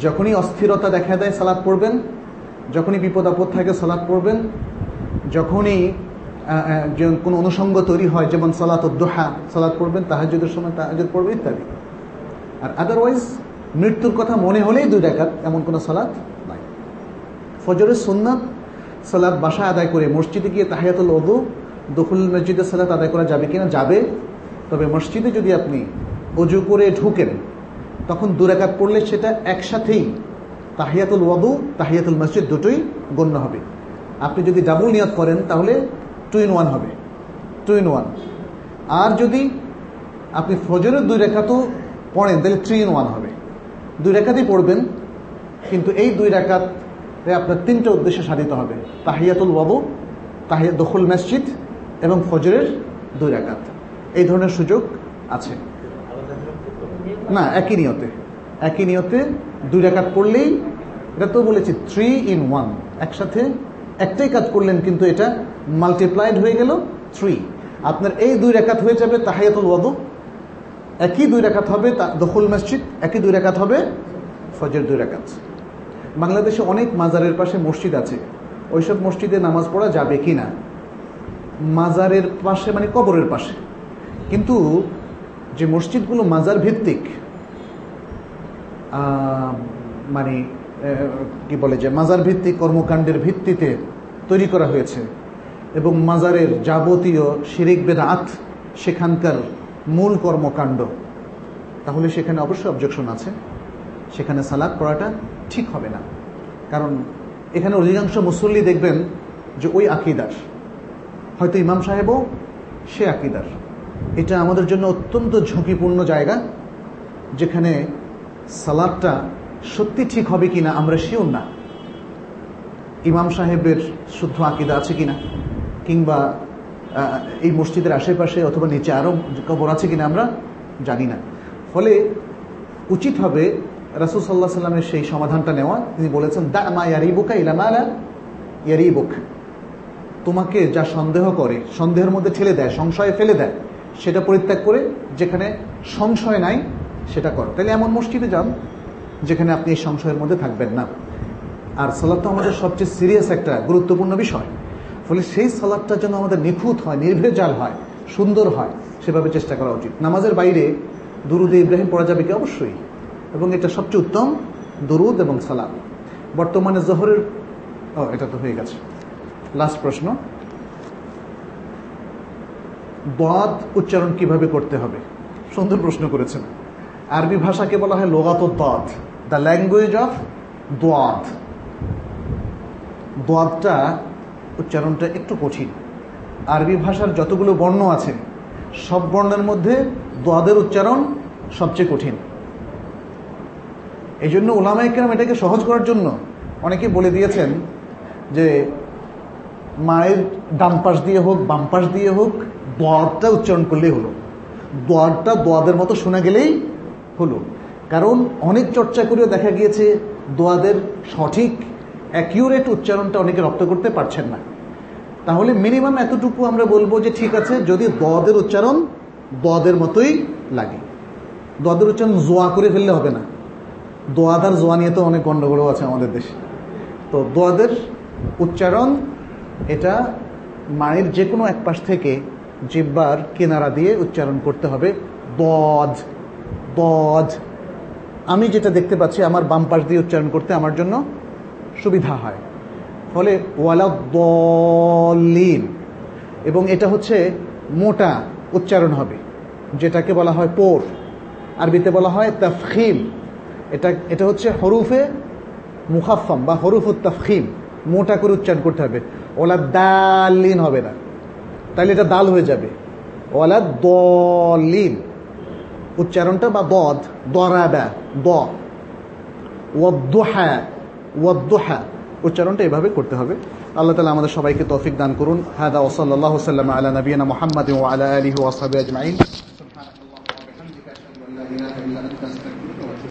যখনই অস্থিরতা দেখা দেয় সালাদ পড়বেন। যখনই বিপদ আপদ থাকে সালাদ পড়বেন। যখনই কোনো অনুষঙ্গ তৈরি হয়, যেমন সালাত উদ্দোহা সালাদ পড়বেন তাহাজুদের সময় তাহাজুদ পড়বে ইত্যাদি। আর আদারওয়াইজ মৃত্যুর কথা মনে হলেই দুই ডাকাত এমন কোনো সালাদ নাই। ফজরের সুন্নাত সালাদ বাসা আদায় করে, মসজিদে গিয়ে তাহিয়াতুল ওদু দখুল মসজিদের সালাত আদায় করা যাবে কিনা? যাবে। তবে মসজিদে যদি আপনি অজু করে ঢুকেন, তখন দুরাকাত পড়লে সেটা একসাথেই তাহিয়াতুল ওয়াদু, তাহিয়াতুল মসজিদ দুটোই গণ্য হবে। আপনি যদি ডাবল নিয়ত করেন, তাহলে টু ইন ওয়ান হবে। টু ইন ওয়ান আর যদি আপনি ফজরের দুই রেখাতও পড়েন, তাহলে থ্রি ইন ওয়ান হবে। দুই রেখাতেই পড়বেন, কিন্তু এই দুই রেখাত আপনার তিনটে উদ্দেশ্যে সাধিত হবে। তাহিয়াতুল ওয়াদু, তাহিয়া দখল মসজিদ এবং ফজরের দুই রেখাত এই ধরনের সুযোগ আছে। না, একই নিয়তে। একই নিয়তে দুই রেখাত পড়লেই এটা তো বলেছি থ্রি ইন ওয়ান একসাথে একটাই কাজ করলেন, কিন্তু এটা মাল্টিপ্লাইড হয়ে গেল থ্রি আপনার এই দুই রেখাত হয়ে যাবে তাহায়াতুল ওয়াদু। একই দুই রেখাত হবে দখল মসজিদ, একই দুই রেখাত হবে ফজর দুই রেখাত বাংলাদেশে অনেক মাজারের পাশে মসজিদ আছে। ওইসব মসজিদে নামাজ পড়া যাবে কি না মাজারের পাশে মানে কবরের পাশে। কিন্তু যে মসজিদগুলো মাজার ভিত্তিক মানে কি বলে যে, মাজার ভিত্তিক কর্মকাণ্ডের ভিত্তিতে তৈরি করা হয়েছে এবং মাজারের যাবতীয় শিরিক বেদাত সেখানকার মূল কর্মকাণ্ড, তাহলে সেখানে অবশ্যই অবজেকশন আছে। সেখানে সালাদ পড়াটা ঠিক হবে না। কারণ এখানে অধিকাংশ মুসল্লি দেখবেন যে ওই আকিদার। হয়তো ইমাম সাহেবও সে আকিদার। এটা আমাদের জন্য অত্যন্ত ঝুঁকিপূর্ণ জায়গা, যেখানে সালাদটা সত্যি ঠিক হবে কিনা আমরা শিওর না। ইমাম সাহেবের শুদ্ধ আকিদা আছে কিনা, কিংবা এই মসজিদের আশেপাশে অথবা নিচে আরও কবর আছে কিনা আমরা জানি না। ফলে উচিত হবে রাসুল সাল্লাহ সাল্লামের সেই সমাধানটা নেওয়া। তিনি বলেছেন দা মা ইয়ারি বুকা ইলামালা ইয়ারিবুক। তোমাকে যা সন্দেহ করে, সন্দেহের মধ্যে ঠেলে দেয়, সংশয়ে ফেলে দেয়, সেটা পরিত্যাগ করে যেখানে সংশয় নাই, সেটা করো। তাহলে এমন মসজিদে যান যেখানে আপনি এই সংশয়ের মধ্যে থাকবেন না। আর সালাদ তো আমাদের সবচেয়ে সিরিয়াস একটা গুরুত্বপূর্ণ বিষয়। ফলে সেই সালাদটা যেন আমাদের নিখুঁত হয়, নির্ভেজাল হয়, সুন্দর হয়, সেভাবে চেষ্টা করা উচিত। নামাজের বাইরে দুরুদে ইব্রাহিম পড়া যাবে কি? অবশ্যই। এবং এটা সবচেয়ে উত্তম দুরুদ এবং সালাম বর্তমানে জহরের ও, এটা তো হয়ে গেছে। লাস্ট প্রশ্ন. দোয়াত উচ্চারণ কীভাবে করতে হবে? সুন্দর প্রশ্ন করেছেন। আরবি ভাষাকে বলা হয় লোগাত দদ দ্য ল্যাঙ্গুয়েজ অফ দোয়াদ দোয়াদটা উচ্চারণটা একটু কঠিন। আরবি ভাষার যতগুলো বর্ণ আছে, সব বর্ণের মধ্যে দোয়াদের উচ্চারণ সবচেয়ে কঠিন। এই জন্য ওলামাইকেরাম এটাকে সহজ করার জন্য অনেকে বলে দিয়েছেন যে মায়ের ডান পাশ দিয়ে হোক, বাম পাশ দিয়ে হোক, দোয়ারটা উচ্চারণ করলেই হলো। দোয়ারটা দোয়াদের মতো শোনা গেলেই হলো। কারণ অনেক চর্চা করেও দেখা গিয়েছে, দোয়াদের সঠিক অ্যাকিউরেট উচ্চারণটা অনেকে রপ্ত করতে পারছেন না। তাহলে মিনিমাম এতটুকু আমরা বলব যে ঠিক আছে, যদি দদের উচ্চারণ দদের মতোই লাগে। দদের উচ্চারণ জোয়া করে ফেললে হবে না। দোয়াদার জোয়া নিয়ে তো অনেক গণ্ডগোলও আছে আমাদের দেশে। তো দোয়াদের উচ্চারণ এটা মায়ের যে কোনো এক পাশ থেকে জিব্বার কেনারা দিয়ে উচ্চারণ করতে হবে দজ দজ আমি যেটা দেখতে পাচ্ছি, আমার বাম পাশ দিয়ে উচ্চারণ করতে আমার জন্য সুবিধা হয়। ফলে ওয়ালাদ্দলিন এবং এটা হচ্ছে মোটা উচ্চারণ হবে, যেটাকে বলা হয় পোর। আরবিতে বলা হয় তাফখিম। এটা এটা হচ্ছে হরুফে মুখাফম বা হরুফ তাফখিম মোটা করে উচ্চারণ করতে হবে। ওলা দালিন হবে না। তাহলে এটা দাল হয়ে যাবে। ওলা দলিন। উচ্চারণটা বা দদ দরাবা দ। উচ্চারণটা এভাবে করতে হবে। আল্লাহ তালা আমাদের সবাইকে তৌফিক দান করুন। হাদা ওসল্লাহ সাল্লাম আলা নবীনা মোহাম্মদ ও আলা আলহি ওয়াসাবি আজমাইন।